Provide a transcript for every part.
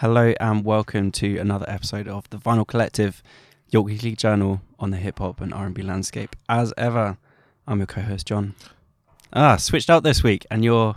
Hello and welcome to another episode of the Vinyl Collective, your weekly journal on the hip hop and R&B landscape. As ever, I'm your co-host John. Ah, switched out this week, and you're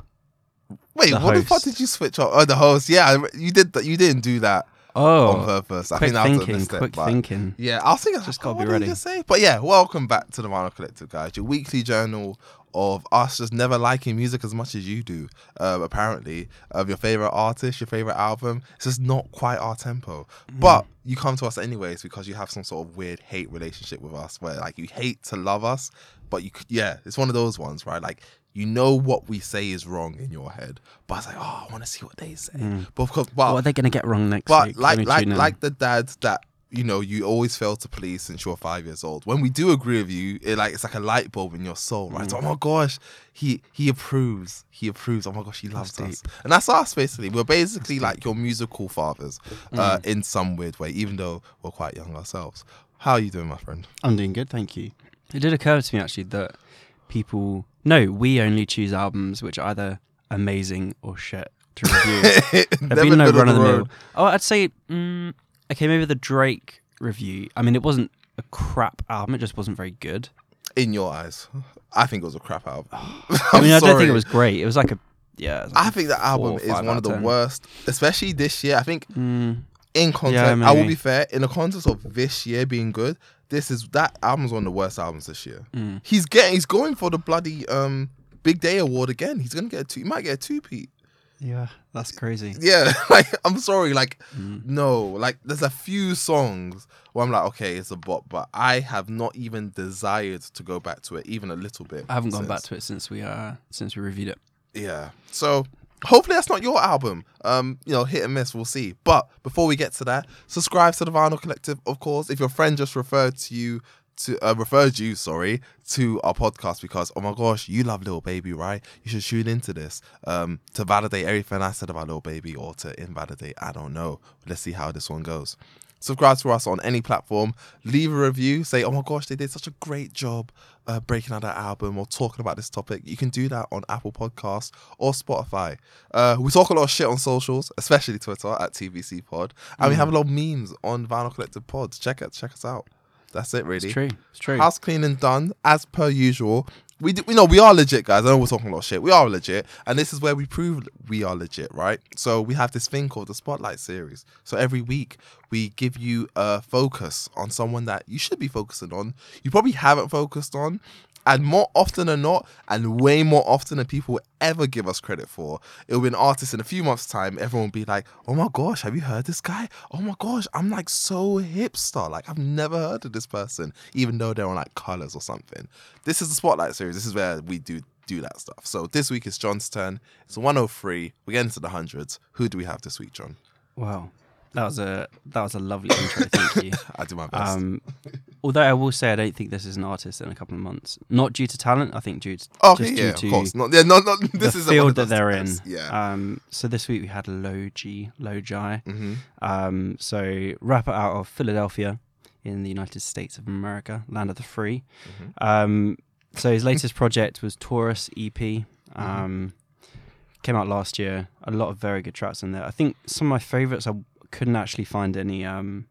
Wait, The what the fuck did you switch on? Oh, the host. Yeah, you did. That. You didn't do that Oh, on oh, purpose. I think that was a thinking, quick thinking. Yeah, I was thinking. Just Just gotta oh, be ready. But yeah, welcome back to the Vinyl Collective, guys. Your weekly journal of us just never liking music as much as you do. Uh, apparently, of your favorite artist, your favorite album. It's just not quite our tempo. Mm. But you come to us anyways because you have some sort of weird hate relationship with us, where like you hate to love us, but you yeah, it's one of those ones, right? Like. You know what we say is wrong in your head, but I was like, oh, I want to see what they say. But of course, but What are they going to get wrong next but week? like like like the dad that you know you always fail to please since you're five years old. When we do agree with you, it like it's like a light bulb in your soul, right? Mm. So, oh my gosh, he he approves. He approves. Oh my gosh, he loves That's us, and that's us basically. We're basically like your musical fathers, uh, Mm. in some weird way, even though we're quite young ourselves. How are you doing, my friend? I'm doing good, thank you. It did occur to me actually that people no, we only choose albums which are either amazing or shit to review. There've been no run of the the mill. Oh, I'd say mm, okay, maybe the Drake review. I mean, it wasn't a crap album; it just wasn't very good. in your eyes. I think it was a crap album. I mean, I don't think it was great. It was like a yeah. like I think that album is one of the 10. worst, especially this year. I think Mm, in context, I will be fair. In the context of this year being good, this is that album's one of the worst albums this year. mm. He's getting, he's going for the bloody um Big Day Award again. He's gonna get a two. He might get a two Pete. Yeah, that's crazy. Yeah, like I'm sorry, like Mm. no, like there's a few songs where I'm like, okay, it's a bop, but I have not even desired to go back to it even a little bit. I haven't gone back to it since we uh since we reviewed it. Yeah. So hopefully that's not your album. Um, you know, hit and miss, we'll see. But before we get to that, subscribe to the Vinyl Collective, of course. If your friend just referred to you to uh, referred you, sorry, to our podcast because oh my gosh, you love Little Baby, right? You should tune into this um to validate everything I said about Little Baby or to invalidate. I don't know. Let's see how this one goes. Subscribe to us on any platform. Leave a review. Say, oh my gosh, they did such a great job uh, breaking out that album or talking about this topic. You can do that on Apple Podcasts or Spotify. Uh, we talk a lot of shit on socials, especially Twitter at TVC Pod, and we have a lot of memes on Vinyl Collective Pods. Check it, check us out. That's it, really. It's true. It's true. House cleaning done as per usual. We do, we know we are legit, guys. I know we're talking a lot of shit. We are legit, and this is where we prove we are legit, right? So we have this thing called the Spotlight Series. So every week we give you a focus on someone that you should be focusing on. You probably haven't focused on, and more often than not, and way more often than people will ever give us credit for, it'll be an artist in a few months' time. Everyone will be like, "Oh my gosh, have you heard this guy? Oh my gosh, I'm like so hipster. Like I've never heard of this person, even though they're on like colors or something." This is the Spotlight series. This is where we do do that stuff. So this week is John's turn. It's 103. We get into the hundreds. Who do we have this week, John? Wow, that was a that was a lovely intro. Thank you. I do my best. Um, although I will say I don't think this is an artist in a couple of months. Not due to talent. I think due to okay, just due to of course. Not, yeah, not, not, this the is field that they're in. Yeah. Um, so this week we had Lojii, Lojii. hmm Um, so rapper out of Philadelphia in the United States of America, land of the free. Mhm. Um, so his latest project was Taurus EP. Mm-hmm. Um, Came out last year. A lot of very good tracks in there. I think some of my favorites I couldn't actually find any um,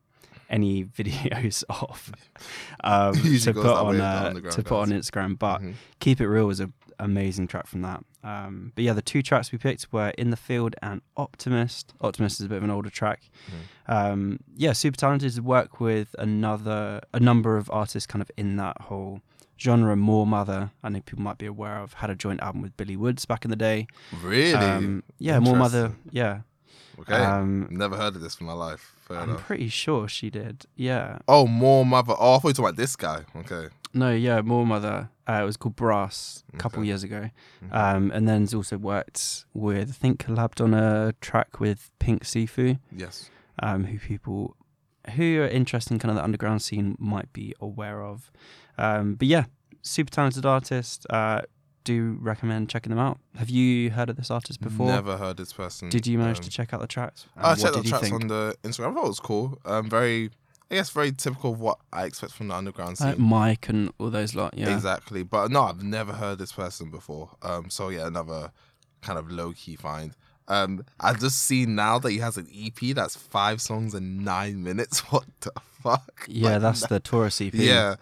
any videos of um, to put on uh, to put on. Instagram. But Mhm. Keep It Real was an amazing track from that. Um, but yeah, the two tracks we picked were In the Field and Optimist. Optimist is a bit of an older track. Mm. Um, yeah, super talented to work with another a number of artists kind of in that whole genre. Moor Mother, I know people might be aware of, had a joint album with Billy Woods back in the day. Really? Um, yeah, Moor Mother. Yeah, okay. um, Never heard of this in my life. Fair I'm enough. pretty sure she did. Yeah, Oh, Moor Mother. Oh, I thought you were talking about this guy. Okay. no, yeah, Moor Mother. Uh, it was called Brass a couple Okay. years ago. Mhm. Um, and then he's also worked with, I think, collabed on a track with Pink Siifu, yes. um, who people who are interested in kind of the underground scene might be aware of. Um, but yeah, super talented artist. Uh, do recommend checking them out. Have you heard of this artist before? Never heard this person. Did you manage um, to check out the tracks? And I checked the did you tracks think? on the Instagram. I thought it was cool. Um, very, I guess, very typical of what I expect from the underground scene. Like Mike and all those lot. Yeah. Exactly. But no, I've never heard this person before. Um, so yeah, another kind of low key find. Um, I just seen now that he has an EP that's five songs and nine minutes. What the fuck? Yeah, Like, that's the Taurus EP. yeah.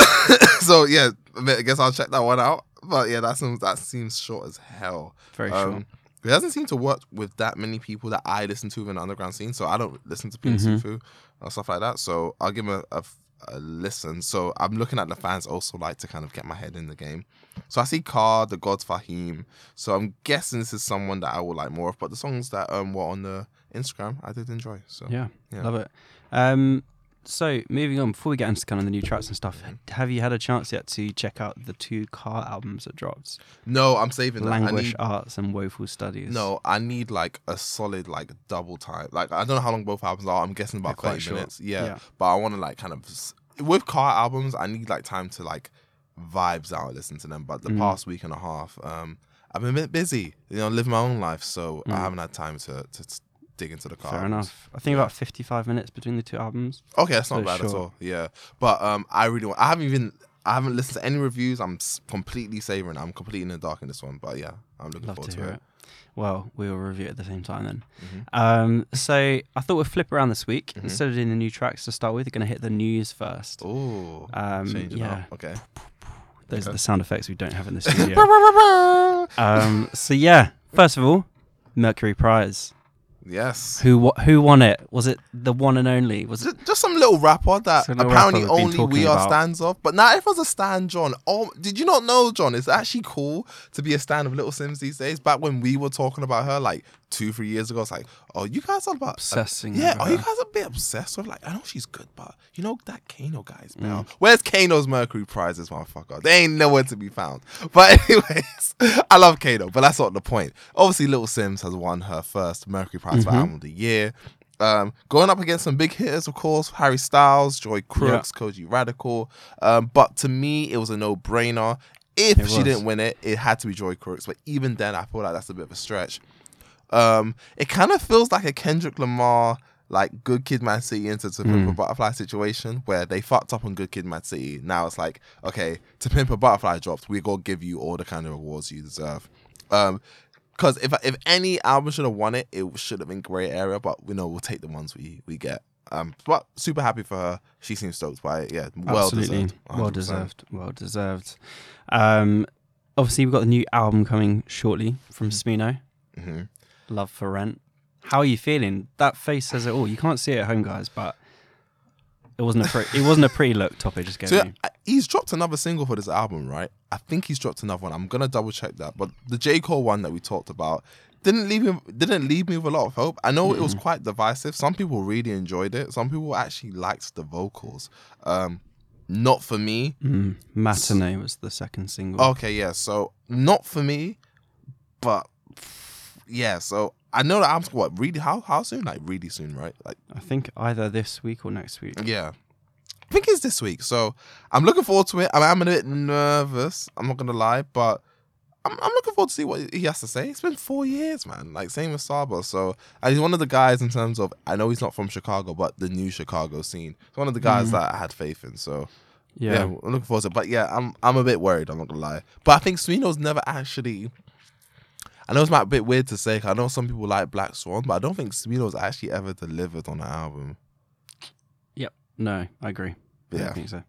so yeah, I mean, I guess I'll check that one out. But yeah, that seems that seems short as hell. very Um, short. He doesn't seem to work with that many people that I listen to in the underground scene. So I don't listen to Prince Mhm. Or stuff like that. So I'll give him a, a, a listen. So I'm looking at the fans also like to kind of get my head in the game. So I see Ka, the Gods Fahim. So I'm guessing this is someone that I would like more of. But the songs that um were on the Instagram, I did enjoy. So Yeah, yeah. love it. Um, so moving on, before we get into kind of the new tracks and stuff, Mm-hmm. have you had a chance yet to check out the two Ka albums that dropped? no, I'm saving that. I Languish need, Arts and Woeful Studies. no, I need like a solid like double time. Like I don't know how long both albums are. I'm guessing They're about quite 30 short. minutes. Yeah. Yeah. But I want to like kind of s- with Ka albums, I need like time to like vibes out and listen to them. But the Mm. past week and a half, um, I've been a bit busy, you know, living my own life, so I Mm. haven't had time to to dig into the Ka. Fair albums. enough. I think about 55 minutes between the two albums. Okay, that's not So bad at all. Yeah, but um, I really want. I haven't even. I haven't listened to any reviews. I'm completely savoring. I'm completely in the dark in this one, but yeah, I'm looking Love forward to to, it. it. Well, we will review it at the same time then. Mhm. Um, so I thought we'd flip around this week. Mhm. Instead of doing the new tracks to start with, we're going to hit the news first. Oh, Um, yeah, up. Okay. those are the sound effects we don't have in the studio. um, so yeah, first of all, Mercury Prize. Yes. Who who won it? Was it the one and only? Was it? Just, just some little rapper that little apparently rapper only we are about. stands of. But now if everyone's a stand, John. Oh, did you not know, John? It's actually cool to be a stand of Little Simz these days. Back when we were talking about her, like two, three years ago, it's like, oh, you guys are about Obsessing yeah, over oh, you guys are a bit obsessed with like, I know she's good, but you know that Kano guy's Mm. Where's Kano's Mercury prizes, motherfucker? They ain't nowhere to be found. But anyways, I love Kano, but that's not the point. Obviously, Little Simz has won her first Mercury Prize for Mhm. Album of the Year. Um, going up against some big hitters, of course, Harry Styles, Joy Crookes, Kojey Radical. Um, but to me, it was a no-brainer. If she didn't win it, it had to be Joy Crookes. But even then, I feel like that's a bit of a stretch. Um, it kind of feels like a Kendrick Lamar, like Good Kid, Mad City into To Pimp a Mm. Butterfly situation where they fucked up on Good Kid, Mad City. Now it's like, okay, To Pimp a Butterfly dropped, we gonna give you all the kind of awards you deserve. Um, because if if any album should have won it, it should have been Grey Area. But we know we'll take the ones we we get. Um, but super happy for her. She seems stoked by it. Yeah, well Absolutely. deserved. Well 100%. deserved. Well deserved. Um, obviously, we've got the new album coming shortly from Smino, Mhm. Love for Rent. How are you feeling? That face says it all. You can't see it at home, guys, but it wasn't a pretty, it wasn't a pretty look Topic just gave So me. uh, he's dropped another single for this album, right? I think he's dropped another one. I'm gonna double check that. But the J Cole one that we talked about didn't leave me didn't leave me with a lot of hope. I know it was quite divisive. Some people really enjoyed it. Some people actually liked the vocals. Um, not for me. Mm, Matinee was the second single. Okay, yeah. So not for me, but yeah. So I know the album's what really how how soon? Like really soon, right? Like I think either this week or next week. yeah. I think it's this week. So I'm looking forward to it. I mean, I'm a bit nervous. I'm not gonna lie, but I'm, I'm looking forward to see what he has to say. It's been four years, man. Like same with Saba. So and he's one of the guys in terms of I know he's not from Chicago, but the new Chicago scene. It's one of the guys Mhm. that I had faith in. So yeah. Yeah. I'm looking forward to it. But yeah, I'm I'm a bit worried, I'm not gonna lie. But I think Smino's never actually I know it's might a bit weird to say, 'cause I know some people like Black Swan, but I don't think Smino's actually ever delivered on an album. Yep. No, I agree. I Yeah. don't think so.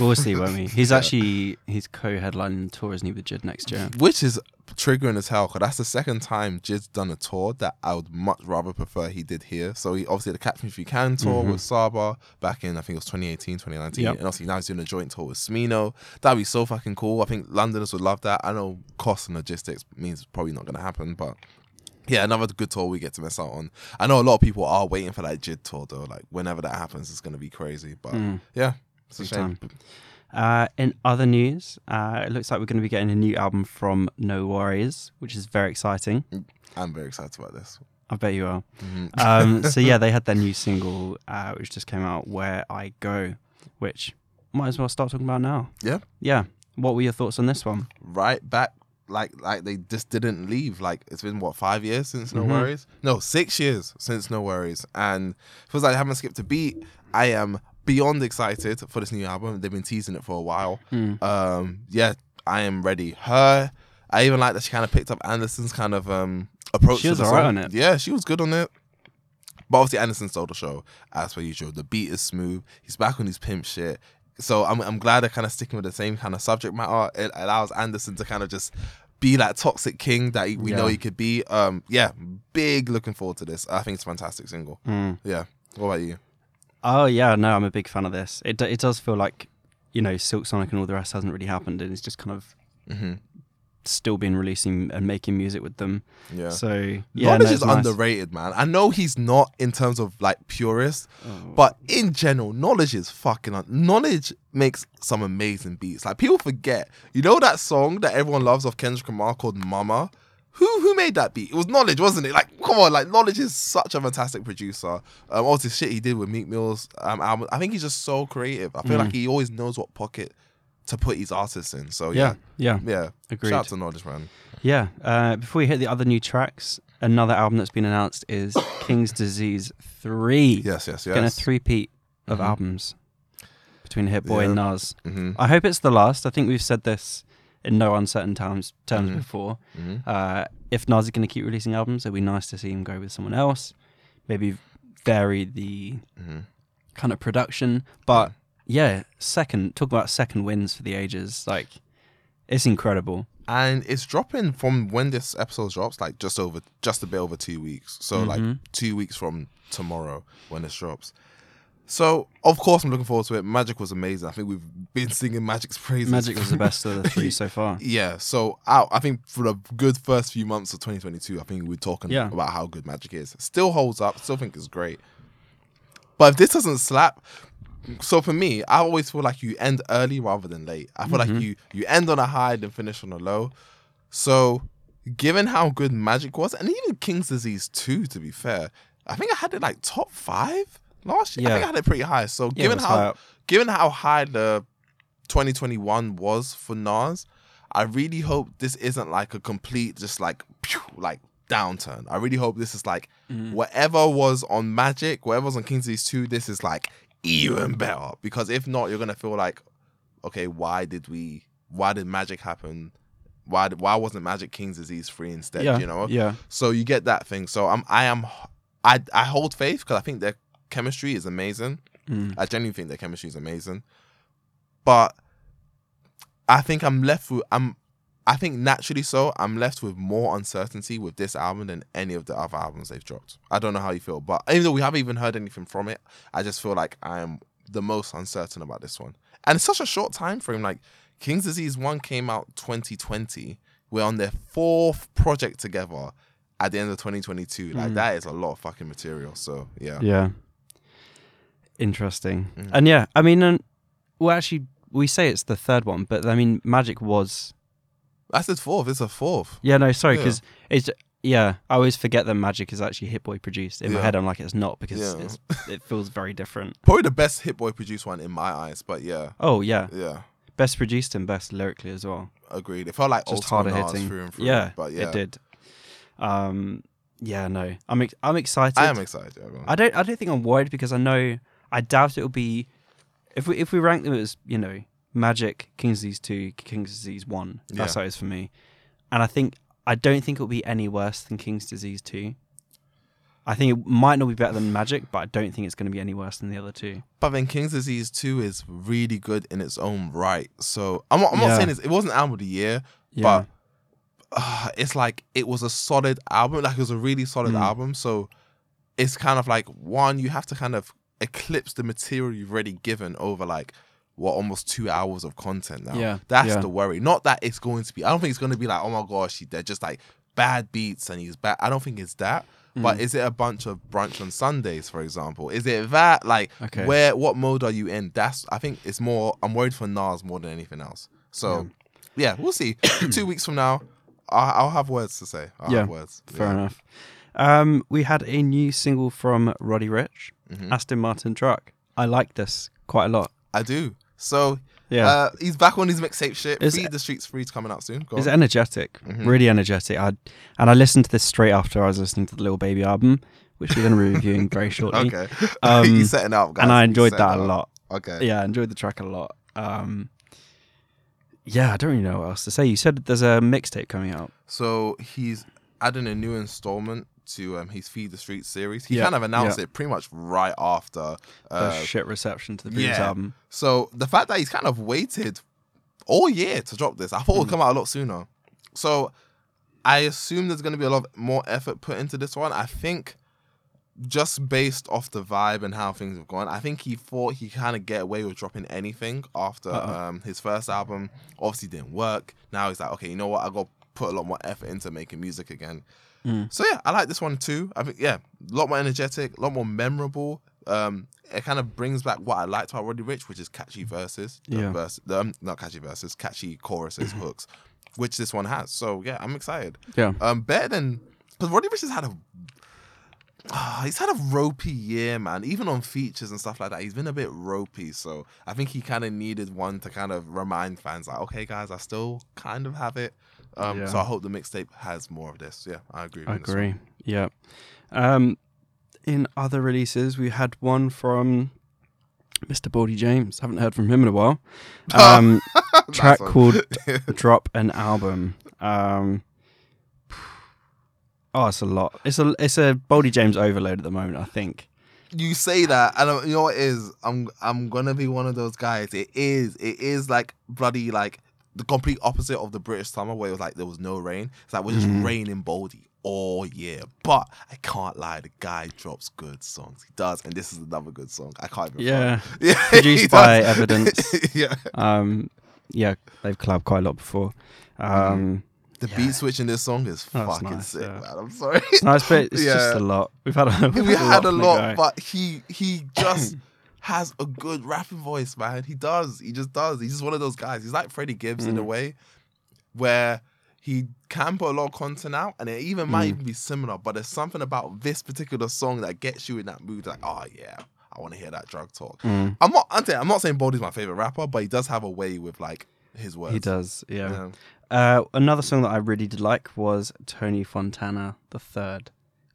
We'll see, won't we? He's actually he's co-headlining the tour, isn't he, with Jid next year? Which is triggering as hell, because that's the second time Jid's done a tour that I would much rather prefer he did here. So he obviously had the Catch Me If You Can tour Mhm. with Saba back in I think it was 2018, 2019. Yep. And obviously now he's doing a joint tour with Smino. That'd be so fucking cool. I think Londoners would love that. I know cost and logistics means it's probably not gonna happen, but yeah, another good tour we get to miss out on. I know a lot of people are waiting for that Jid tour though. Like whenever that happens, it's gonna be crazy. But Mm. yeah, it's a shame. time. Uh, in other news, uh, it looks like we're going to be getting a new album from NxWorries, which is very exciting. I'm very excited about this. I bet you are. Mhm. Um, so yeah, they had their new single, uh, which just came out, "Where I Go," which might as well start talking about now. Yeah. Yeah. What were your thoughts on this one? right back like like they just didn't leave like it's been what five years since no Mhm. worries no six years since NxWorries and feels like i haven't skipped a beat i am beyond excited for this new album they've been teasing it for a while Mm. um yeah i am ready her i even like that she kind of picked up anderson's kind of um approach She was alright on it. Yeah, she was good on it. But obviously, Anderson stole the show as per usual. The beat is smooth. He's back on his pimp shit. So I'm I'm glad they're kind of sticking with the same kind of subject matter. It allows Anderson to kind of just be that toxic king that we know he could be. Um, yeah, big looking forward to this. I think it's a fantastic single. Mm. Yeah. What about you? Oh yeah, no, I'm a big fan of this. It it does feel like, you know, Silk Sonic and all the rest hasn't really happened, and it's just kind of hmm still been releasing and making music with them. Yeah. So yeah, Knxwledge no, is nice. underrated, man. I know he's not in terms of like purist, Oh. but in general, Knxwledge is fucking. Un- Knxwledge makes some amazing beats. Like people forget, you know that song that everyone loves of Kendrick Lamar called "Mama." Who who made that beat? It was Knxwledge, wasn't it? Like, come on, like Knxwledge is such a fantastic producer. Um, all this shit he did with Meek Mill's um, album, I think he's just so creative. I feel Mm. like he always knows what pocket to put his artists in. So yeah, yeah, yeah, yeah. agreed. Shout out to Knxwledge, man. Yeah. Uh, before we hit the other new tracks, another album that's been announced is King's Disease Three. Yes, yes, Getting a yes. three-peat of Mhm. albums between Hit Boy and Nas. hmm I hope it's the last. I think we've said this in no uncertain terms terms Mhm. before. hmm Uh, if Nas is going to keep releasing albums, it'd be nice to see him go with someone else. Maybe vary the hmm kind of production. But yeah, second talk about second wins for the ages. Like it's incredible. and it's dropping from when this episode drops, like just over, just a bit over two weeks. So like Mhm. two weeks from tomorrow when this drops. So of course I'm looking forward to it. Magic was amazing. I think we've been singing Magic's praises. Magic was the best of the three so far. Yeah, so I, I think for the good first few months of 2022, I think we're talking Yeah. about how good Magic is. Still holds up. Still think it's great. But if this doesn't slap, so for me, I always feel like you end early rather than late. I feel Mhm. like you you end on a high then finish on a low. So given how good Magic was, and even King's Disease 2, to be fair, I think I had it like top five last year. I think I had it pretty high. So Yeah, given how high given how high the 2021 was for Nas, I really hope this isn't like a complete just like pew, like downturn. I really hope this is like Mhm. whatever was on Magic, whatever was on King's Disease 2, this is like even better. Because if not, you're gonna feel like, okay, why did we why did Magic happen? Why did, why wasn't Magic King's Disease 3 instead? yeah, You know? yeah, So you get that thing. So I'm I am I I hold faith because I think their chemistry is amazing. Mm. I genuinely think their chemistry is amazing. But I think I'm left with I'm I think naturally so, I'm left with more uncertainty with this album than any of the other albums they've dropped. I don't know how you feel, but even though we haven't even heard anything from it, I just feel like I am the most uncertain about this one. And it's such a short time frame. Like King's Disease 1 came out 2020. We're on their fourth project together at the end of 2022. Like Mm. that is a lot of fucking material. So yeah. yeah. Interesting. Mhm. And yeah, I mean, um, well, actually, we say it's the third one, but I mean, Magic was. I said fourth. It's a fourth. Yeah, no, sorry, Yeah. because it's. Yeah, I always forget that Magic is actually Hit Boy produced. In my head, I'm like, it's not because Yeah. it's, it feels very different. Probably the best Hit Boy produced one in my eyes, but yeah, Oh yeah, yeah, best produced and best lyrically as well. agreed. It felt like Just harder hitting. through and through. Yeah, but yeah, it did. Um, yeah, no, I'm ex- I'm excited. I am excited. Yeah. I don't I don't think I'm worried because I know I doubt it'll be if we if we rank them as you know Magic, King's Disease two, King's Disease one. That's how it is for me, and I think I don't think it'll be any worse than King's Disease two. I think it might not be better than Magic, but I don't think it's going to be any worse than the other two. But then King's Disease 2 is really good in its own right. So I'm not, I'm Yeah. saying it's, it wasn't album of the year, Yeah, but uh, it's like it was a solid album. Like it was a really solid Mm. album. So it's kind of like one, you have to kind of eclipse the material you've already given over like what almost two hours of content now. Yeah, That's yeah. the worry. Not that it's going to be. I don't think it's going to be like, oh my gosh, they're just like bad beats and he's bad. I don't think it's that. But Mm. is it a bunch of brunch on Sundays, for example? Is it that like Okay. where what mode are you in? That's I think it's more. I'm worried for Nas more than anything else. So yeah, we'll see. Two weeks from now, I'll, I'll have words to say. I'll Yeah, have words. fair Yeah. enough. Um, we had a new single from Roddy Ricch, Mhm. Aston Martin Truck. I like this quite a lot. I do. So Yeah. uh, he's back on his mixtape shit. Is Free it- the streets free's coming out soon. Go It's on. energetic, Mhm. really energetic. I and I listened to this straight after I was listening to the Little Baby album, which we're going to be reviewing very shortly. okay. Um, he's setting up, guys. and I enjoyed that a lot. Okay. Yeah, I enjoyed the track a lot. Um, yeah, I don't really know what else to say. You said there's a mixtape coming out. So he's adding a new installment to um, his Feed the Street series. He Yeah, kind of announced yeah. it pretty much right after. The Uh, shit reception to the previous yeah. album. so the fact that he's kind of waited all year to drop this, I thought it would Mm. come out a lot sooner. So I assume there's going to be a lot more effort put into this one. I think just based off the vibe and how things have gone, I think he thought he kind of get away with dropping anything after Uh-uh. um, his first album. Obviously didn't work. Now he's like, okay, you know what? I got to put a lot more effort into making music again. Mm. So yeah, I like this one too. I think yeah, a lot more energetic, a lot more memorable. Um, it kind of brings back what I liked about Roddy Ricch, which is catchy verses. Yeah. verse, the, um, not catchy verses, catchy choruses, hooks, which this one has. So yeah, I'm excited. Yeah. Um, better than because Roddy Ricch has had a ah, he's had a ropey year, man. Even on features and stuff like that, he's been a bit ropey. So I think he kind of needed one to kind of remind fans, like, okay, guys, I still kind of have it. Um, Yeah. so I hope the mixtape has more of this. Yeah, I agree. I agree. Yeah. Um, in other releases, we had one from Mr. Boldy James. Haven't heard from him in a while. Um, track called "Drop an Album." Um, oh, it's a lot. It's a it's a Boldy James overload at the moment. I think. you say that, and you know what it is? I'm I'm gonna be one of those guys. It is it is like bloody like the complete opposite of the British summer where it was like there was no rain. It's like we're just Mhm. raining Boldy all year. But I can't lie, the guy drops good songs. He does, and this is another good song. I can't even. Yeah. yeah. Produced by does. Evidence. yeah, Um, yeah, they've collabed quite a lot before. Um, the Yeah. beat switch in this song is Oh, fucking nice, sick, yeah. man. I'm sorry. it's nice, but it's just a lot. We've had a we had a from the lot, but he he just has a good rapping voice, man. He does. He just does. He's just one of those guys. He's like Freddie Gibbs in a Mm. way, where he can put a lot of content out, and it even might Mm. even be similar. But there's something about this particular song that gets you in that mood. Like, oh yeah, I want to hear that drug talk. Mm, I'm not. I'm, saying- I'm not saying Boldy's my favorite rapper, but he does have a way with like his words. he does, yeah. Yeah. Uh, another song that I really did like was Tony Fontana the Third,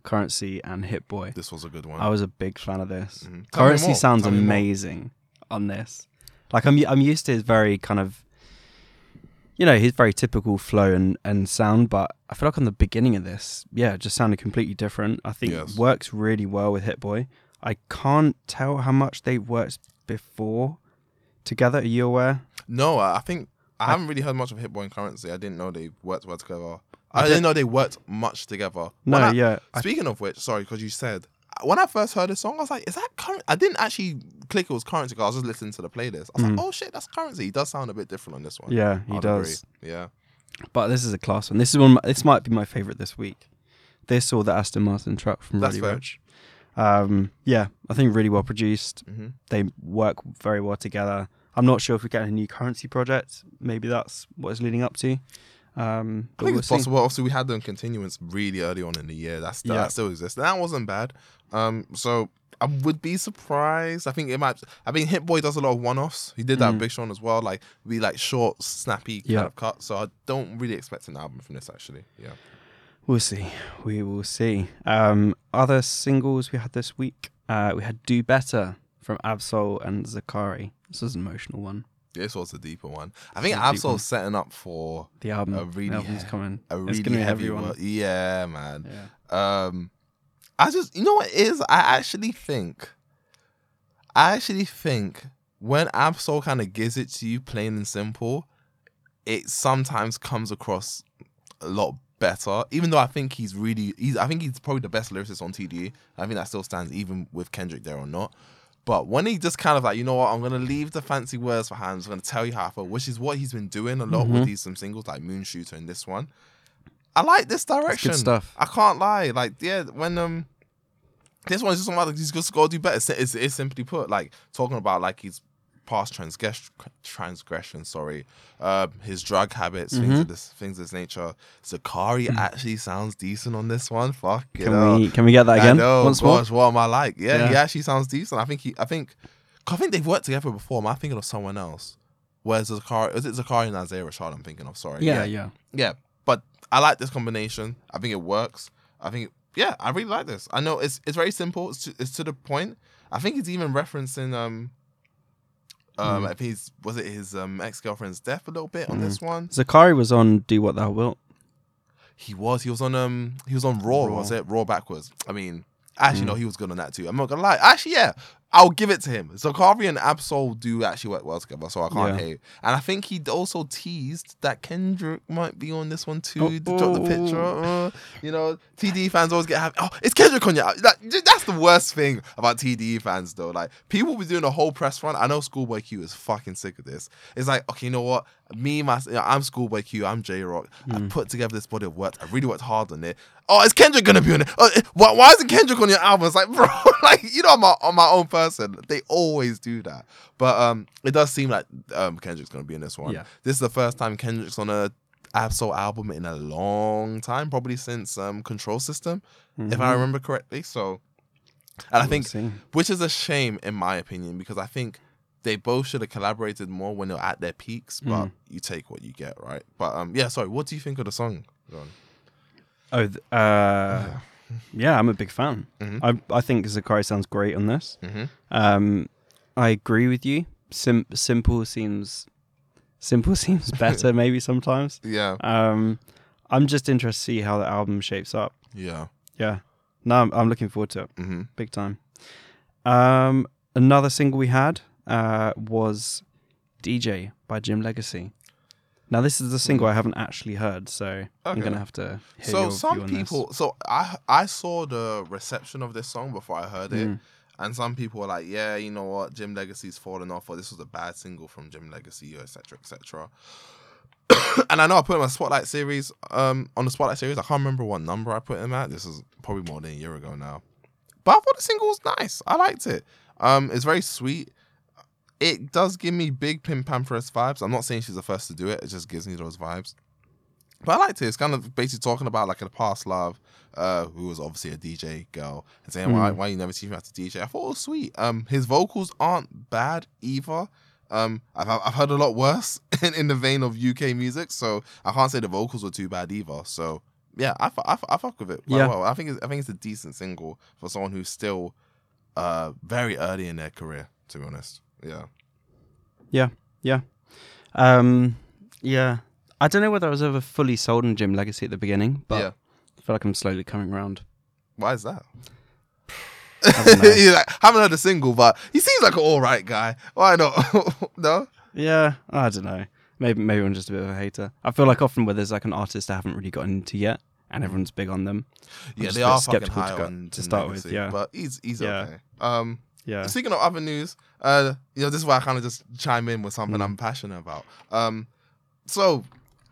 Curren$y and Hit Boy. This was a good one. I was a big fan of this. Mhm. Curren$y sounds Tell amazing on this. Like I'm, I'm used to his very kind of, you know, his very typical flow and, and sound, but I feel like on the beginning of this, yeah, it just sounded completely different. I think Yes. it works really well with Hit Boy. I can't tell how much they worked before together. Are you aware? No, I I think I, I- haven't really heard much of Hit Boy and Curren$y. I didn't know they worked well together. I I, did- didn't know they worked much together. No, I- yeah, Speaking of which, sorry, because you said when I first heard the song, I was like, "Is that current?" I didn't actually click it was Curren$y because I was just listening to the playlist. I was Mm. like, "Oh shit, that's Curren$y." He does sound a bit different on this one. yeah, he I'd does. agree. Yeah, But this is a class one. This is one. my- This might be my favorite this week. This or the Aston Martin truck from That's Roddy. Ricch. Um, yeah, I think really well produced. hmm They work very well together. I'm not sure if we get a new Curren$y project. Maybe that's what it's leading up to. Um, I think we'll it's see. possible. Obviously, we had them continuance really early on in the year. That's Yeah. that still exists. And that wasn't bad. Um, so I would be surprised. I think it might. I mean, Hit Boy does a lot of one-offs. He did that Mm. Big Sean as well. Like be like short, snappy kind Yeah. of cut. So I don't really expect an album from this. Actually, yeah. We'll see. We will see. Um, other singles we had this week. Uh, we had "Do Better" from Ab-Soul and Zacari. This was an emotional one. This was a deeper one. I think This is a deep one. Ab-Soul's setting up for The album, A really the album's coming. a it's really gonna be heavy one. Yeah, man. Yeah. Um, I just, you know what it is? I actually think, I actually think when Ab-Soul kind of gives it to you plain and simple, it sometimes comes across a lot better. Even though I think he's really, he's, I think he's probably the best lyricist on TDE. I think that still stands even with Kendrick there or not. But when he just kind of like, you know what, I'm gonna leave the fancy words for hands. I'm gonna tell you how I feel, which is what he's been doing a lot with Mhm. these some singles like Moon Shooter and this one. I like this direction. stuff. I can't lie. Like, yeah, when um this one's just about like, he's just gotta score do better. It's, it's, it's simply put, like talking about like his past transgress transgression, sorry. Uh, his drug habits, things Mhm. of this things of this nature. Zacari actually sounds decent on this one. Fuck it Can up. we can we get that again I know, once more? what am I like? Yeah, he actually sounds decent. I think he, I think, I think they've worked together before. Am I thinking of someone else? Where's Zacari? Is it Zacari and Isaiah Rashad? I'm thinking of. Sorry. Yeah, yeah. yeah. But I like this combination. I think it works. I think, yeah, I really like this. I know it's it's very simple. It's to, it's to the point. I think it's even referencing um. Um, Mm. if he's was it his um ex girlfriend's death a little bit on Mm. this one? Zacari was on "Do What Thou Wilt." He was. He was on um. He was on Raw. Raw. Was it Raw backwards? I mean, actually, Mm. no. He was good on that too. I'm not gonna lie. Actually, yeah. I'll give it to him. Zacari and Ab-Soul do actually work well together, so I can't Yeah. hate. And I think he also teased that Kendrick might be on this one too. Oh, to drop the picture. Uh, you know, TDE fans always get happy. Oh, it's Kendrick on your. Like, that's the worst thing about TDE fans, though. Like, people will be doing a whole press run. I know Schoolboy Q is fucking sick of this. It's like, okay, you know what? Me, my, you know, I'm Schoolboy Q. I'm Jay Rock. I put together this body of work. I really worked hard on it. Oh, is Kendrick gonna be on it? Oh, why, why isn't Kendrick on your album? It's like, bro, like you know, I'm my, I'm my own person. They always do that. But um, it does seem like um Kendrick's gonna be in this one. Yeah. This is the first time Kendrick's on a Ab-Soul album in a long time, probably since um Control System, if I Mhm. remember correctly. So, and I think which is a shame in my opinion because I think they both should have collaborated more when they're at their peaks. But Mm. you take what you get, right? But um, yeah. Sorry, what do you think of the song? John? Oh, th- uh, yeah, I'm a big fan. Mhm. I I think Zacari sounds great on this. Mm-hmm. Um, I agree with you. Sim- simple seems simple seems better maybe sometimes. Yeah, Um, I'm just interested to see how the album shapes up. yeah. Yeah, no, I'm, I'm looking forward to it Mm-hmm. big time. Um, another single we had uh, was DJ by Jim Legxacy. Now this is the single I haven't actually heard, so I'm gonna have to. Hear So your some on this. people, so I I saw the reception of this song before I heard it, Mm. and some people were like, "Yeah, you know what, Jim Legxacy's fallen off, or this was a bad single from Jim Legxacy, etc. etc." and I know I put in my Spotlight series. Um, on the Spotlight series, I can't remember what number I put him at. This is probably more than a year ago now, but I thought the single was nice. I liked it. Um, it's very sweet. It does give me big PinkPantheress vibes. I'm not saying she's the first to do it. It just gives me those vibes. But I liked it. It's kind of basically talking about like a past love, uh, who was obviously a DJ girl, and saying why Mm. why you never teach me how to DJ. I thought it was sweet. Um, his vocals aren't bad either. Um, I've I've heard a lot worse in, in the vein of UK music, so I can't say the vocals were too bad either. So yeah, I I, I fuck with it. Yeah. well. I think it's, I think it's a decent single for someone who's still uh very early in their career. To be honest, yeah. Yeah. Yeah. Um, yeah, I don't know whether I was ever fully sold on Jim Legxacy at the beginning, but yeah. I feel like I'm slowly coming around. Why is that? know. Like, haven't heard a single, but he seems like an all right guy. Why not? no. Yeah, I don't know. Maybe maybe I'm just a bit of a hater. I feel like often where there's like an artist I haven't really gotten into yet, and everyone's big on them. I'm Yeah, they are fucking skeptical high to go- to start with, yeah. but he's he's Yeah. okay. Um, Yeah, speaking of other news, uh, you know, this is why I kind of just chime in with something Mm. I'm passionate about. Um, so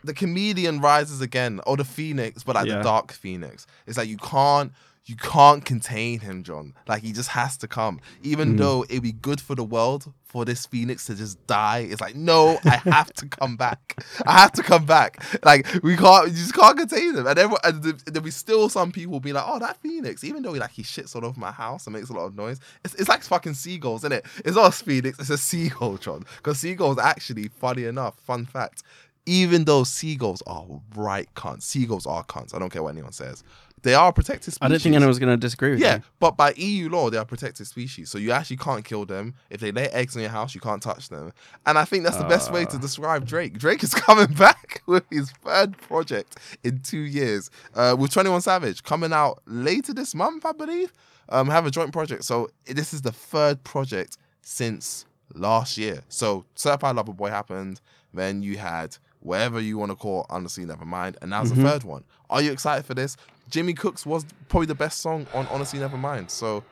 the comedian rises again, or the phoenix, but like Yeah. the dark phoenix. It's like you can't. You can't contain him, John. Like he just has to come. Even Mm. though it'd be good for the world for this phoenix to just die. It's like, no, I have to come back. I have to come back. Like we can't, you just can't contain him. And then and there'll be still some people be like, oh, that phoenix. Even though he like he shits all over my house and makes a lot of noise, it's, it's like fucking seagulls, isn't it? It's not a phoenix, it's a seagull, John. Because seagulls actually, funny enough, fun fact. Even though seagulls are right cunts, seagulls are cunts. I don't care what anyone says. They are a protected species. I don't think anyone's going to disagree with Yeah, you. but by EU law, they are protected species, so you actually can't kill them. If they lay eggs in your house, you can't touch them. And I think that's the best way to Ah. describe Drake. Drake is coming back with his third project in two years, uh, with Twenty One Savage coming out later this month, I believe. Um, have a joint project, so this is the third project since last year. So Certified Lover Boy happened, then you had whatever you want to call Honestly Never Mind. and now's Mhm. the third one. Are you excited for this? Jimmy Cooks was probably the best song on Honestly Nevermind, so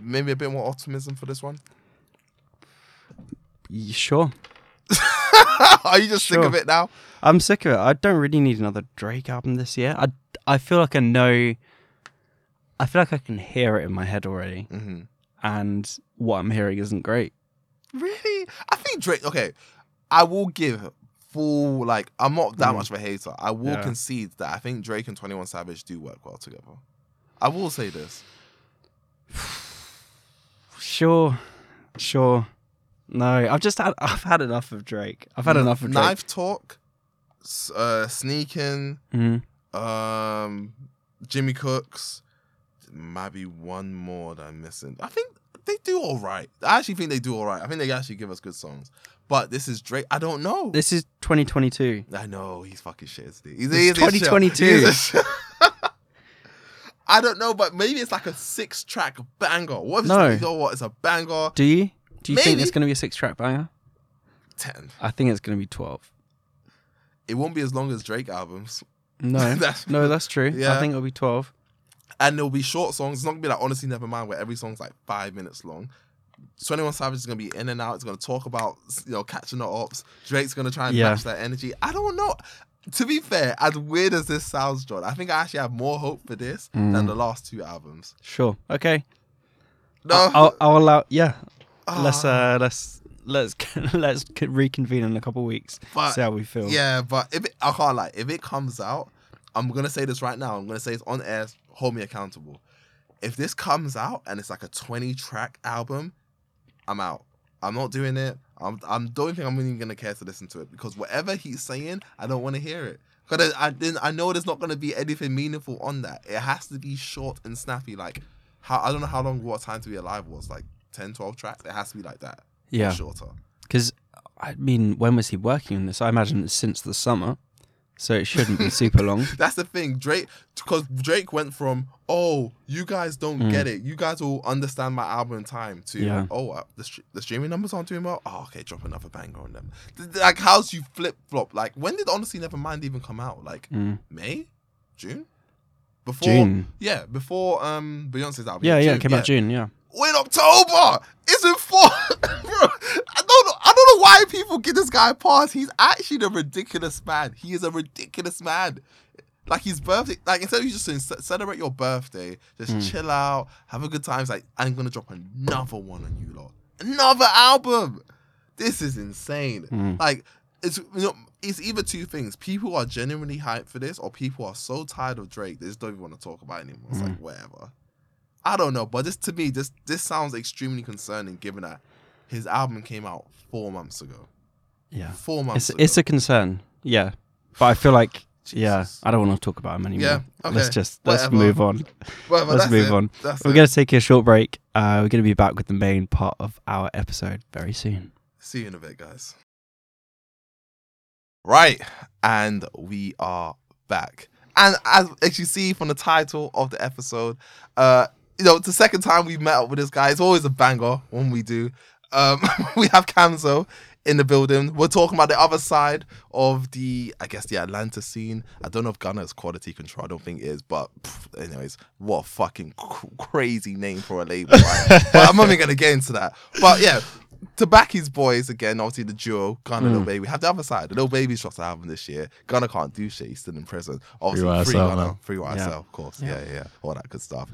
maybe a bit more optimism for this one. You sure? Are you just sick of it now? I'm sick of it. I don't really need another Drake album this year. I I feel like I know. I feel like I can hear it in my head already, hmm and what I'm hearing isn't great. Really? I think Drake. Okay, I will give full like. I'm not that Mm. much of a hater. I will Yeah. concede that I think Drake and Twenty One Savage do work well together. I will say this. Sure, sure. No, I've just had I've had enough of Drake. I've had enough of Drake. Knife Talk, uh, Sneaking, Mhm. um, Jimmy Cooks. Might be one more that I'm missing. I think they do all right. I actually think they do all right. I think they actually give us good songs. But this is Drake. I don't know. This is 2022. I know he's fucking shit. Isn't he? He's, It's he's 2022. A shit. I don't know, but maybe it's like a six track banger. What if it's No. like, you know what? It's a banger. Do you? Do you think it's going to be a six track banger? 10. I think it's going to be 12. It won't be as long as Drake albums. No, That's- no, that's true. Yeah. I think it'll be 12. And there'll be short songs. It's not gonna be like Honestly Nevermind where every song's like five minutes long. 21 Savage is gonna be in and out. It's gonna talk about you know catching the ops. Drake's gonna try and Yeah. match that energy. I don't know. To be fair, as weird as this sounds, John, I think I actually have more hope for this than Mm. the last two albums. Sure. Okay. No, I'll, I'll, I'll allow. Yeah. Let's Ah. uh let's let's let's reconvene in a couple of weeks. But- see how we feel. Yeah, but if it, I can't lie, if it comes out, I'm gonna say this right now. I'm gonna say it's on air. Hold me accountable. If this comes out and it's like a 20 track album, I'm out. I'm not doing it. I'm. I'm don't think I'm even gonna care to listen to it because whatever he's saying, I don't want to hear it. Because I, I didn't. I know there's not gonna be anything meaningful on that. It has to be short and snappy. Like how I don't know how long What Time to Be Alive was. Like 10, 12 tracks. It has to be like that. Yeah. shorter. Because I mean, when was he working on this? I imagine it's since the summer, so it shouldn't be super long. That's the thing, Drake. Because Drake went from "Oh, you guys don't Mm. get it. You guys will understand my album in time." To Yeah. "Oh, uh, the str- the streaming numbers aren't doing well. Oh, okay, drop another banger on them." Th- th- Like, how's you flip flop? Like, when did Honestly Nevermind even come out? Like Mm. May, June, before June. Yeah, before um Beyonce's album. Yeah, yeah, it came out June. Yeah. We're in October. It's in four. Bro, why people give this guy a pass. He's actually a ridiculous man. He is a ridiculous man. Like his birthday, like instead of you just saying celebrate your birthday, just Mm. chill out, have a good time. It's like I'm gonna drop another one on you lot, another album. This is insane. Mm. Like it's you know it's either two things. People are genuinely hyped for this, or people are so tired of Drake they just don't even want to talk about it anymore. It's like whatever. I don't know, but this to me, this this sounds extremely concerning given that his album came out four months ago. Yeah. Four months It's ago. it's a concern. Yeah. But I feel like yeah, I don't want to talk about him anymore. Yeah, okay, Let's just let's whatever. move on. Whatever, let's move it. on. That's We're it. gonna take a short break. Uh, we're gonna be back with the main part of our episode very soon. See you in a bit, guys. Right, and we are back. And as, as you see from the title of the episode, uh, you know, it's the second time we met up with this guy. It's always a banger when we do. Um, we have Kamzo in the building. We're talking about the other side of the, I guess, the Atlanta scene. I don't know if Gunna is quality control. I don't think it is, but pff, anyways, what a fucking cr- crazy name for a label. Right? but I'm not even gonna get into that. But yeah, to back his boys again, obviously the duo, Gunna and Lil Baby. We have the other side. The Lil Baby's dropped an album this year. Gunna can't do shit. He's still in prison. Obviously, free, YSL, Gunna, man. free YSL, Yeah. of course. Yeah. Yeah. yeah, all that good stuff.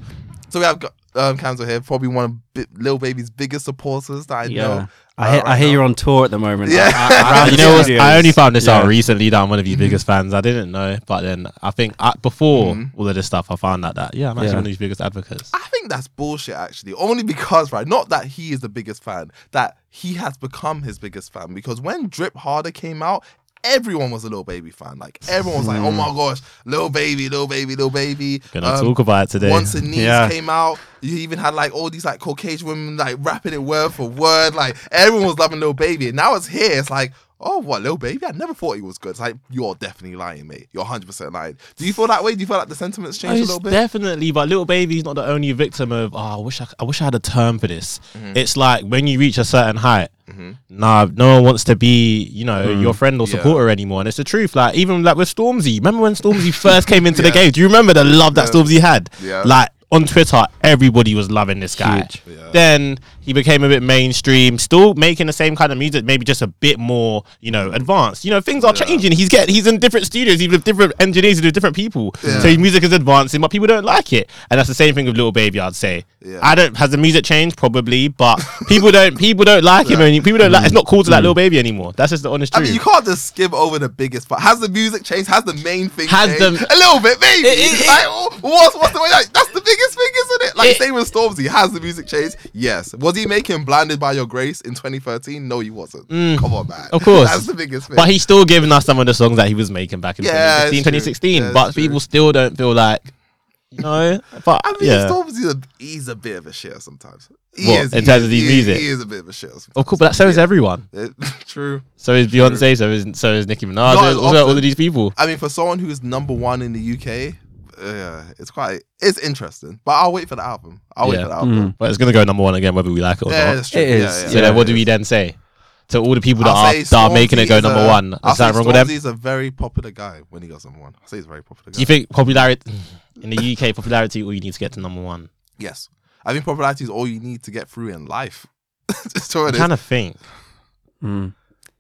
So we have got, um, Kamzo here, probably one of Bi- Lil Baby's biggest supporters that I Yeah. know. I hear, uh, I hear now. you're on tour at the moment. Yeah. I- I- you know, what? I only found this out recently that I'm one of your Mhm. biggest fans. I didn't know, but then I think uh, before Mhm. all of this stuff, I found out that yeah, I'm actually Yeah. one of his biggest advocates. I think that's bullshit, actually. Only because, right, not that he is the biggest fan, that he has become his biggest fan. Because when Drip Harder came out, everyone was a little baby fan. Like everyone was like, "Oh my gosh, little baby, little baby, little baby." Gonna Um, talk about it today. Once the Knees Yeah. came out, you even had like all these like Caucasian women like rapping it word for word. Like everyone was loving little Baby. And now it's here. It's like, oh, what, little Baby? I never thought he was good. It's like, you're definitely lying, mate. You're 100% lying. Do you feel that way? Do you feel like the sentiments changed a little bit? Definitely, but little baby's not the only victim of. Oh, I wish I, I wish I had a term for this. Mm-hmm. It's like when you reach a certain height. Nah, no one wants to be, you know, your friend or Mm. Yeah. supporter anymore, and it's the truth. Like even like with Stormzy, remember when Stormzy first came into the game? Do you remember the love that Yeah. Stormzy had? Yeah. Like on Twitter, everybody was loving this guy. Yeah. Then he became a bit mainstream, still making the same kind of music, maybe just a bit more, you know, advanced. You know, things are Yeah. changing. He's get he's in different studios, he's with different engineers, he's with different people. Yeah. So his music is advancing, but people don't like it. And that's the same thing with Little Baby, I'd say. Yeah. I don't has the music changed? Probably, but people don't people don't like him and people don't like it's not cool to like mm. Little Baby anymore. That's just the honest I truth. mean, you can't just skim over the biggest part. Has the music changed? Has the main thing Has changed? the- a little bit, maybe. It- it- like, what's what's the way? Like, that's the biggest thing, isn't it? Like It- same with Stormzy. Has the music changed? Yes. Was he making "Blinded by Your Grace" in 2013? No, he wasn't. Come on, man. Mm. Of course. that's the biggest thing. But he's still giving us some of the songs that he was making back in Yeah, 2015, 2016. Yeah, but it's true. people still don't feel like You know, but I mean, yeah, he's a bit of a shit sometimes. He What, is, in terms of his music? He is a bit of a shit. Sometimes. of course. But so is everyone. It- true. So is Beyonce. So is so is Nicki Minaj. All, all of these people. I mean, for someone who is number one in the UK, uh, it's quite it's interesting. But I'll wait for the album. I'll wait Yeah. for the album. Mm. But it's gonna go number one again, whether we like it or Yeah, not. that's true. It Yeah, is, yeah, So yeah. then, what do we is. then say to all the people that are say that are making it go number a- one? I'll Is that wrong with them? Stormzy's a very popular guy when he goes number one. I'll say he's a very popular guy. Do you think popularity in the UK popularity, all you need to get to number one? yes. I think popularity is all you need to get through in life. Just what it is. kind of think.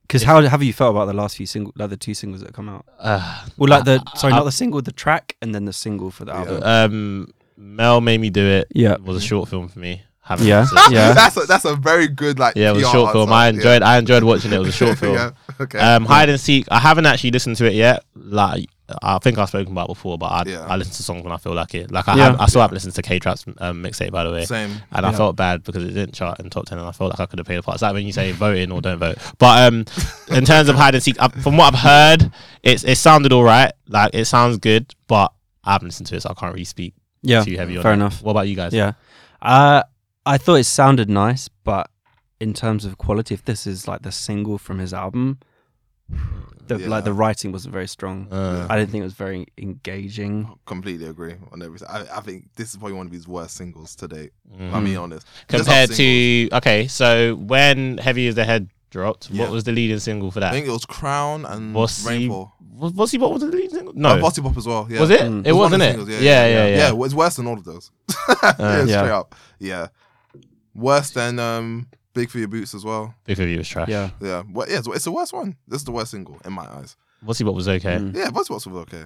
Because how have you felt about the last few single, like the two singles that come out? Uh, Well, like the sorry, I- not the single, the track, and then the single for the Yeah. album. um, Mel made me do it. Yeah. It was a short film for me. Haven't Yeah. listened to it. Yeah. that's a, that's a very good like. Yeah, it was a PR short film. answer. I Yeah. enjoyed. I enjoyed watching it. It was a short film. yeah. Okay. Um, hide and seek. I haven't actually listened to it yet. Like I think I've spoken about it before, but I, Yeah. I listen to songs when I feel like it. Like I Yeah. have, I still haven't listened to K Trap's um, mixtape by the way, Same. and I felt bad because it didn't chart in top ten, and I felt like I could have played a part. Is that when you say vote in or don't vote? But um, in terms of hide and seek, uh, from what I've heard, it's it sounded all right. Like it sounds good, but I haven't listened to it, so I can't really speak Yeah, too heavy on fair it. enough. What about you guys? Yeah, uh, I thought it sounded nice, but in terms of quality, if this is like the single from his album, the, Yeah. like the writing wasn't very strong. Uh, I didn't think it was very engaging. Completely agree on everything. I, I think this is probably one of his worst singles to date. mm. I'm being honest. Compared to okay, so when Heavy Is the Head dropped, Yeah. what was the leading single for that? I think it was Crown and Bossy- Rainfall. Was Vossi Bop was the leading single? No, Oh, Vossi Bop as well. Yeah. was it? Mm. It was, wasn't it? the singles, Yeah, yeah, yeah. Yeah, well, it's worse than all of those. yeah, Uh, straight Yeah. up. Yeah. Worse than um, Big for Your Boots as well. Big Review was trash. Yeah, Yeah. Well, yeah, it's, it's the worst one. This is the worst single in my eyes. What's he? What was okay. Mm. Yeah, Vossi Bops was okay.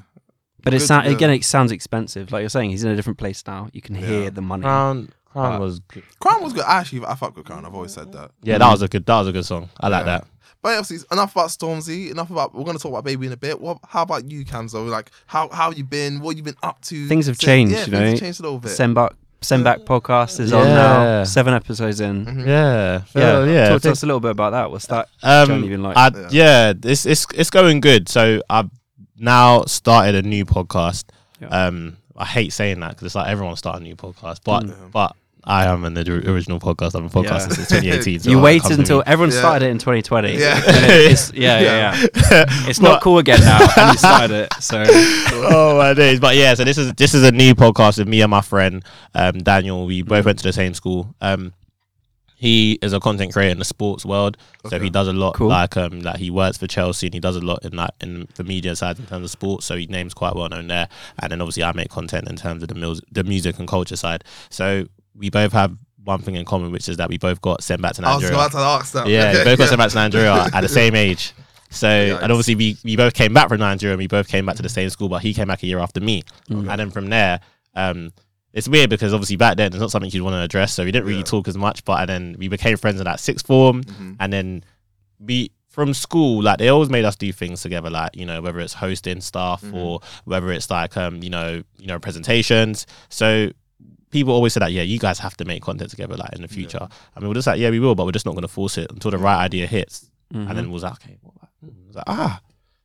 but it Good, sound yeah. again. It sounds expensive. Like you're saying, he's in a different place now. You can Yeah. hear the money. Crown, Crown Uh, was good. Crown was good. Actually, I fuck with Crown. I've always said that. Yeah, that was a good. That was a good song. I like Yeah. that. But obviously, enough about Stormzy. Enough about. We're gonna talk about Baby in a bit. What? How about you, Kamzo? Like, how how you been? What you been up to? Things have since- changed, Yeah, you things know. have changed a little bit. Sent Back, Sent Back podcast is on Yeah. now. Seven episodes in. Mhm. Yeah, Yeah, yeah, yeah. Talk to us a little bit about that. What's that Um, journey been like? I, Yeah. yeah, it's it's it's going good. So I've now started a new podcast. Yeah. Um, I hate saying that because it's like everyone start a new podcast, but Mm. but I am in the original podcast. I've been podcasting Yeah. since 2018. so you it waited until me. everyone Yeah. started it in 2020. Yeah. It's, yeah, yeah, yeah. It's not cool again now. And you started it. So oh my days! But yeah, so this is this is a new podcast with me and my friend um, Daniel. We both went to the same school. Um, he is a content creator in the sports world, so he does a lot. Cool. Like um, like he works for Chelsea and he does a lot in that in the media side in terms of sports. So he name's quite well known there. And then obviously I make content in terms of the mus- the music and culture side. So we both have one thing in common, which is that we both got sent back to Nigeria. I was Nigeria. about to ask that. Yeah, we both got sent back to Nigeria at the same age. So, Yikes. and obviously we, we both came back from Nigeria and we both came back to the same school, but he came back a year after me. Mm. And then from there, um, it's weird because obviously back then it's not something you'd want to address, so we didn't really Yeah. talk as much. But and then we became friends in that sixth form, Mhm. and then we from school like they always made us do things together, like you know whether it's hosting stuff Mhm. or whether it's like um you know you know presentations. So people always say that yeah you guys have to make content together like in the future. I mean we're just like yeah we will, but we're just not going to force it until the right idea hits. Mhm. And then we was like okay, what? Hmm. Was like, ah.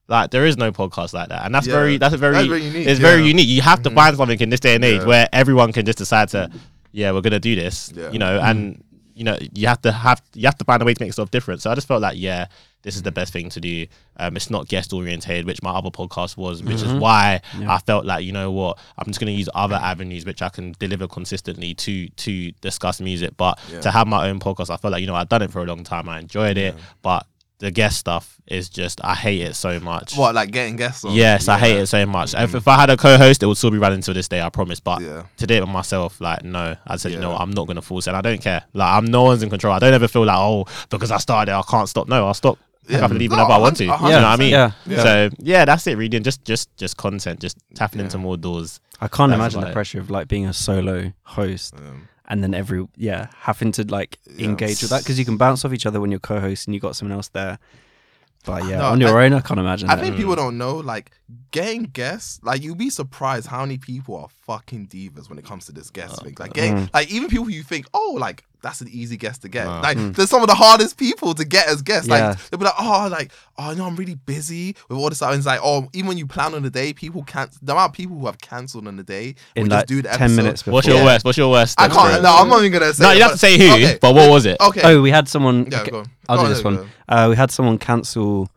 Like there is no podcast like that, and that's Yeah. very that's a very That's very unique. it's very unique. You have to Mhm. find something in this day and age Yeah. where everyone can just decide to, yeah, we're gonna do this, Yeah. you know, and you know you have to have you have to find a way to make stuff different. So I just felt like, yeah, this is the best thing to do. Um, it's not guest orientated, which my other podcast was, which is Mhm. why Yeah. I felt like, you know what, I'm just gonna use other avenues which I can deliver consistently to to discuss music. But Yeah. to have my own podcast, I felt like you know I've done it for a long time. I enjoyed it, but the guest stuff is just I hate it so much. What, like getting guests on? Yes, I hate it so much. If, if I had a co-host, it would still be running to this day. I promise. But Yeah. to do it with myself, like no, I said, you know, I'm not gonna force it. And I don't care. Like I'm no one's in control. I don't ever feel like oh because I started, it, I can't stop. No, I'll stop. Yeah. I can leave No, whenever I want to. a You know what I mean? Yeah. Yeah. So yeah, that's it. Really, and just just just content, just tapping Yeah. into more doors. I can't That's imagine about the it. pressure of like being a solo host Um, and then every yeah having to like Yeah. engage with that because you can bounce off each other when you're co-host and you got someone else there. But yeah, No, on your I- own, I can't imagine. I it. think Mm. people don't know, like, getting guests, like, you'd be surprised how many people are fucking divas when it comes to this guest Oh, thing. Like, getting, Mm. like, even people you think, oh, like, that's an easy guest to get. Wow. Like Mm. there's some of the hardest people to get as guests. Yeah. Like they'll be like, oh, like oh no, I'm really busy with all this stuff. And it's like, oh, even when you plan on the day, people can't. The amount of people who have cancelled on the day, we in just like do the 10 episode. minutes before. What's your Yeah. worst? What's your worst? I can't. No, I'm not even gonna say. No, it, you have to say who. Okay. But what was it? Okay. Oh, we had someone. yeah, okay, go on. I'll Go do on, this one. Uh, we had someone cancel.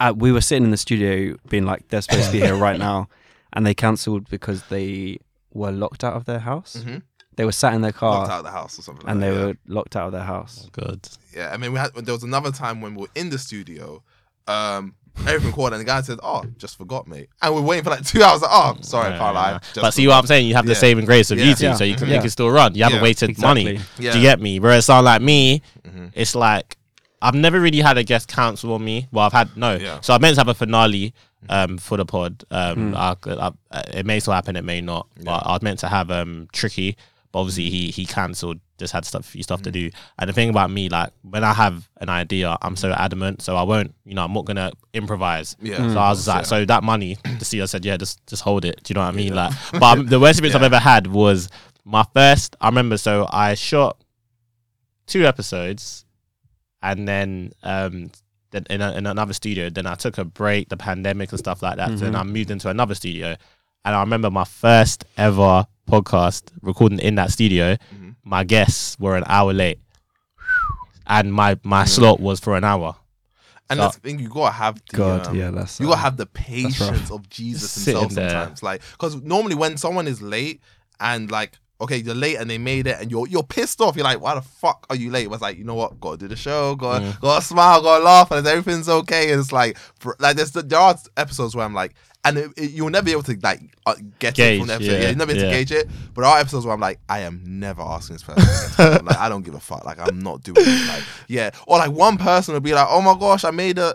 Uh, we were sitting in the studio, being like, "They're supposed to be here right now," and they cancelled because they were locked out of their house. Mhm. They were sat in their car Locked out of the house or something. and like they that, yeah. were locked out of their house. Good. Yeah, I mean, we had there was another time when we were in the studio, um, everything recorded, and the guy said, "Oh, just forgot, mate," and we're waiting for like two hours. Like, oh, sorry, I can't. Yeah. But see forgot." what I'm saying? You have the Yeah. saving grace of Yeah. YouTube, Yeah. so you can Yeah. you can still run. You haven't Yeah. wasted money. Exactly. Yeah. Do you get me? Whereas someone like me, Mhm. it's like I've never really had a guest cancel on me. Well, I've had no. Yeah. So I meant to have a finale um, for the pod. Um, Hmm. I, I, it may still happen. It may not. But I was meant to have um, tricky. But obviously he he cancelled. Just had stuff few stuff to do. And the thing about me, like when I have an idea, I'm so adamant. So I won't. You know, I'm not gonna improvise. Yeah, So I was course, like, yeah. so that money, the CEO said, yeah, just just hold it. Do you know what I mean? Like, but um, the worst experience I've ever had was my first. I remember, so I shot two episodes, and then um, then in, a, in another studio. Then I took a break, the pandemic and stuff like that. So then. I moved into another studio, and I remember my first ever podcast recording in that studio. Mhm. My guests were an hour late, and my my Mhm. slot was for an hour. And So- that's the thing, you gotta have the, God, um, yeah, that's you gotta have the patience of Jesus Just himself sitting there. sometimes. Like, because normally when someone is late and like, okay, you're late and they made it and you're you're pissed off. You're like, why the fuck are you late? It was like, you know what? Gotta do the show. Gotta Mm. gotta smile. Gotta laugh, and everything's okay. And it's like, br- like there's the, there are episodes where I'm like. And it, it- you'll never be able to like uh, get it from the episode. Yeah, yeah, you'll never be able yeah. to gauge it. But there are episodes where I'm like, I am never asking this person. like, I don't give a fuck. Like, I'm not doing it. Like, yeah. Or like one person will be like, oh my gosh, I made a.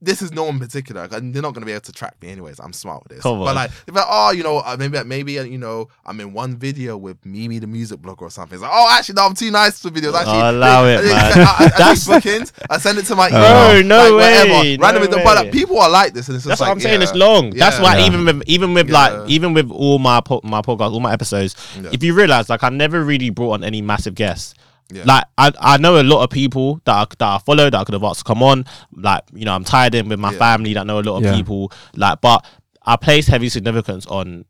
This is no one in particular. and they're not gonna be able to track me anyways. I'm smart with this. Come But on. like, if like, oh, you know, uh, maybe maybe uh, you know, I'm in one video with Mimi the music blogger or something. It's like, oh, actually, no, I'm too nice for videos. Actually, Oh, allow it, I, man. I, I, I bookings. I send it to my email. Oh, no like, way, Whatever. Random no with the, but like, people are like this, and it's That's like, what I'm saying. It's long. That's why Yeah. even with even with Yeah. like even with all my po- my podcast, all my episodes, Yeah. if you realize, like I never really brought on any massive guests. Yeah. Like I, I know a lot of people that I, that I follow that I could have asked to come on. Like you know, I'm tied in with my Yeah. family that know a lot of Yeah. people. Like, but I place heavy significance on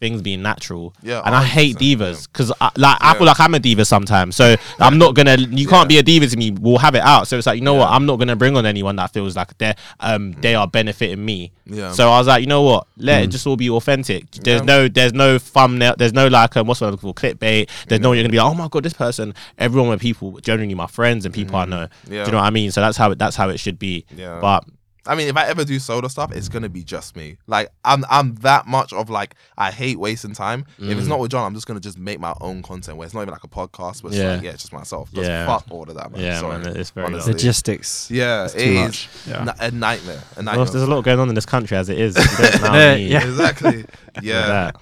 things being natural. Yeah, and I hate divas because I, like I feel like I'm a diva sometimes. So I'm not gonna. You can't be a diva to me. We'll have it out. So it's like you know what? I'm not gonna bring on anyone that feels like they're um they are benefiting me. Yeah. So I was like, you know what? Let it just all be authentic. There's no, there's no thumbnail. There's no like, um, what's what I'm looking for? Clickbait. There's no you're gonna be like, oh my god, this person. Everyone with people, generally my friends and people I know. Yeah. Do you know what I mean? So that's how it. That's how it should be. Yeah. But I mean, if I ever do solo stuff, it's gonna be just me. Like I'm, I'm that much of like I hate wasting time. If it's Mm. not with John, I'm just gonna just make my own content where it's not even like a podcast, but it's Yeah. like, yeah, it's just myself. Just Yeah. fuck all of that, man. yeah, Sorry. man, it's very. honestly. long. logistics. yeah, It's it too is much. Yeah. n- a nightmare. A Well, nightmare. there's a lot going on in this country as it is. You don't know Yeah, yeah. exactly. Yeah.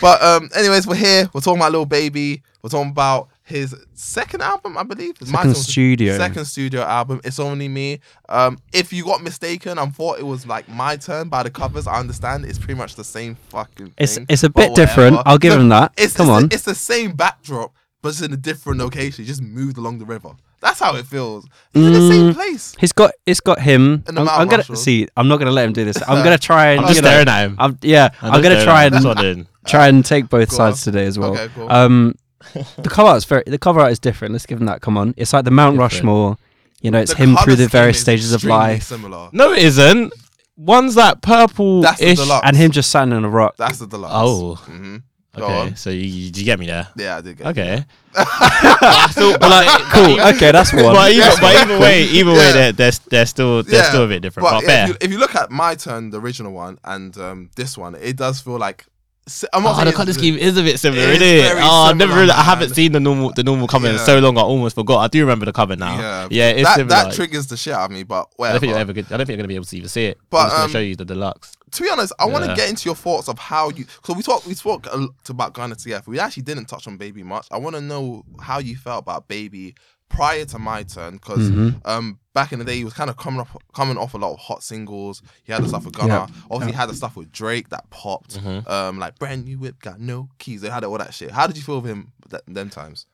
But um, anyways, we're here. We're talking about Lil Baby. We're talking about his second album, I believe. It's my Second turn. studio. Second studio album. It's only me. Um, if you got mistaken, I thought it was like my turn by the covers. I understand. It's pretty much the same fucking. It's thing, it's a bit different. whatever. I'll give No, him that. It's, Come it's on. The, it's the same backdrop, but it's in a different location. You just moved along the river. That's how it feels. It's in the same Mm. place. He's got it's got him. I'm, I'm gonna see. I'm not gonna let him do this. I'm gonna try and I'm just you know, staring at him. I'm, yeah, I'm I'm, gonna try and That's what I'm doing. try and take both Go sides on. today as well. Okay, cool. Um, the cover art's very. The cover art is different. Let's give him that. Come on, it's like the Mount Different. Rushmore. You know, it's The him through the various stages of life, Similar. No, it isn't. One's that purple That's the ish. deluxe. and him just standing on a rock. That's the deluxe. Oh. hmm Go Okay, on. so you, you, did you get me there? Yeah, I did get it. Okay. but like, cool. Okay, that's one. But either, but either way, either Yeah. way, they're, they're they're still they're Yeah. still a bit different. But But, yeah, fair. if, you, if you look at my turn, the original one, and um, this one, it does feel like. Si- I'm not Oh, saying the it's colour the- scheme is a bit similar, It is isn't it? very Oh, I've never really, I haven't seen the normal the normal cover in so long. I almost forgot. I do remember the cover now. Yeah, Yeah, it's that, similar. that triggers the shit out of me. But whatever. I don't think you're ever good. I don't think you're gonna be able to even see it. But, I'm just gonna um, show you the deluxe. to be honest, I want to get into your thoughts of how you. So we talked, we spoke a lot about Gunna TF. We actually didn't touch on Baby much. I want to know how you felt about Baby prior to my turn, because Mhm. um, back in the day, he was kind of coming off, coming off a lot of hot singles. He had the stuff with Gunna. Yeah. Obviously, he had the stuff with Drake that popped. Mhm. Um, like brand new whip, got no keys. They had all that shit. How did you feel with him that, them times?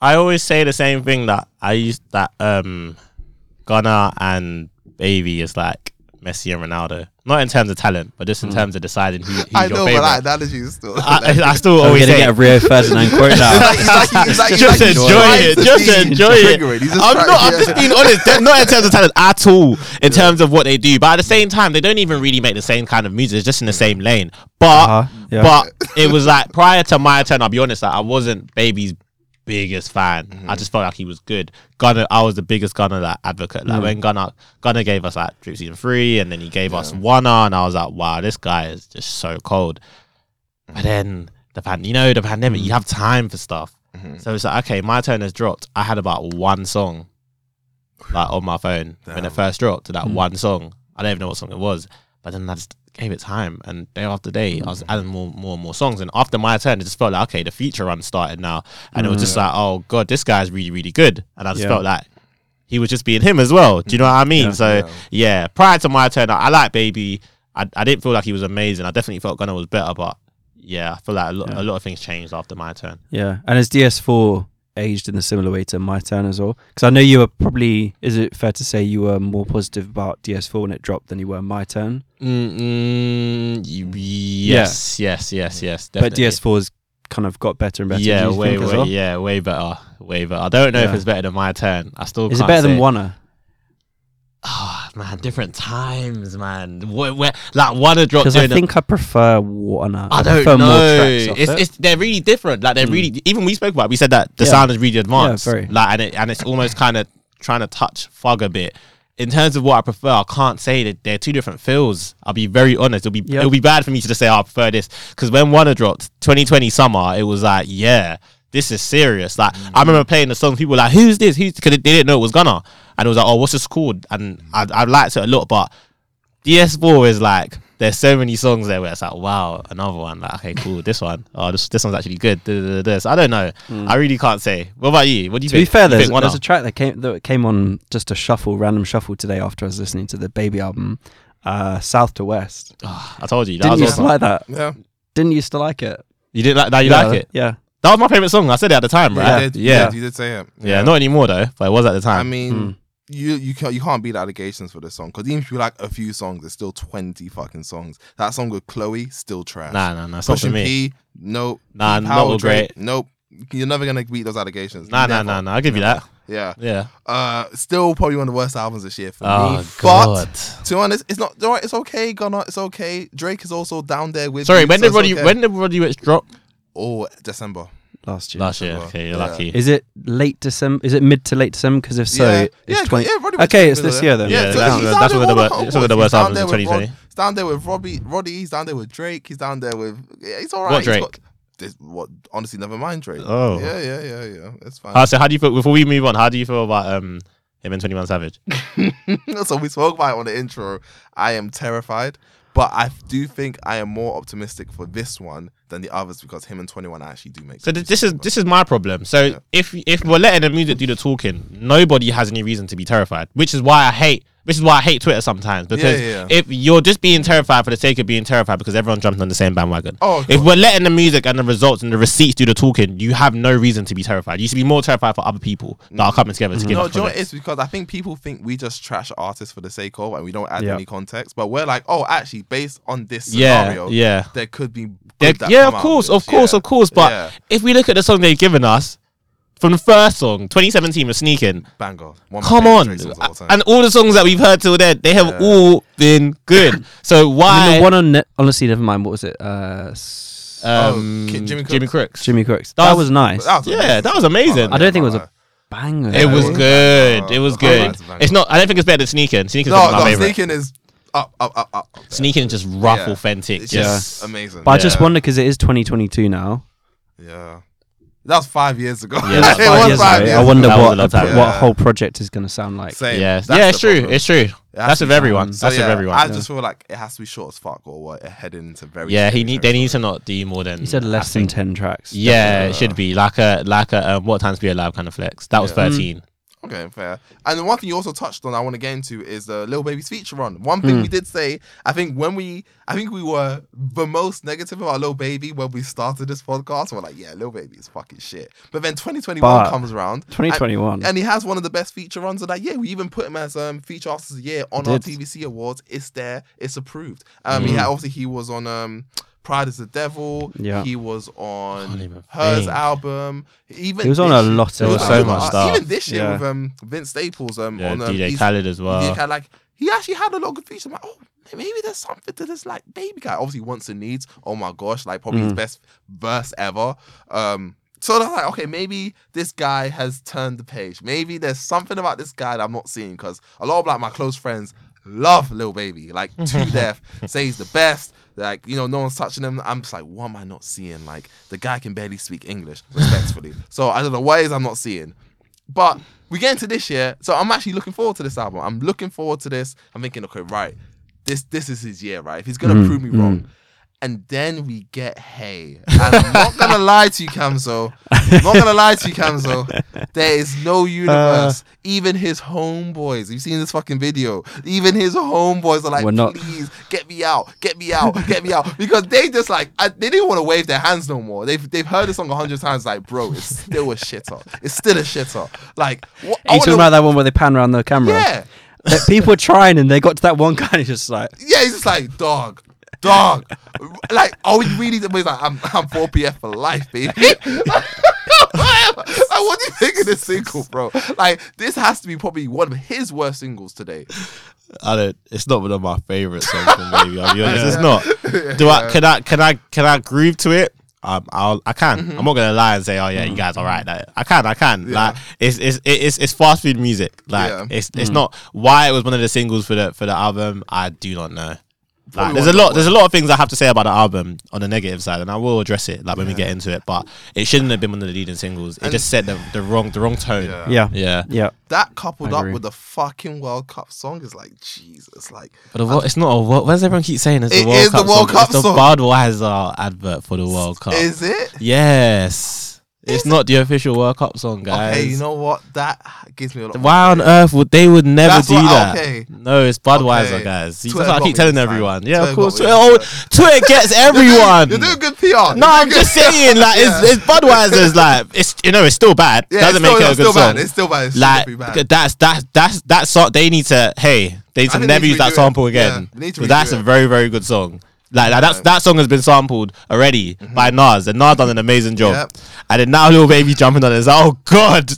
I always say the same thing that I used that um Gunna and Baby is like Messi and Ronaldo. Not in terms of talent, but just in terms of deciding who, who's I your know, favorite. but that analogy is still. I, I still I'm always gonna say get a Rio Ferdinand quote now. Just enjoy it. Just enjoy it. triggering. He's just I'm not. I'm just being honest. They're not in terms of talent at all. In terms of what they do, but at the same time, they don't even really make the same kind of music. It's just in the same lane. But Uh-huh, yeah. but it was like prior to my turn. I'll be honest. Like, I wasn't Baby's biggest fan. Mm-hmm. I just felt like he was good. Gunna, I was the biggest Gunna like, advocate. Mm. Like when Gunna Gunna gave us like Drip season three, and then he gave us one, and I was like, wow, this guy is just so cold. Mm. But then the pan, you know, the pandemic, you have time for stuff. Mm-hmm. So it's like, okay, my turn has dropped. I had about one song, like on my phone when Damn. it first dropped. That Mm. one song, I don't even know what song it was. But then I just gave it time, and day after day, I was mm. adding more, more and more songs. And after my turn, it just felt like, okay, the feature run started now, and it was just mm. like, oh god, this guy's really, really good. And I just Yeah. felt like he was just being him as well. Do you know what I mean? Yeah. so Yeah. yeah. prior to my turn, I, I like Baby. I, I didn't feel like he was amazing. I definitely felt Gunna was better, but yeah, I feel like a lot, Yeah. a lot of things changed after my turn. Yeah, and has DS4 aged in a similar way to my turn as well? Because I know you were probably. Is it fair to say you were more positive about DS4 when it dropped than you were my turn? Mm, yes, yes, yes, yes. But Definitely. DS4's kind of got better and better. yeah, way, way, well? yeah, way better, way better. I don't know if it's better than my turn. I still Is it better than Wunna? Oh man, different times, man. Where, where like Wunna dropped Because I think I prefer Wunna. I prefer don't know. It's, it. it's they're really different. Like they're Mm. really even we spoke about. it, We said that the Yeah. sound is really advanced. very. Like and it and it's almost kind of trying to touch fog a bit. In terms of what I prefer, I can't say that they're two different feels. I'll be very honest. It'll be Yep. it'll be bad for me to just say oh, I prefer this because when Wunna dropped 2020 summer, it was like yeah, this is serious. Like I remember playing the song, people were like who's this? Who's because they didn't know it was Gunna, and it was like oh what's this called? And I I liked it a lot, but DS4 is like there's so many songs there where it's like wow another one. Like okay cool this one. Oh this this one's actually good. So I don't know. I really can't say. What about you? What do you To be fair, there's, think there's a track that came that came on just a shuffle, random shuffle today after I was listening to the Baby album, uh, South to West. Ah, I told you that Didn't was you used to like that? Yeah, Didn't you used to like it? you didn't like now you yeah, like it? Yeah. that was my favorite song. I said it at the time You right did, you yeah you did say it. yeah not anymore though but it was at the time. I mean, Mm. You you can't you can't beat allegations for this song because even if you like a few songs, it's still twenty fucking songs. That song with Chloe still trash. nah nah nah it's not for Pushing me P, nope. Nah, P not all great. Nope. You're never gonna beat those allegations. nah nah Never. nah nah I'll give you that Yeah. yeah Uh, still probably one of the worst albums this year for oh me. god But to be honest, it's not. Alright, it's okay. Gunna, it's okay. Drake is also down there with. sorry you, when so did Roddy okay. when did Roddy Ricch drop Oh, December. Last year. last year December. okay you're Yeah. lucky Is it late December? Is it mid to late December? Because if so, yeah, it's yeah, 20. yeah, Roddy Okay, it's this year then. Yeah, so that's- he's that's one of the with wor- it's one of the worst down albums there of with Rod- He's down there with Robbie, Roddy. He's down there with Drake. He's down there with. Yeah, he's all right. What He's Drake? got- this, what? Honestly, never mind Drake. Oh. yeah, yeah, yeah, yeah. It's fine. Uh, so how do you feel before we move on how do you feel about um him and 21 Savage so we spoke about it on the intro. I am terrified, but I do think I am more optimistic for this one than the others because him and Twenty One actually do make. So th- this is this is my problem. So Yeah. if if we're letting the music do the talking, nobody has any reason to be terrified. Which is why I hate. Which is why I hate Twitter sometimes because yeah, yeah. if you're just being terrified for the sake of being terrified because everyone jumped on the same bandwagon. Oh, if we're letting the music and the results and the receipts do the talking, you have no reason to be terrified. You should be more terrified for other people that are mm. coming together to mm-hmm. give No, us do you know what it is? Because I think people think we just trash artists for the sake of and we don't add Yeah. any context. But we're like, oh, actually, based on this Yeah, scenario, yeah. there could be. There- that yeah, come of course, this. of course, Yeah. of course. But Yeah. if we look at the song they've given us from the first song, 2017 was sneaking. banger. One Come on, Drake songs of all and all the songs that we've heard till then, they have Yeah. all been good. So I mean, why? the one on net, honestly, never mind. What was it? Uh, um, Oh, Ki- Jimmy Jimmy, Crooks. Crooks. Jimmy Cooks. that That, was- was nice. That was Yeah, that was amazing. I don't think it was a banger. It was good. Oh, It was oh, good. that's a banger. It's not. I don't think it's better than Sneaking. Sneaking is No, my no, favorite. sneaking is up, up, up, up. up. Sneaking is just rough, Yeah. authentic. It's Just just amazing. But I just wonder because it is 2022 now. yeah, that was five years ago. Yeah, that was It five years five ago. years I wonder That was what a long what ago. whole project is going to sound like. Same. yeah, That's yeah. It's true. problem. It's true. It has That's to with everyone. So, That's with yeah, everyone. I Yeah. just feel like it has to be short as fuck, or what, heading into very. Yeah, he scary need. They need to not do more than. He said less than 10 tracks. Yeah, it should be like a like a um, what times be alive kind of flex. That was Yeah. thirteen. Okay, Okay, fair. And the one thing you also touched on, I want to get into, is the Lil Baby's feature on. One thing we did say, I think when we, I think we were the most negative about Lil Baby when we started this podcast. We're like, yeah, Lil Baby is fucking shit. But then 2021 But comes around. 2021. And, he has one of the best feature runs of that year. We even put him as um feature artist of the year on our. TVC awards. It's there. It's approved. Um, he had, obviously he was on um. Pride is the Devil. Yeah. He was on Her's think. album. Even He was on a lot There of was so much stuff. Even this year Yeah. with um Vince Staples um Yeah, on um, DJ Khaled as well. DJ Khaled, like he actually had a lot of good features. I'm like, oh, maybe there's something to this like baby guy. Obviously, wants and needs. Oh my gosh, like probably his Mm. best verse ever. Um, so that's like, okay, maybe this guy has turned the page. Maybe there's something about this guy that I'm not seeing because a lot of like my close friends love Lil Baby, like to death. Say he's the best. Like you know, no one's touching him. I'm just like, what am I not seeing? Like the guy can barely speak English, respectfully. so I don't know what it is I'm not seeing. But we get into this year, so I'm actually looking forward to this album. I'm looking forward to this. I'm thinking, okay, right, this this is his year, right? If he's gonna Mm, prove me wrong, and then we get Hey. And I'm not gonna lie to you, Kamzo. I'm not gonna lie to you, Kamzo. There is no uh. universe. Even his homeboys. You've seen this fucking video. Even his homeboys are like, We're not- please get me out, get me out, get me out, because they just like I, they didn't want to wave their hands no more. They've they've heard the song a hundred times. Like, bro, it's still a shitter. It's still a shitter. Like, what? Are you talking about that one where they pan around the camera? yeah. People were trying and they got to that one guy and he's just like, Yeah, he's just like, dog, dog. like, are we really? He's like, I'm, I'm 4PF for life, baby. like, what do you think of this single, bro? Like, this has to be probably one of his worst singles today. I don't. It's not one of my favorite songs Baby. I'll be honest. It's not. Do I? Can I? Can I? Can I groove to it? Um, I'll. I can. I'm not gonna lie and say, oh yeah, you guys are right. Like, I can. I can. Mm-hmm. Yeah. Like it's it's it's it's fast food music. Like Yeah. it's it's not why it was one of the singles for the for the album. I do not know. Like, there's a lot. There's a lot of things I have to say about the album on the negative side, and I will address it like when we get into it. But it shouldn't have been one of the leading singles. It And- just set the, the wrong the wrong tone. Yeah. yeah, Yeah. yeah. That coupled up with the fucking World Cup song is like Jesus. Like, But the, World- it's not a World. Why does everyone keep saying it's It the World is the Cup World song? Cup it's the. Budweiser advert for the World Cup. is it? yes, it's not the official World Cup song, guys. Okay, you know what? That gives me a lot. of Why on earth would they would never That's do what- that? okay. No, it's Budweiser, Okay. guys. You Twitter just I got keep telling this time. everyone. Yeah, Twitter of course. got oh, Twitter, me oh, Twitter gets everyone. You're doing good PR. No, I'm just saying, like, it's, it's Budweiser's like, it's you know, it's still bad. Yeah, Doesn't it's make still, it a it's good still song. bad. It's still bad. It's like still bad. that's that's that's that song. They need to hey, they need I to think never use that redo it. sample Yeah, again. they need to 'Cause that's redo a it. very very good song. Like, like that's that song has been sampled already by Nas, and Nas done an amazing job. Yep. And then now Lil Baby jumping on it. It's like, oh god,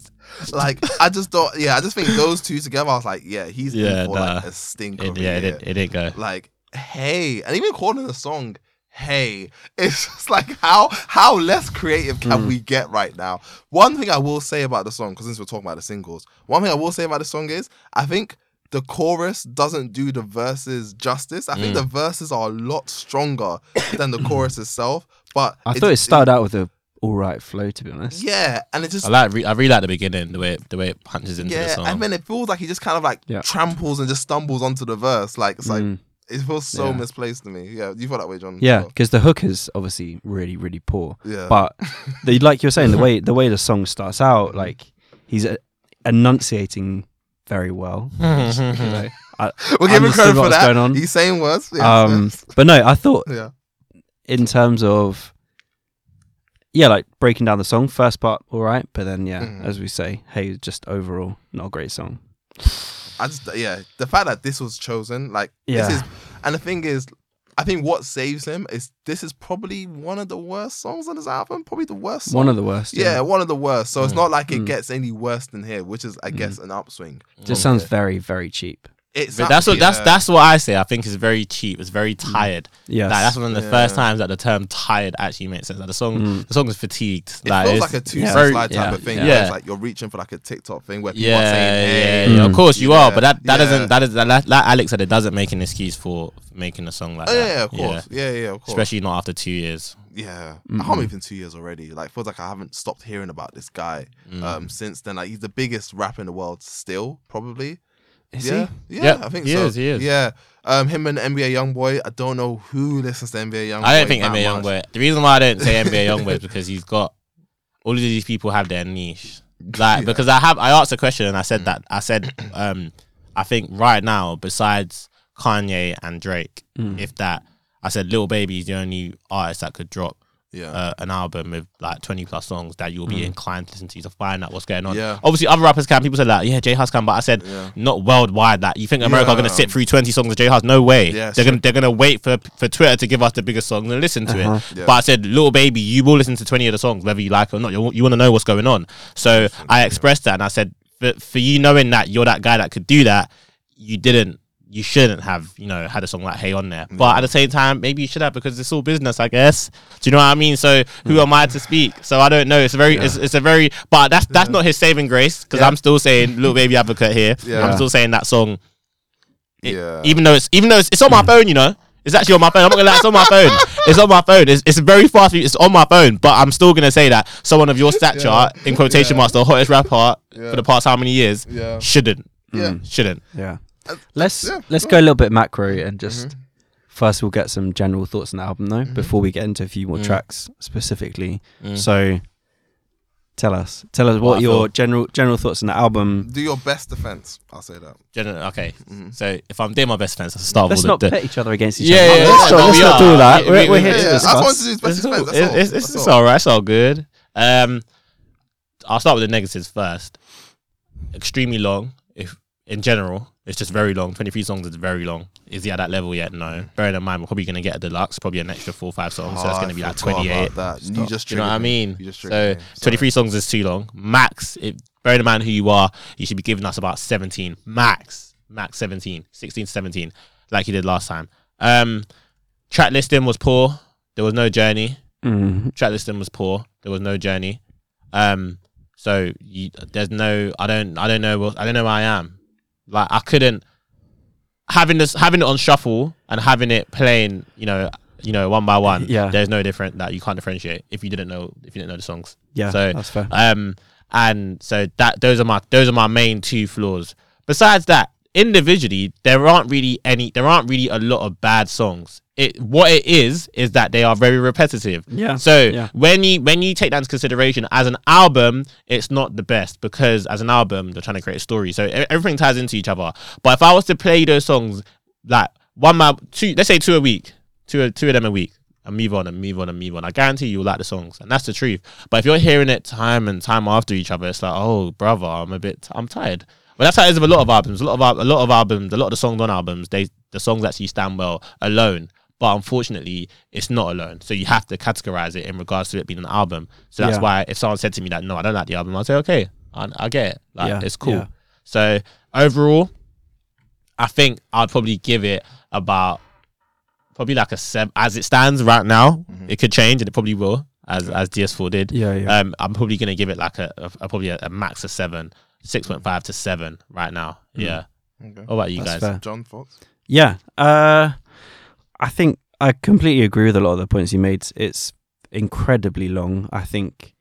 like I just thought, yeah, I just think those two together. I was like, yeah, he's Yeah, in for nah. like a stink. It- yeah, it, didn't- it didn't go. Like, hey, and even calling the song "Hey," it's just like how how less creative can Hmm. we get right now? One thing I will say about the song, because since we're talking about the singles, one thing I will say about the song is I think. The chorus doesn't do the verses justice. I Hmm. think the verses are a lot stronger than the chorus itself. But I it's- thought it started out with a all right flow, to be honest. Yeah, and it just I like. Re- I really like the beginning, the way the way it punches into the yeah, song. and then it feels like he just kind of like Yeah. tramples and just stumbles onto the verse. Like it's like Mm. it feels so Yeah. misplaced to me. Yeah, you feel that way, John? Yeah, because the hook is obviously really, really poor. yeah. But the, like you were saying, the way the way the song starts out, like he's uh, enunciating very well. you know. I- we'll give him credit for that. He's saying words. Yes, um, yes. but no, I thought yeah. in terms of yeah, like breaking down the song, first part all right, but then yeah, Mhm. as we say, hey, just overall not a great song. I just yeah, the fact that this was chosen, like Yeah. this is, and the thing is, I think what saves him is this is probably one of the worst songs on his album. Probably the worst. Song. One of the worst. yeah, one of the worst. So it's Mm. not like it Mm. gets any worse than here, which is I guess an upswing. just sounds here. very, very cheap. It's But that's what that's yeah. that's what I say. I think it's very cheap. It's very tired. Yeah, Like that's one of the first times that the term "tired" actually makes sense. Like the song, Mm. the song is fatigued. It like, feels like a two yeah. step slide type yeah, of thing. yeah. where It's like you're reaching for like a TikTok thing where people yeah, are saying, yeah, "Hey." yeah, Mm. Of course you Yeah, are, but that that yeah. doesn't that is that, like like Alex said, it doesn't make an excuse for making a song like Oh, that. yeah, yeah, of course. Yeah, yeah, of course. Especially not after two years. yeah, I Mhm. can't believe it's been two years already. Like, feels like I haven't stopped hearing about this guy Mm. um since then. Like, he's the biggest rapper in the world still, probably. Is yeah, he? yeah, Yep, I think he so. is, he is. Yeah, um, him and NBA YoungBoy. I don't know who listens to NBA YoungBoy. I don't think NBA much. Youngboy. The reason why I don't say NBA Youngboy is because he's got all of these people have their niche. Like Yeah. because I have I asked a question and I said that I said um I think right now besides Kanye and Drake, Mm. if that I said Lil Baby is the only artist that could drop Yeah. uh, an album with like 20 plus songs that you'll be Mm. inclined to listen to to find out what's going on. Yeah. Obviously, other rappers can. People said that, yeah, J Hus can, but I said yeah. not worldwide. That you think America are going to sit through 20 songs of J Hus? No way. Yeah, they're sure. gonna they're gonna wait for for Twitter to give us the biggest songs and listen to Uh-huh. it. Yeah. But I said, Lil Baby, you will listen to 20 of the songs, whether you like it or not. You, you want to know what's going on. So I expressed that and I said, for, for you knowing that you're that guy that could do that, you didn't. You shouldn't have, you know, had a song like "Hey" on there. But at the same time, maybe you should have because it's all business, I guess. Do you know what I mean? So who hmm. am I to speak? So I don't know. It's a very, it's, it's a very, but that's that's not his saving grace because Yeah. I'm still saying "Lil Baby Advocate" here. Yeah. I'm still saying that song it- Yeah. even though it's even though it's, it's on my phone, you know. It's actually on my phone. I'm not gonna lie, it's on my phone. It's on my phone. It's, it's very fast. It's on my phone, but I'm still gonna say that someone of your stature, Yeah. in quotation Yeah. marks, the hottest rapper Yeah. for the past how many years, Yeah. shouldn't, Yeah. shouldn't. Yeah. Uh, Let's yeah, let's go go a little bit macro and just Mhm. first we'll get some general thoughts on the album though Mhm. before we get into a few more Mm. tracks specifically. Mm. So tell us, tell us What what your feel. general general thoughts on the album. Do your best defense. I'll say that. Gen- okay, Mhm. so if I'm doing my best friends, I'll start Let's with not the, pit each other against each Yeah, other. yeah, let's yeah, not, no, let's not are. do that. We- We're, we- we're here Yeah, to yeah, I just discuss. wanted to do his best It's, cool. defense. That's It- all. it's, it's, it's all. all right. It's all good. Um, I'll start with the negatives first. Extremely long. If in general, it's just very long. Twenty three songs is very long. Is he at that level yet? No. Bearing in mind, we're probably gonna get a deluxe, probably an extra four five songs. so that's Oh, gonna be like twenty eight. about That. You just you know what I mean? Just So me. 23 songs is too long. Max, it, bearing in mind who you are, you should be giving us about 17. Max. Max 17. 16 to 17, like you did last time. Um, track listing was poor. There was no journey. Mm. Track listing was poor. There was no journey. Um, so you, there's no, I don't, I don't know, what, I don't know where I am. Like I couldn't having this, having it on shuffle and having it playing, you know, you know, one by one. Yeah. there's no different that you can't differentiate if you didn't know if you didn't know the songs. Yeah, So, that's fair. Um, and so that those are my those are my main two flaws. Besides that, individually, there aren't really any there aren't really a lot of bad songs. It what it is is that they are very repetitive. Yeah. So Yeah. when you when you take that into consideration as an album, it's not the best because as an album they're trying to create a story. So everything ties into each other. But if I was to play those songs like one my two let's say two a week, two two of them a week, and move on and move on and move on. I guarantee you'll like the songs, and that's the truth. But if you're hearing it time and time after each other, it's like, oh, brother, I'm a bit, I'm tired. But that's how it is with a lot of albums. A lot of a lot of albums, a lot of the songs on albums, they the songs actually stand well alone. But unfortunately, it's not alone. So you have to categorize it in regards to it being an album. So that's Yeah. why if someone said to me that no, I don't like the album, I'll say okay, I, I get it. Like Yeah, it's cool. yeah. So overall, I think I'd probably give it about probably like a seven as it stands right now. Mhm. It could change and it probably will, as as DS4 did. Yeah, yeah. Um, I'm probably gonna give it like a, a, a- probably a, a max of seven, six point five to seven right now. Mm. Yeah. Okay. What about you That's guys? fair. John thoughts. Yeah. Uh, I think I completely agree with a lot of the points you made. It's incredibly long. I think,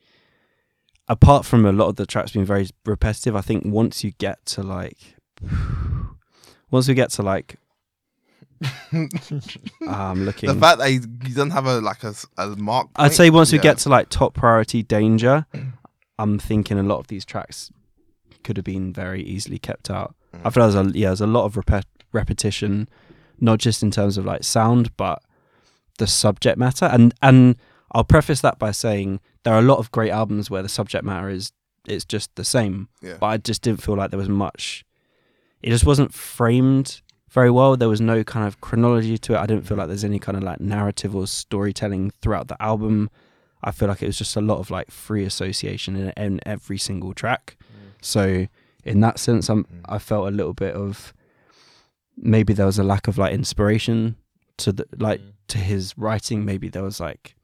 apart from a lot of the tracks being very repetitive, I think once you get to like, once we get to like, I'm looking. The fact that he, he doesn't have a like a mark. I'd say once we get to like top priority danger, I'm thinking a lot of these tracks could have been very easily kept out. I Mm. feel there's a yeah, there's a lot of repet- repetition, not just in terms of like sound, but the subject matter. And and I'll preface that by saying there are a lot of great albums where the subject matter is it's just the same, Yeah. but I just didn't feel like there was much. It just wasn't framed very well. There was no kind of chronology to it. I didn't feel like there's any kind of like narrative or storytelling throughout the album. I feel like it was just a lot of like free association in, in every single track. So in that sense, I'm Mm. I felt a little bit of maybe there was a lack of like inspiration to the like Mm. to his writing. Maybe there was like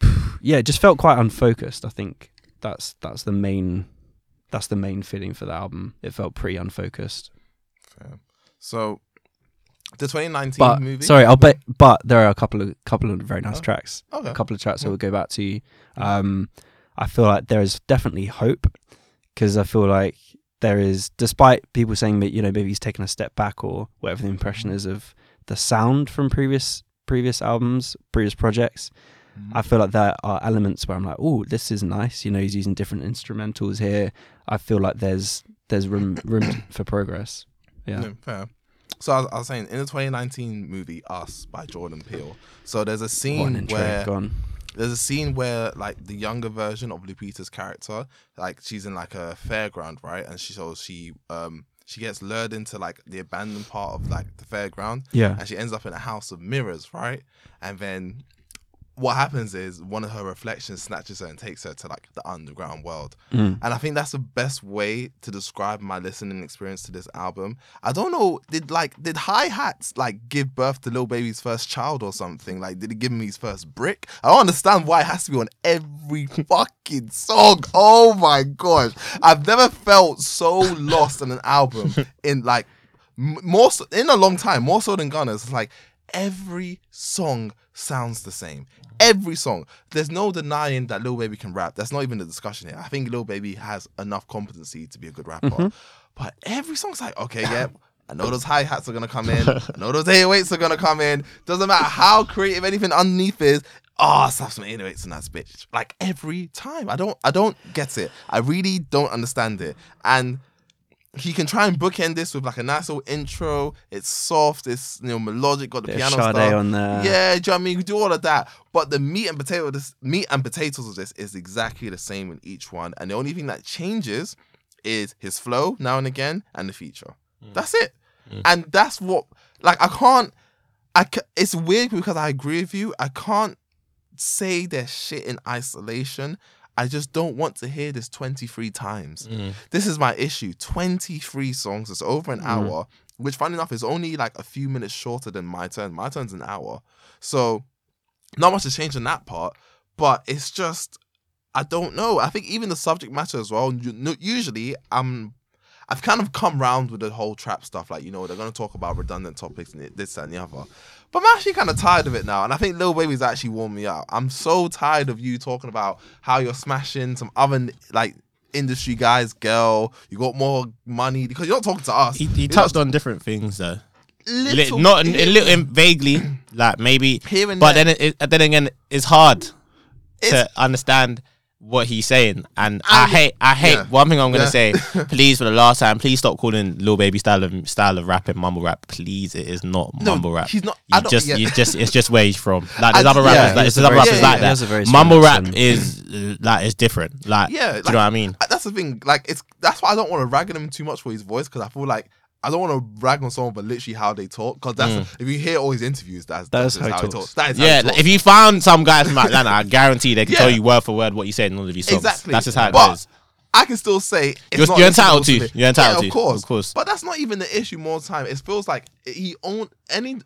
yeah, it just felt quite unfocused. I think that's that's the main that's the main feeling for the album. It felt pretty unfocused. Fair. So, the 2019 But movie. sorry, I'll bet. But there are a couple of couple of very nice Oh. tracks. Okay. A couple of tracks I Yeah. will go back to. Um, I feel like there is definitely hope because I feel like there is, despite people saying that you know maybe he's taken a step back or whatever the impression mm-hmm. is of the sound from previous previous albums, previous projects. I feel like there are elements where I'm like, oh, this is nice. You know, he's using different instrumentals here. I feel like there's there's room room for progress. Yeah. No, fair. So I was, I was saying in the 2019 movie Us by Jordan Peele. So there's a scene where. There's a scene where like the younger version of Lupita's character, like she's in like a fairground, right? And she so she um she gets lured into like the abandoned part of like the fairground, Yeah. and she ends up in a house of mirrors, right? And then what happens is one of her reflections snatches her and takes her to like the underground world. Mm. And I think that's the best way to describe my listening experience to this album. I don't know, did like did hi hats like give birth to Lil Baby's first child or something? Like, did it give him his first brick? I don't understand why it has to be on every fucking song. Oh my gosh, I've never felt so lost in an album in like m- more so, in a long time, more so than Gunna's. It's like every song sounds the same. Every song. There's no denying that Lil Baby can rap. That's not even the discussion here. I think Lil Baby has enough competency to be a good rapper. Mm-hmm. But every song's like, okay, yeah. I know those hi hats are gonna come in. I know those 808s are gonna come in. Doesn't matter how creative anything underneath is. Ah, oh, slap some 808s in that bitch. Like every time. I don't I don't get it. I really don't understand it. And he can try and bookend this with like a nice little intro. It's soft, it's you know melodic, got the Bit of piano Sade stuff. on there. Yeah, do you know what I mean? We do all of that. But the meat and potato this meat and potatoes of this is exactly the same in each one. And the only thing that changes is his flow now and again and the feature. Mm. That's it. Mm. And that's what like I can't I ca- it's weird because I agree with you. I can't say their shit in isolation. I just don't want to hear this 23 times. Mm. This is my issue. 23 songs. It's over an hour, which funny enough is only like a few minutes shorter than my turn. My turn's an hour. So not much has changed in that part, but it's just I don't know. I think even the subject matter as well. Usually, I'm I've kind of come round with the whole trap stuff. Like you know, they're gonna talk about redundant topics and this that, and the other. But I'm actually kind of tired of it now, and I think Lil Baby's actually warmed me out. I'm so tired of you talking about how you're smashing some other like industry guys, girl. You got more money because you're not talking to us. He, he touched on different things though. little, not in, in little vaguely, like maybe, Here and but there. then it, then again, it's hard to understand what he's saying. And I And- hate, I hate. yeah. One thing I'm gonna Yeah. say, please, for the last time, please stop calling Lil Baby style of style of rapping mumble rap. Please, it is not No, mumble rap. he's not- You don't- just, yeah. you just, it's just where he's from. Like there's I- other rappers, he like has there's a other rappers strong- like he has a very that. strong Mumble rap accent. is like it's different. Like, Yeah, do you know what I mean? that's the thing. Like it's that's why I don't want to rag on him too much for his voice because I feel like I don't want to rag on someone, but literally how they talk. Because that's mm. if you hear all his interviews, that's That that's how he how he talks. That is Yeah, he like, talks. if you found some guys from Atlanta, I guarantee they can Yeah. tell you word for word what you said in all of these songs. Exactly. That's just how it But goes. I can still say it's You're- not you're entitled to. me. You're entitled yeah, to. Of course, Of course. But that's not even the issue. More time, it feels like he owned any.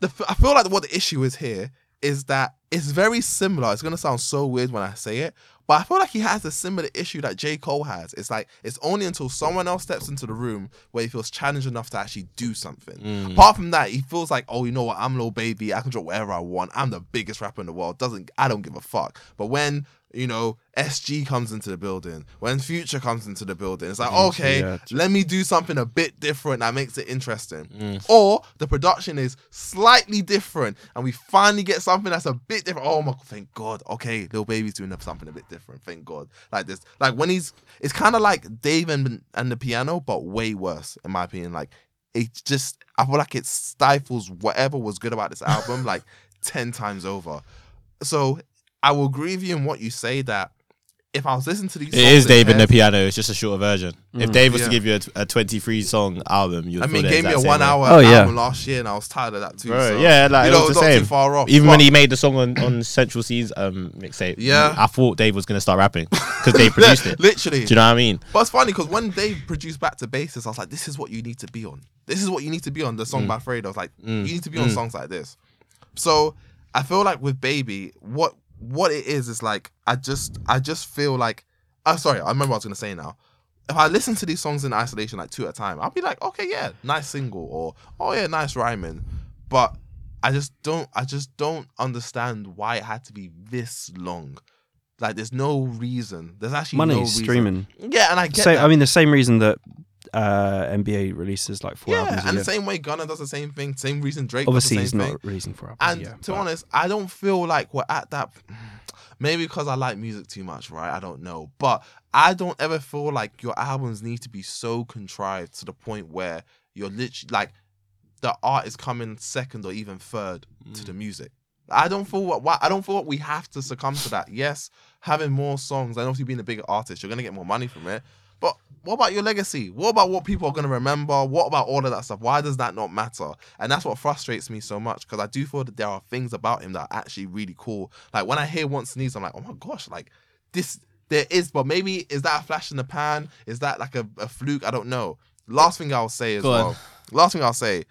The I feel like what the issue is here is that it's very similar. It's gonna sound so weird when I say it, but I feel like he has a similar issue that J Cole has. It's like it's only until someone else steps into the room where he feels challenged enough to actually do something. Mm. Apart from that, he feels like, oh, you know what? I'm a little Baby. I can drop whatever I want. I'm the biggest rapper in the world. Doesn't I don't give a fuck. But when you know SG comes into the building, when Future comes into the building, it's like okay, yeah. let me do something a bit different that makes it interesting. Mm. Or the production is slightly different, and we finally get something that's a bit different. Oh my, god, thank God. Okay, Lil Baby's doing something a bit different. Thank God. Like this, like when he's, it's kind of like Dave and and the piano, but way worse in my opinion. Like it just, I feel like it stifles whatever was good about this album like ten times over. So I will agree with you in what you say that if I was listening to these, It is songs in Dave and the piano. It's just a shorter version. If Dave was Yeah. to give you a, a 23 song album, you'd I mean, the gave me a one way. hour Oh, yeah. album last year, and I was tired of that too. Bro, so, yeah, like, you it know, was it's the not same. too far off. Even But when he made the song on, on Central Cee's um, mixtape, Yeah. I thought Dave was gonna start rapping because they produced it. literally, Do you know what I mean? But it's funny because when Dave produced Back to Basics, I was like, this is what you need to be on. This is what you need to be on. The Mm. song by Fredo. I was like, you need to be on songs like this. So I feel like with Baby, what what it is is like I just I just feel like oh sorry, I remember what I was gonna say now. If I listen to these songs in isolation like two at a time, I'll be like, okay, yeah, nice single, or oh yeah, nice rhyming. But I just don't I just don't understand why it had to be this long. Like there's no reason. There's actually Money no reason. streaming. Yeah, and I get So that. I mean, the same reason that uh, NBA releases like four yeah, albums. a and the same way Gunna does the same thing. Same reason Drake Obviously, does he's the same not thing. releasing four albums. And yeah, to be honest, I don't feel like we're at that. Maybe because I like music too much, right? I don't know, but I don't ever feel like your albums need to be so contrived to the point where you're literally like the art is coming second or even third to the music. I don't feel what, what I don't feel what we have to succumb to that. Yes, having more songs and obviously being a bigger artist, you're gonna get more money from it. But what about your legacy? What about what people are gonna remember? What about all of that stuff? Why does that not matter? And that's what frustrates me so much because I do feel that there are things about him that are actually really cool. Like when I hear Wants and Needs, I'm like, oh my gosh, like this there is, but maybe is that a flash in the pan? Is that like a, a fluke? I don't know. Last thing I'll say as Go on. well. Last thing I'll say.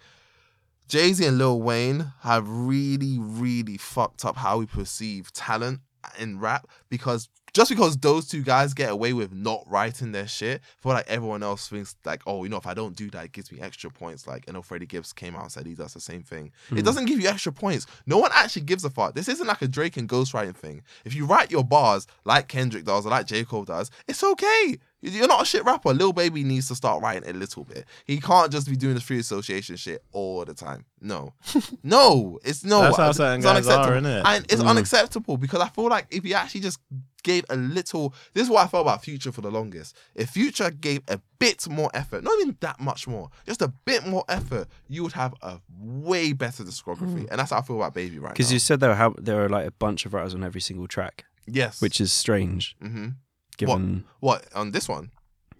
Jay Z and Lil Wayne have really, really fucked up how we perceive talent in rap because just because those two guys get away with not writing their shit, I feel like everyone else thinks like, oh, you know, if I don't do that, it gives me extra points. Like, I know Freddie Gibbs came out and said he does the same thing. It hmm. doesn't give you extra points. No one actually gives a fuck. This isn't like a Drake and ghostwriting thing. If you write your bars like Kendrick does or like J. Cole does, it's okay. You're not a shit rapper. Lil Baby needs to start writing a little bit. He can't just be doing this free association shit all the time. No, no, it's no. That's how it's certain guys are, unacceptable. innit? And it's Mm. unacceptable because I feel like if he actually just gave a little, this is what I felt about Future for the longest. If Future gave a bit more effort, not even that much more, just a bit more effort, you would have a way better discography. And that's how I feel about Baby right Because now. Mm. you said there were, there are like a bunch of writers on every single track, yes, which is strange hmm given. what on this one?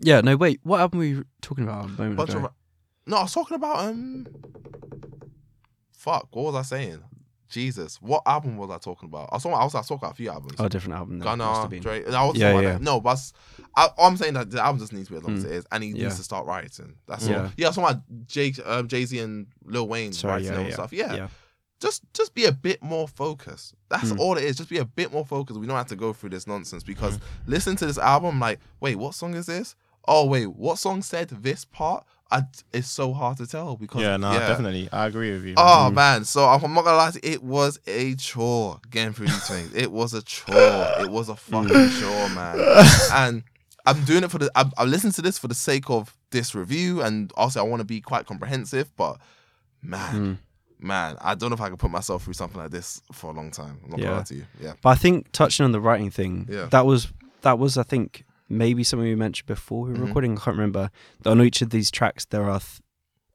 Yeah, no, wait. What album were you talking about a moment Bunch ago? of, no, I was talking about um. Fuck, what was I saying? Jesus, what album was I talking about? I was talking, I was, I was talking about a few albums. oh, different album. Gunna. Drake. I was Yeah, yeah. No, but I, I'm saying that the album just needs to be as long as Mm. it is, and he Yeah. needs to start writing. That's Yeah. all. Yeah, I was talking about Jay, um, Jay Z and Lil Wayne Sorry, writing yeah, yeah. stuff. Yeah. yeah. Just just be a bit more focused. That's Mm. all it is. Just be a bit more focused. We don't have to go through this nonsense because Mm. listen to this album. Like, wait, what song is this? Oh, wait, what song said this part? I, it's so hard to tell because Yeah, no, definitely. I agree with you. Oh Mm. man, so I'm not gonna lie, you, it was a chore getting through these things. It was a chore. It was a fucking Mm. chore, man. And I'm doing it for the. I'm, I'm listening to this for the sake of this review, and also I want to be quite comprehensive. But man, Mm. Man, I don't know if I could put myself through something like this for a long time. I'm not Yeah. gonna you. Yeah, But I think touching on the writing thing, Yeah. that was that was I think maybe something we mentioned before we were Mhm. recording. I can't remember. That on each of these tracks there are th-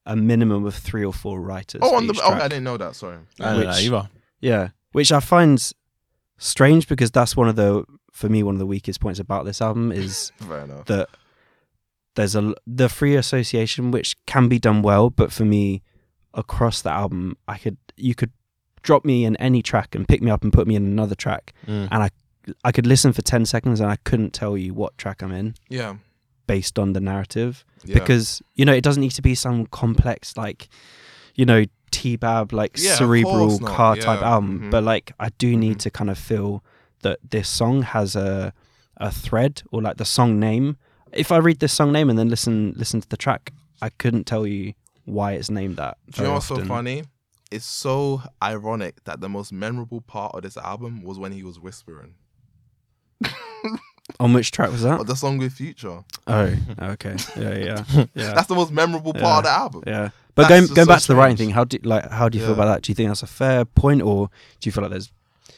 a minimum of three or four writers. Oh, on the. each Oh. I didn't know that. Sorry. I don't know which- either. Yeah, which I find strange because that's one of the for me one of the weakest points about this album is Fair enough. that there's a the free association which can be done well, but for me across the album, I could you could drop me in any track and pick me up and put me in another track, Mm. and I I could listen for ten seconds and I couldn't tell you what track I'm in Yeah. based on the narrative yeah. because you know it doesn't need to be some complex like you know T-Bab like Yeah, cerebral car type Yeah. album Mhm. but like I do need Mhm. to kind of feel that this song has a a thread or like the song name if I read this song name and then listen listen to the track I couldn't tell you why it's named that Do you know what's so funny? It's so ironic that the most memorable part of this album was when he was whispering. on which track was that But the song with Future. oh okay yeah yeah yeah That's the most memorable part Yeah. of the album. yeah but That's going just going so back to the writing thing how do like how do you feel about that do you think that's a fair point or do you feel like there's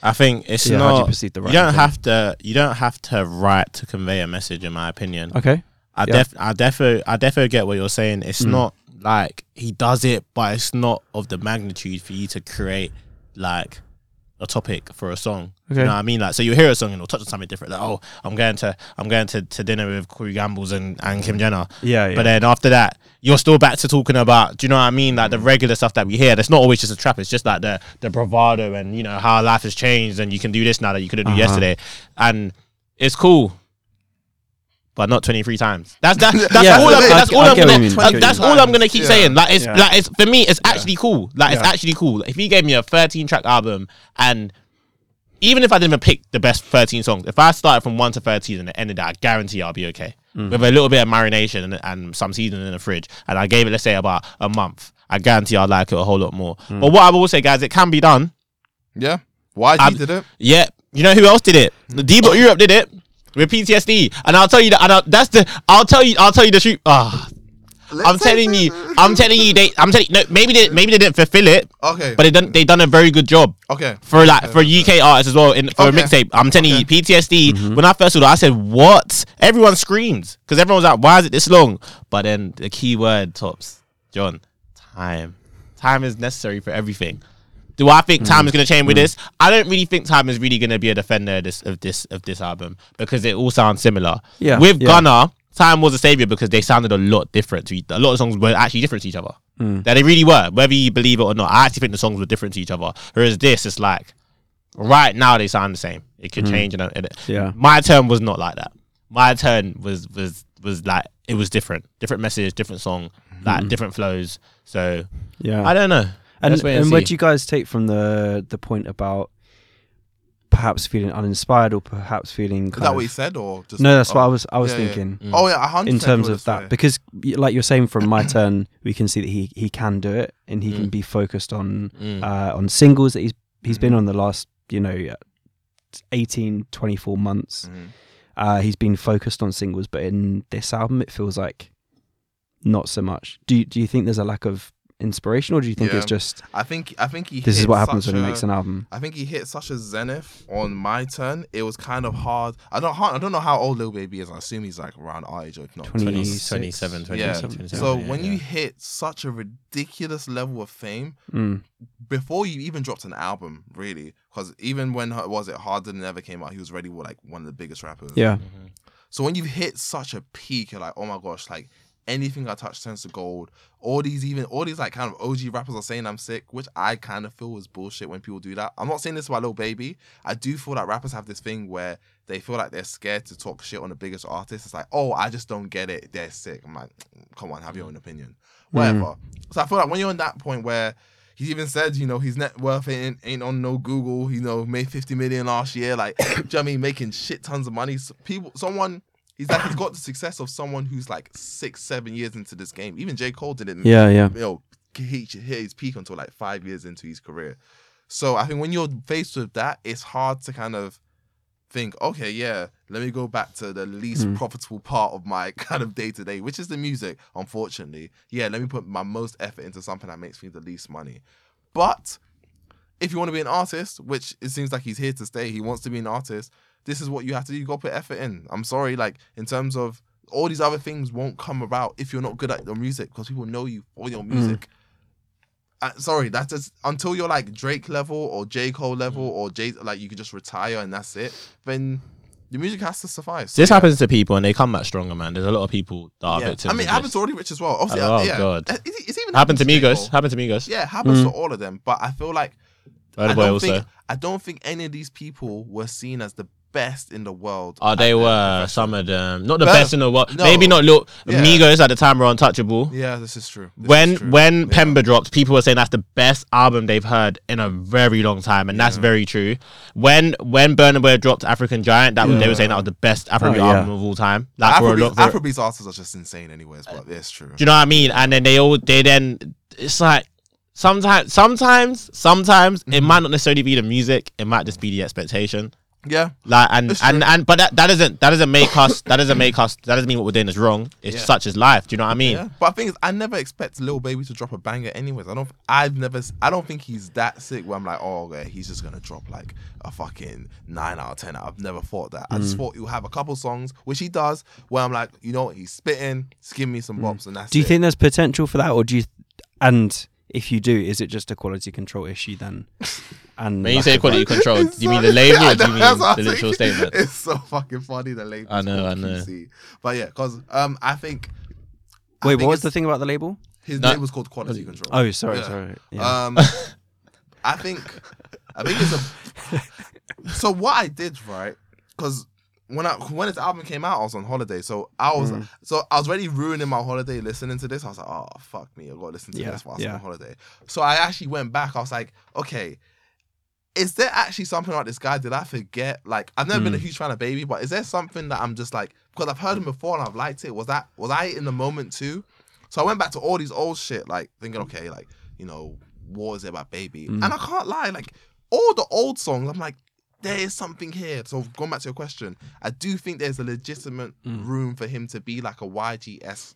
I think it's yeah, how do you not. perceive the You don't thing? have to. You don't have to write to convey a message. In my opinion, okay I Yeah. def I defo I defo get what you're saying. It's Mm. not like he does it, but it's not of the magnitude for you to create like a topic for a song. Okay. You know what I mean? Like so you hear a song and it'll touch on something different. Like, oh, I'm going to I'm going to, to dinner with Corey Gambles and, and Kim Jenner. yeah yeah But then after that, you're still back to talking about, do you know what I mean? Like the regular stuff that we hear. That's not always just a trap. It's just like the the bravado and you know how life has changed and you can do this now that you couldn't do Uh-huh. yesterday, and it's cool. But not twenty three times. That's that, that's Yeah, all. I- I'm, that's I all I'm gonna. mean. I uh, get what That's all. I'm gonna keep Yeah. saying. Like it's Yeah. like it's for me. It's actually cool. Like it's Yeah. actually cool. If he gave me a thirteen track album and even if I didn't even pick the best 13 songs, if I started from 1 to 13 and it ended that, I guarantee I'll be okay. Mm. With a little bit of marination and, and some seasoning in the fridge, and I gave it, let's say, about a month, I guarantee I'll like it a whole lot more. Mm. But what I will say, guys, it can be done. Yeah. YG I'm- did it. Yeah. You know who else did it? The D Block Europe did it with PTSD. And I'll tell you that, and I'll, that's the, I'll tell you, I'll tell you the truth. Ah. I'm telling you, I'm telling you, they, I'm telling you, no, maybe they, maybe they didn't fulfill it, Okay. but they done, they done a very good job okay. for like for UK artists as well. In, for a Okay. mixtape, I'm telling you, PTSD. Mm-hmm. When I first saw that, I said, "What?" Everyone screamed because everyone was like, "Why is it this long?" But then the key word tops, John, time. Time is necessary for everything. Do I think time is going to change with this? I don't really think time is really going to be a defender of this of this of this album because it all sounds similar. Yeah, With yeah. Gunna, time was a savior because they sounded a lot different to each. A lot of songs were actually different to each other. Mm. That they really were, whether you believe it or not. I actually think the songs were different to each other. Whereas this, it's like right now they sound the same. It could change. And, and Mm. Yeah. my turn was not like that. My turn was was was like it was different, different message, different song, like different flows. So Yeah. I don't know. And, and and what do you guys take from the the point about perhaps feeling uninspired or perhaps feeling Is that of, what you said, or just? no that's oh, what I was I was yeah, yeah. thinking Mm. Oh yeah, hundred in terms of that saying. because like you're saying from my turn we can see that he he can do it and he can Mm. be focused on Mm. uh on singles that he's he's been Mhm. on the last you know 18 24 months Mhm. uh he's been focused on singles but in this album it feels like not so much do you, do you think there's a lack of inspiration or do you think Yeah. it's just I think I think he. this is what happens such when he makes an album I think he hit such a zenith on my turn. It was kind of hard. I don't. I don't know how old Lil Baby is. I assume he's like around our age, or if not 20 20, 26, 27, 27, Yeah. 27, So yeah, when yeah. you hit such a ridiculous level of fame mm. before you even dropped an album, really, because even when uh, was it Harder Than Ever came out, he was already like one of the biggest rappers. yeah So when you hit such a peak, you're like, oh my gosh, like anything I touch turns to gold. All these even all these like kind of OG rappers are saying I'm sick, which I kind of feel is bullshit when people do that. I'm not saying this about Lil Baby. I do feel like rappers have this thing where they feel like they're scared to talk shit on the biggest artist. It's like, oh, I just don't get it. They're sick. I'm like, mm, come on, have your mm. own opinion. Whatever. So I feel like when you're in that point where he even said, you know, his net worth ain't, ain't on no Google. You know, made 50 million last year. Like, do you know what I mean? Making shit tons of money. So people, someone, he's like, he's got the success of someone who's like six, seven years into this game. Even J. Cole didn't, yeah yeah you know, hit, hit his peak until like five years into his career. So I think when you're faced with that, it's hard to kind of think, okay, yeah, let me go back to the least Mm. profitable part of my kind of day to day, which is the music, unfortunately. Yeah, let me put my most effort into something that makes me the least money. But if you want to be an artist, which it seems like he's here to stay, he wants to be an artist, this is what you have to do. You got to put effort in. I'm sorry, like in terms of all these other things won't come about if you're not good at your music because people know you for your music. Uh, sorry, that's just until you're like Drake level or J Cole level or J like you can just retire and that's it. Then the music has to suffice. This Yeah. happens to people and they come back stronger, man. There's a lot of people that are Yeah. victims. I mean, it happens to Roddy Ricch as well. Obviously, Oh, uh, yeah. God. It's, it's even happened to. Migos. Happened to Migos. Yeah, it happens Mm. to all of them. But I feel like I don't think I don't think any of these people were seen as the best in the world. Oh, they were profession. some of them, not the But- best in the world. no. Maybe not. Look, Yeah. Migos at the time were untouchable. Yeah, this is true. This when is true. when Yeah. Pemba dropped, people were saying that's the best album they've heard in a very long time, and that's very true. When when Burna Boy dropped African Giant, that was, they were saying that was the best Afrobeat Oh, yeah. album of all time. Like for a Afrobeat, lot, for, Afrobeat's artists are just insane, anyways. But it's true. do you know what I mean? And then they all they then it's like sometimes sometimes sometimes it Mhm. might not necessarily be the music, it might just be the expectation. Yeah, Like and It's and, true. and but that, that doesn't that doesn't make us that doesn't make us that doesn't mean what we're doing is wrong. It's Yeah. such as life. Do you know what I mean? yeah. But the thing is, I never expect Lil Baby to drop a banger, anyways. I don't. I've never. I don't think he's that sick. Where I'm like, oh, okay, he's just gonna drop like a fucking nine out of ten. I've never thought that. I Mm. just thought he'll have a couple songs, which he does. Where I'm like, you know, what, he's spitting, just give me some bops, and that's. Mm. do you it. think there's potential for that or do you and if you do is it just a quality control issue then and When you say quality like- control, do It's you mean the label or do you mean the literal thinking. statement? It's so fucking funny. The label. I know, I know. QC. But yeah, because um, I think. I wait think what was the thing about the label His No. name was called Quality Control. oh sorry Yeah. sorry yeah. Um, I think, I think it's a. So what I did right, because when I when his album came out, I was on holiday, so I was Mm. so I was already ruining my holiday listening to this. I was like, oh fuck me, I gotta listen to Yeah, this whilst I'm on holiday. So I actually went back. I was like, okay. Is there actually something about this guy? Did I forget? Like, I've never been a Mm. huge fan of Baby, but is there something that I'm just like because I've heard him before and I've liked it? Was that was I in the moment too? So I went back to all these old shit, like thinking, okay, like you know, what is it about Baby? Mm. And I can't lie, like all the old songs, I'm like, there is something here. So going back to your question, I do think there's a legitimate Mm. room for him to be like a YGS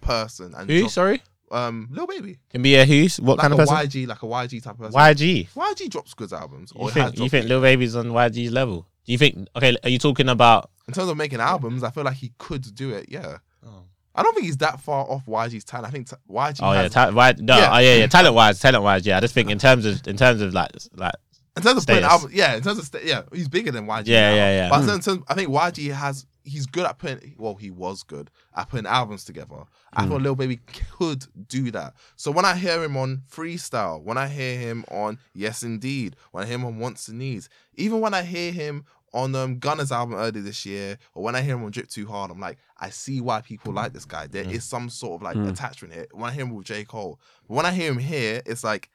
person and Who? drop- Sorry, um Lil Baby. can be a who's what Like kind of person? YG, like a YG type of person. YG. YG drops good albums. You think you think Lil Baby's on YG's level? Do you think? Okay, are you talking about? in terms of making albums, I feel like he could do it. Yeah. Oh, I don't think he's that far off YG's talent. I think t- YG yeah, has, ta- no, Yeah. oh yeah, yeah, talent wise, talent wise, yeah. I just think in terms of in terms of like like in terms of albums, yeah, in terms of sta- yeah, he's bigger than YG. Yeah, now. yeah, yeah. But Hmm. in terms, I think YG has he's good at putting. Well, he was good at putting albums together. I Hmm. thought Lil Baby could do that. So when I hear him on Freestyle, when I hear him on Yes Indeed, when I hear him on Wants and Needs, even when I hear him on um, Gunna's album earlier this year, or when I hear him on Drip Too Hard, I'm like, I see why people like this guy. There is Mm. some sort of like Mm. attachment here. When I hear him with J. Cole, but when I hear him here, it's like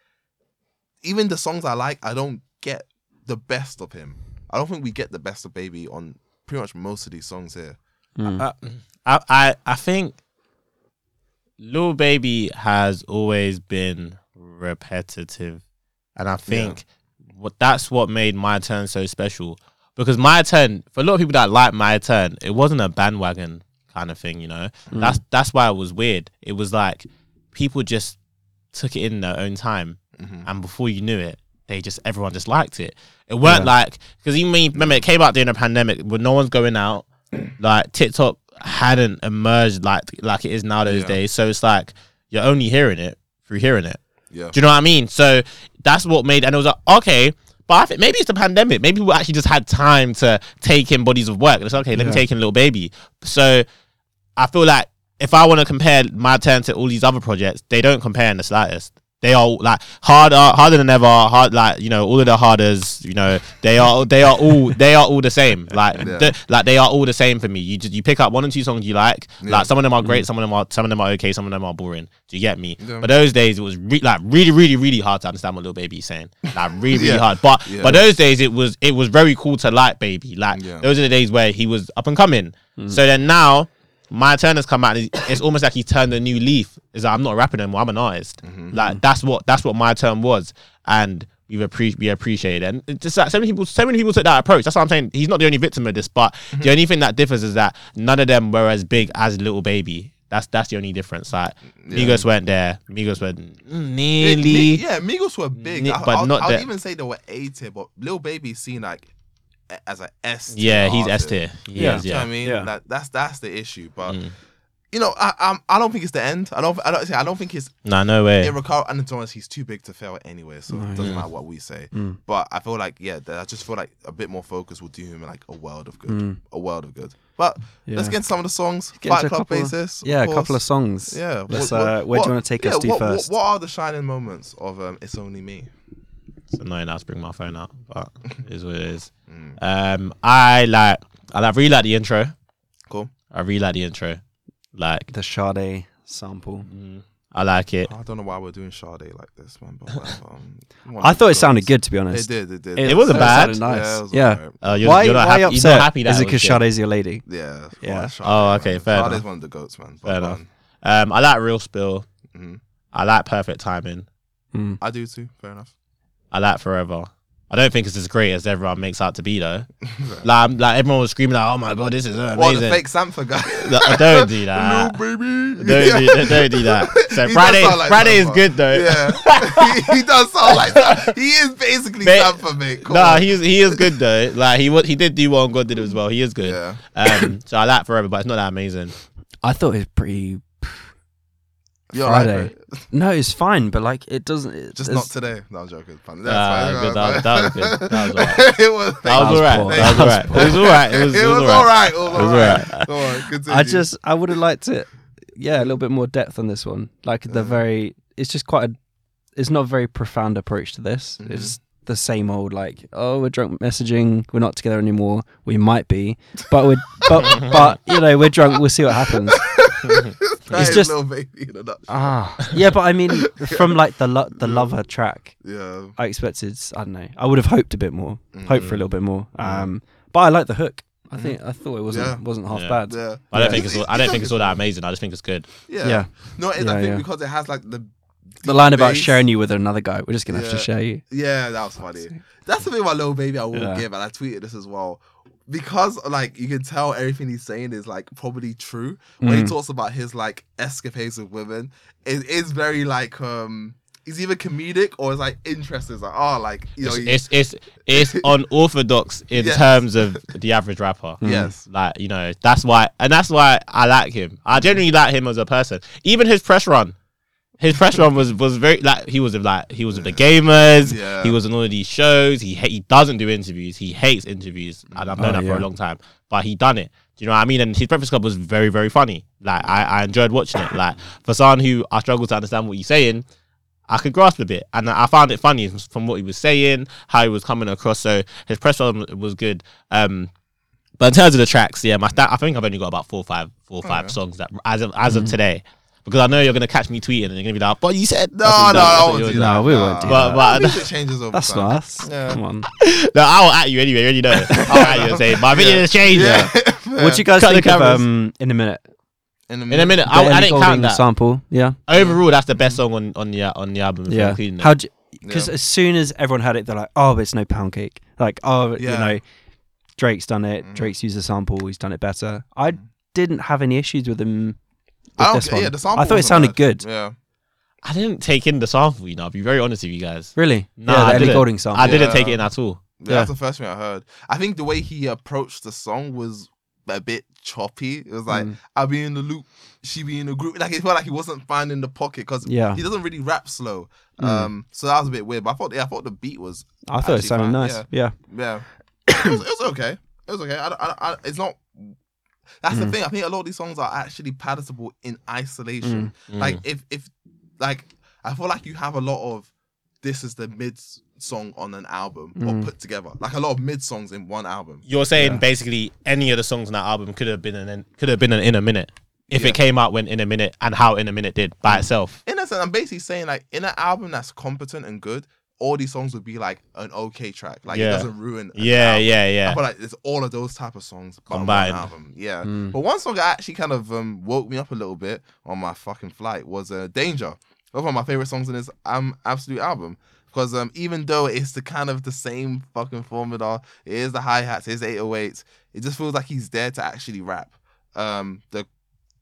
even the songs I like, I don't get the best of him. I don't think we get the best of Baby on pretty much most of these songs here. Mm. I, I I I think Lil Baby has always been repetitive, and I think what that's what made my turn so special. Because my turn, for a lot of people that like my turn, it wasn't a bandwagon kind of thing, you know. Mm. That's that's why it was weird. It was like people just took it in their own time, Mhm. and before you knew it, they just everyone just liked it. It weren't Yeah. like because even when you, remember it came out during a pandemic when no one's going out, like TikTok hadn't emerged like like it is now those Yeah. days. So it's like you're only hearing it through hearing it. Yeah. Do you know what I mean? So that's what made and it was like okay. But I think maybe it's the pandemic. Maybe we actually just had time to take in bodies of work. It's okay. Let me take in a little baby. So I feel like if I want to compare my turn to all these other projects, they don't compare in the slightest. They are like harder, harder than ever. Hard, like you know, all of the harders. You know, they are, they are all, they are all the same. Like, Yeah. the- like they are all the same for me. You just you pick up one or two songs you like. Yeah. Like some of them are great, some of them are, some of them are okay, some of them are boring. Do you get me? Yeah. But those days it was re- like really, really, really hard to understand what little baby is saying. Like really, really hard. But but those days it was it was very cool to like baby. Like those are the days where he was up and coming. Mm. So then now my turn has come out. And it's- almost like he turned a new leaf. Is like, I'm not rapping anymore. I'm an artist. Mhm. Like that's what that's what my term was, and we appre- we appreciate it. And it's just like so many people, so many people took that approach. That's what I'm saying. He's not the only victim of this, but Mm-hmm. the only thing that differs is that none of them were as big as Little Baby. That's that's the only difference. Like Yeah. Migos weren't there. Migos were nearly. Yeah, Migos were big, I, but I'll, not I'll that- even say they were A tier, but Lil Baby seen like as a S. tier yeah, he's S tier. He Yeah. is, Do you know yeah. what I mean? Yeah. That, that's that's the issue. But Mm. you know, I I'm, I don't think it's the end. I don't I don't say I don't think it's Nah, no way. irrecoverable. And to he's too big to fail anyway, so it doesn't Mm. matter what we say. Mm. But I feel like yeah, I just feel like a bit more focus will do him like a world of good, Mm. a world of good. But let's get into some of the songs, Get Fight Club basis. of Yeah, a couple of songs. Yeah. Let's, what- what- uh, where do you wanna take yeah, us to what, what- first? What, are the shining moments of um, It's Only Me? It's annoying now to bring my phone out, but it is what it is. Mm. Um, I like, I like, really like the intro. Cool. I really like the intro. Like, The Sade sample. mm, I like it. I don't know why we're doing Sade like this, man. But whatever. Um, one I of thought the it sounded good, to be It honest. did. It did. It wasn't bad. sounded nice. Yeah. it was Yeah. alright. Uh, you're, why you're not why happy, upset? You're not happy that Is it was because good. Sade's your lady? Yeah. Yeah. Sade, Oh, okay, man. fair Sade's enough. one of the goats, man. Fair But, enough. um, Um, I like Real Spill. mhm. I like Perfect Timing. Mm. I do too. Fair enough. I like Forever. I don't think it's as great as everyone makes out to be though. Like, like everyone was screaming like, "Oh my god, this is uh, Well, the fake Sampha guy. No, don't do that. Hello, baby. Don't do, don't do that. So He Fridayy, like Fridayy is good though. Yeah, he, he does sound like that. He is basically Mate, Sampha, mate. Come Nah, on. he is he is good though. Like he he did do well and God did it as well. He is good. yeah. Um, so I like Forever, but it's not that amazing. I thought it was pretty. You're Friday. mate. No, it's fine, but like it doesn't. It, Just not today. No, I'm joking. Fun. Ah, That's good. That- that was good. That was alright. it was. That was was alright. That was alright. It was alright. It was, It it was was alright. right. It was all right. alright. Continue. I just I would have liked it. Yeah, a little bit more depth on this one. Like the Yeah. very. It's just quite a. It's not a very profound approach to this. Mhm. It's the same old like, oh, we're drunk messaging. We're not together anymore. We might be, but we're but but you know we're drunk. We'll see what happens. That it's is just- little baby in a nutshell. Ah, yeah, but I mean, from like the lo- the lover track, Yeah. I expected. I don't know. I would have hoped a bit more. Hope for a Mhm. little bit more. Mhm. Um, but I like the hook. I think I thought it wasn't Yeah. wasn't half Yeah. bad. Yeah. I don't Yeah. think it's all, I don't think it's all that amazing. I just think it's good. Yeah. Yeah. No, it is, Yeah, I think yeah. because it has like the The line about bass. sharing you with another guy, we're just gonna have to share you. Yeah, that was funny. That's the thing about little Baby I will Yeah. give, and I tweeted this as well. Because like you can tell everything he's saying is like probably true when he Mm. talks about his like escapades with women it is very like um he's either comedic or it's like interesting it's like oh like you know It's, it's it's it's unorthodox in Yes. terms of the average rapper. yes Like you know, that's why, and that's why I like him. I genuinely like him as a person. Even his press run, his press run was was very like he was with like he was with the gamers. Yeah. He was on all of these shows. He ha- he doesn't do interviews. He hates interviews, and I've known Oh, that for a yeah. long time. But he done it. Do you know what I mean? And his Breakfast Club was very very funny. Like I, I enjoyed watching it. Like for someone who I struggle to understand what he's saying. I could grasp a bit, and I found it funny from what he was saying, how he was coming across. So his press run was good. Um, but in terms of the tracks, yeah, my stat, I think I've only got about four, or five, four, or five Okay. songs that as of as of Mm-hmm. today, because I know you're gonna catch me tweeting and you're gonna be like, "But you said no That's what no I won't do that No, we won't do But- that. but- music changes over That's time. nice. Yeah. Come on. No, I'll at you anyway. You already know. I'll at you and say my opinion has changed. yeah, What do you guys Cut the think of cameras. um in a minute? in In a minute, The I, I Ellie didn't Goulding count that. sample. Yeah, Overall, that's the best song on on the on the album. if yeah. I'm including it. How? Because Yeah. as soon as everyone had it, they're like, "Oh, but it's no pound cake." Like, oh, you Yeah. know, Drake's done it. Mhm. Drake's used a sample. He's done it better. I Mhm. didn't have any issues with him. With I don't this one. Yeah, the sample I thought it wasn't sounded bad. good. Yeah, I didn't take in the sample. You know, I'll be very honest with you guys. Really? Nah, yeah, I the Ellie didn't. Goulding sample. I didn't Yeah. take it in at all. Yeah, Yeah. that's the first thing I heard. I think the way he approached the song was a bit choppy. It was like Mm. I'll be in the loop, she be in the group. Like it felt like he wasn't finding the pocket because Yeah. he doesn't really rap slow. Mm. Um, so that was a bit weird. But I thought, yeah, I thought the beat was, I thought it actually sounded fine, nice. Yeah. yeah, it, was, it was okay. It was okay. I, I, I, it's not. That's the Mm. thing. I think a lot of these songs are actually palatable in isolation. Mm. Like if if like I feel like you have a lot of this is the mid song on an album Mm. or put together. Like a lot of mid songs in one album. You're saying Yeah. basically any of the songs on that album could have been an could have been an in a minute if Yeah. it came out when in a minute and how in a minute did by itself. In a sense, I'm basically saying like in an album that's competent and good, all these songs would be like an okay track. Like Yeah. it doesn't ruin. Yeah, album. yeah, I yeah. feel like it's all of those type of songs on one album. Yeah. Mm. But one song that actually kind of um, woke me up a little bit on my fucking flight was uh, Danger. That's one of my favorite songs in this um, absolute album. Because um, even though it's the kind of the same fucking formula, it is the hi hats, it is the 808s, it just feels like he's there to actually rap. Um, the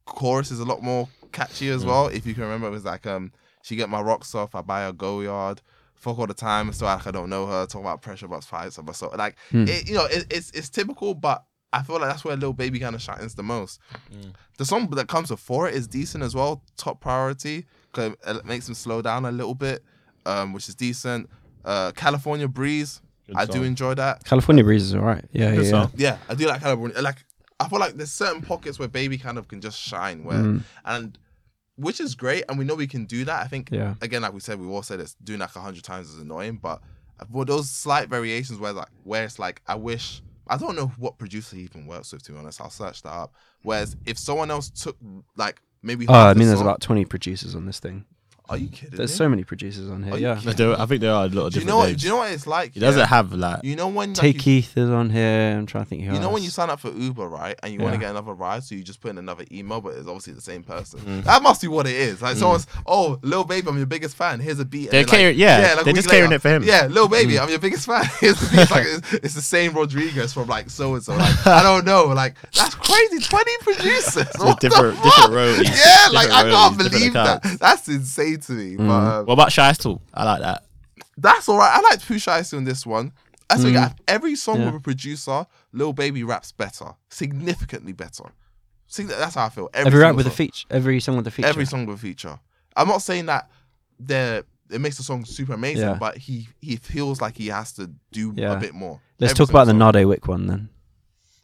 chorus is a lot more catchy as Mm. well. If you can remember, it was like, um, She get my rocks off, I buy a Goyard, fuck all the time, so like I don't know her, talk about pressure about fights, about so like Hmm. it, you know, it, it's it's typical, but I feel like that's where Lil Baby kind of shines the most. Mm. The song that comes before it is decent as well, top priority, because it makes him slow down a little bit, um, which is decent. Uh, California Breeze, Good I do enjoy that. California Breeze is alright. Yeah, Good yeah. song. Yeah, I do like California. Like I feel like there's certain pockets where Baby kind of can just shine, where Mm, and which is great, and we know we can do that. I think yeah. again, like we said, we all said it's doing like a hundred times is annoying, but uh, for those slight variations where like where it's like I wish I don't know what producer he even works with to be honest. I'll search that up. Whereas if someone else took like maybe Oh, half I mean, there's song- about 20 producers on this thing. Are you kidding? There's me? so many producers on here. Are you Yeah. kidding? There- I think there are a lot of do you different know what? names. Do you know what it's like? He doesn't have like You know when like, Tay you, Keith is on here. I'm trying to think who you know when else. you sign up for Uber, right? And you want Yeah. to get another ride, so you just put in another email, but it's obviously the same person. Mm. That must be what it is. Like Mm. someone's, oh, Lil Baby, I'm your biggest fan. Here's a beat. and they're then, like, catering, yeah, like, a they're week just catering later, it for him. Yeah, Lil Baby, Mm. I'm your biggest fan. Here's the beat. It's like it's, it's the same Rodriguez from like so and so. Like I don't know. Like that's crazy. Twenty producers. What the different, fuck? different royalties. Yeah, like different I can't royalties, different believe that. accounts. That's insane to me. But Mm. um, What about Shy's I like that. that's all right. I liked Pooh Shiesty in this one. I think Mm. every song Yeah. with a producer, Lil Baby raps better, significantly better. Sig- That's how I feel. Every, Every rap single with a song. feature. Every song with a feature. Every song with a feature. I'm not saying that they're it makes the song super amazing, Yeah. but he he feels like he has to do Yeah. a bit more. Let's Every talk about the single song. Nardo Wick one then.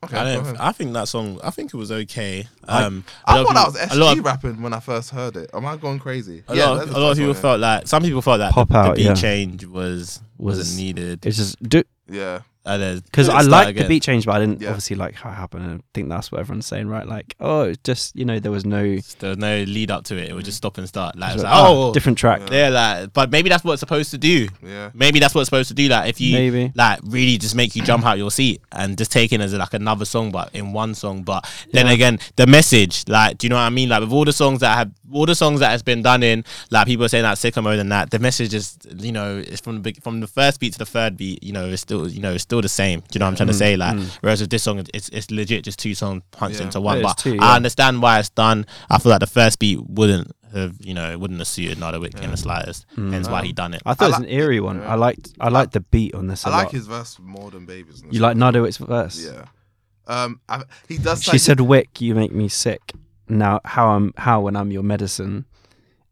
Okay, I don't. I think that song. I think it was okay. I- Um, a I lot thought of that was people- a lot SG of- rapping when I first heard it. Am I going crazy? A Yeah, lot, that's of, a lot of people one, felt like some people felt that Pop the, out, the beat yeah. change was Was- wasn't needed. It's just do Yeah, And then- because I start like the beat change, but I didn't Yeah. obviously like how it happened. And I think that's what everyone's saying, right? Like, oh, it's just you know there was no There was no lead up to it. It was just stop and start. Like, it was like, like, oh, oh, different track. Yeah. yeah, like, but maybe that's what it's supposed to do. yeah. Maybe that's what it's supposed to do. Like, if you Maybe. like really just make you jump out your seat and just take it as like another song, but in one song. But then Yeah. again, the message, like, do you know what I mean? Like with all the songs that have all the songs that has been done in, like people are saying that sicko mode and that, the message is, you know, it's from the from the first beat to the third beat, you know, it's still, you know, it's still the same. Do you know what I'm trying to mm, say? Like, mm. whereas with this song, it's it's legit just two songs punched Yeah. into one. It is But two, I understand why it's done. I feel like the first beat wouldn't have, you know, it wouldn't have suited Nardo Wick in the slightest. Mm. Hence why he done it. I thought I it was like- an eerie one. yeah. I liked I liked the beat on this. a I like lot. his verse more than Baby's. in this You like one. Nardo Wick's verse? Yeah. Um, I, he does. She say- said, "Wick, you make me sick." Now, how I'm how when I'm your medicine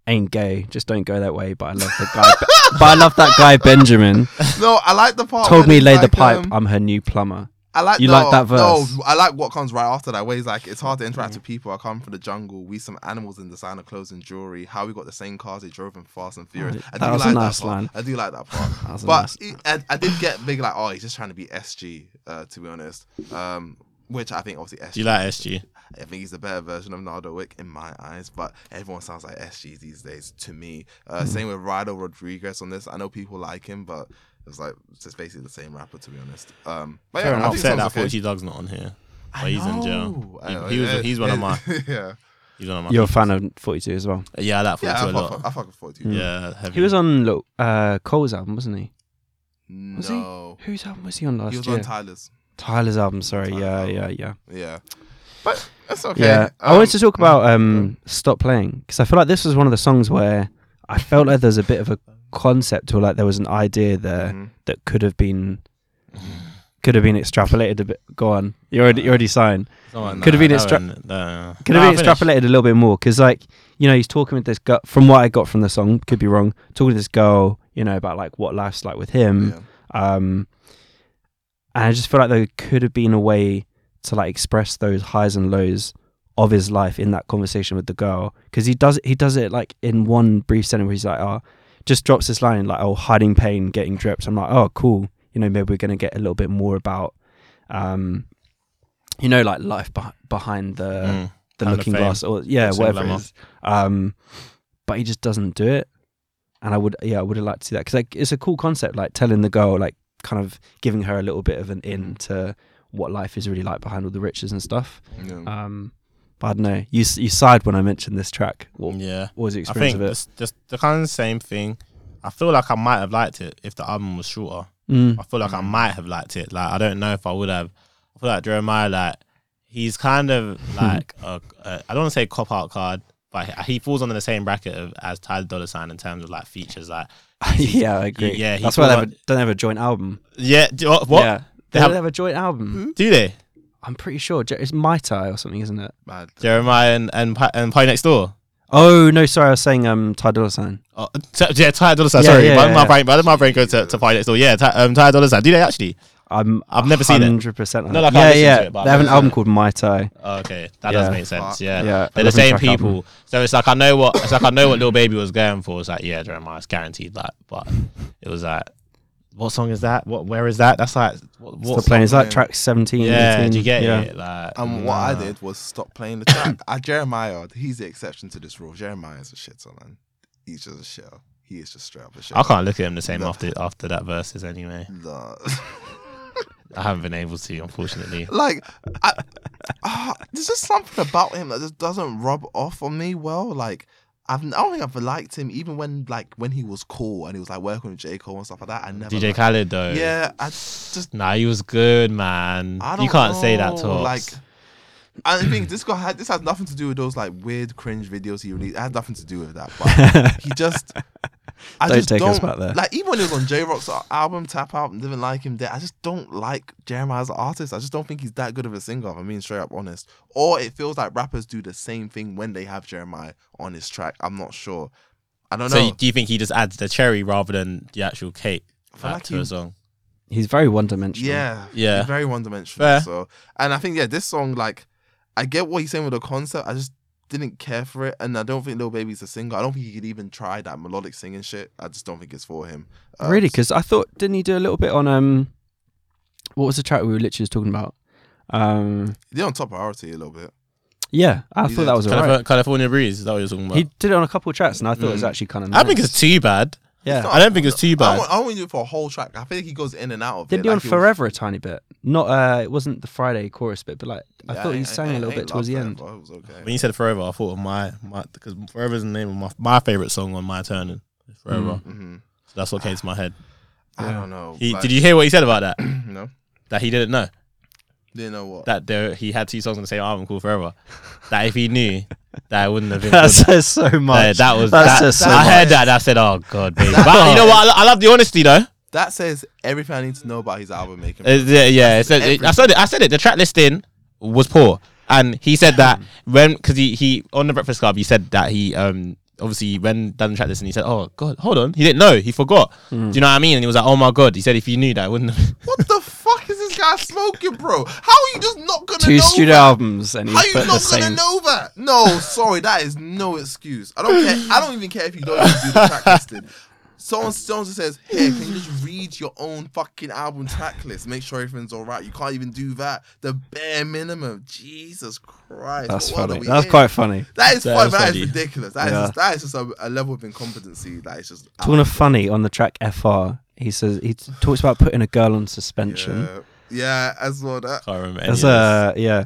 ain't gay. Just don't go that way. But I love the guy. but I love that guy Benjamin. "No, I like the part." Told when me he's lay the like, pipe. um, I'm her new plumber. I like You no, like that verse? No. I like what comes right after that. Where he's like, it's hard to interact with people. I come from the jungle. We some animals in designer clothes and jewelry. How we got the same cars? They drove in Fast and Furious. I that do was a like nice that part. line. I do like that part. That was a but nice- he- I, I did get big like, oh, he's just trying to be SG. Uh, to be honest, um, which I think obviously SG. You like SG? I think he's the better version of Nardo Wick in my eyes, but everyone sounds like SG these days to me. Hmm. Uh, Same with Rylo Rodriguez on this. I know people like him, but it's like it's just basically the same rapper to be honest. Um, but Fair yeah, enough. think Upset that okay. 40 Dog's not on here. I But he's in jail. He- know. he was- he's one of my- yeah. He's one of my You're a fan of 42 as well. Yeah, I like 42 Yeah, I a lot. fuck, I fuck with 42. Mm. Yeah, heavy. He was on look, uh, Cole's album, wasn't he? Was he? No, Whose album was he on last year? he was year? on Tyler's. Tyler's album. Sorry. Tyler's Yeah, album. yeah, yeah. Yeah, but it's okay. Yeah, I Um, wanted to talk about um, "Stop Playing" because I feel like this was one of the songs where I felt like there's a bit of a concept or like there was an idea there mhm. that could have been could have been extrapolated a bit. Go on, you already you already signed. Someone- Could have been that extra- one- Could Nah, have been finish. extrapolated a little bit more because like you know he's talking with this girl. From what I got from the song, could be wrong. Talking to this girl, you know about like what life's like with him. Yeah. Um, and I just feel like there could have been a way to like express those highs and lows of his life in that conversation with the girl because he does he does it like in one brief sentence where he's like, oh, just drops this line like, oh, hiding pain, getting dripped. I'm like, oh, cool. You know, maybe we're gonna get a little bit more about, um, you know, like life beh behind the Mm. the looking glass or yeah, whatever it is. Um, but he just doesn't do it. And I would, yeah, I would have liked to see that because like, it's a cool concept, like telling the girl, like kind of giving her a little bit of an in to what life is really like behind all the riches and stuff. Yeah. Um, but I don't know. You you sighed when I mentioned this track. What, Yeah. what was the I experience think of it? just, just the kind of same thing. I feel like I might have liked it if the album was shorter. Mm. I feel like I Mm. might have liked it. Like I don't know if I would have. I feel like Jeremih, like he's kind of like a, a I don't want to say cop out card, but he, he falls under the same bracket of as Tyler Dollar Sign in terms of like features. Like yeah, I agree. yeah, he that's why they thought- don't have a joint album. yeah, do, what? what? Yeah, They they have- have a joint album. do they? I'm pretty sure Je- it's MihTy or something, isn't it? Bad. Jeremih and and, Pi- and Pie Next Door. Oh no, sorry, I was saying um Ty Dolla Sign. Oh, t- yeah, Ty Dolla Sign. Yeah, Sorry, yeah, why did my yeah. brain, why my brain go to, to Pie Next Door? Yeah, Ty, um, Ty Dolla Sign. Do they actually? I'm I've never seen it. Hundred percent. Not like I yeah, listened yeah. to it, but they have an I've album listened called MihTy. Oh, okay, that Yeah. does make sense. Yeah, Yeah, they're the 11 same track album. people. So it's like I know what it's like. I know what Lil Baby was going for. It's like yeah, Jeremih's guaranteed that. But it was like, what song is that? What where is that? That's like what, what Stop playing. Is that track 17? Yeah, 18? do you get yeah. it? Like, And what I did was stop playing the track. I, Jeremih, he's the exception to this rule. Jeremih is a shitter, man. He's just a shitter. He is just straight up a shitter. I can't look at him the same No. after after that verses anyway. No. I haven't been able to, unfortunately. like, I, ah, there's just something about him that just doesn't rub off on me well. Like, I've, I don't think I've liked him even when like when he was cool and he was like working with J Cole and stuff like that. I never. DJ liked- Khaled though. Yeah, I just Nah, he was good, man. I don't You can't say that to us. Like, I think this guy had this has nothing to do with those like weird cringe videos he released. It has nothing to do with that. But he just, I Don't just take don't us back there. like. Even when he was on J Rock's album Tap Out and didn't like him there, I just don't like Jeremih as an artist. I just don't think he's that good of a singer. If I'm being straight up honest. Or it feels like rappers do the same thing when they have Jeremih on his track. I'm not sure. I don't so know. you, do you think he just adds the cherry rather than the actual cake I feel like to he- a song? He's very one dimensional. Yeah, Yeah. he's very one dimensional. So, and I think yeah, this song like, I get what he's saying with the concept. I just didn't care for it, and I don't think Lil Baby's a singer. I don't think he could even try that melodic singing shit. I just don't think it's for him. Uh, Really? Because I thought didn't he do a little bit on um, what was the track we were literally just talking about? Um, he did on top priority a little bit. yeah, I He thought did. that was Calif- alright. California Breeze. Is that what you're talking about? He did it on a couple of tracks, and I thought it was Mm. actually kind of. Nice. I think it's too bad. Yeah. Not- I don't think it's too I bad. want, I want to do it for a whole track. I think he goes in and out of Did it. he on like he was- Forever a tiny bit? Not uh, it wasn't the Fridayy chorus bit, but like I Yeah, thought he ain't- sang ain't- a little ain't bit towards the love end. Forever, It was okay. When you said Forever, I thought of my my because Forever is the name of my my favorite song on My Turn. Forever. hmm So that's what came to my head. I don't know. He, like- did you hear what he said about that? no, that he didn't know didn't know what. that there he had two songs on the same album called Forever. that if he knew, that it wouldn't have been. That good. says so much. that, that was That that, says so I heard that. and I said, "Oh God, baby." But you know what? I, lo- I love the honesty though. That says everything I need to know about his album making. Uh, yeah, yeah. It said, it, I said it. I said it. The track listing was poor, and he said that when because he he on the Breakfast Club he said that he um obviously when done the track listing he said, "Oh God, hold on," he didn't know. He forgot. Do you know what I mean? And he was like, "Oh my God," he said, "If you knew that, it wouldn't." Have. what the fuck is this smoking, bro? How are you just not gonna Two know studio that? albums, and How he's you put not the gonna same. know that? No, sorry, that is no excuse. I don't care. I don't even care if you don't even do the track listing. Someone, someone just says, "Hey, can you just read your own fucking album track list? Make sure everything's all right." You can't even do that. The bare minimum. Jesus Christ, That's what funny. That's in? quite funny. That is That funny. is That is funny. ridiculous. That is Yeah. just, that is just a, a level of incompetency. That is just. Talking of funny, on the track FR, he says he talks about putting a girl on suspension. Yeah, yeah, as well. That Can't remember. Any As of this. uh, yeah,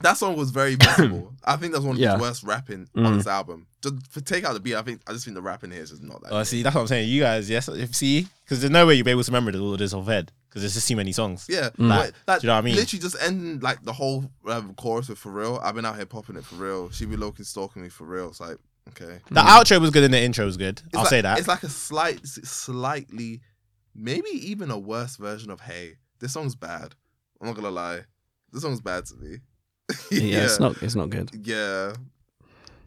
that song was very missable. I think that's one of Yeah. his worst rapping Mm. on this album. Just for take out the beat, I think I just think the rapping here is just not that. Oh, good. see, that's what I'm saying. You guys, yes, if see, because there's no way you'll be able to remember all of this off head because there's just too many songs. Yeah, Mm. like, like, do you know what I mean? Literally just ending like the whole um, chorus with for real. I've been out here popping it for real. She be looking stalking me for real. It's like okay. The outro was good and the intro was good. It's I'll like, say that. It's like a slight, slightly, maybe even a worse version of Heyy. This song's bad. I'm not gonna lie. This song's bad to me. yeah, it's not it's not good. Yeah.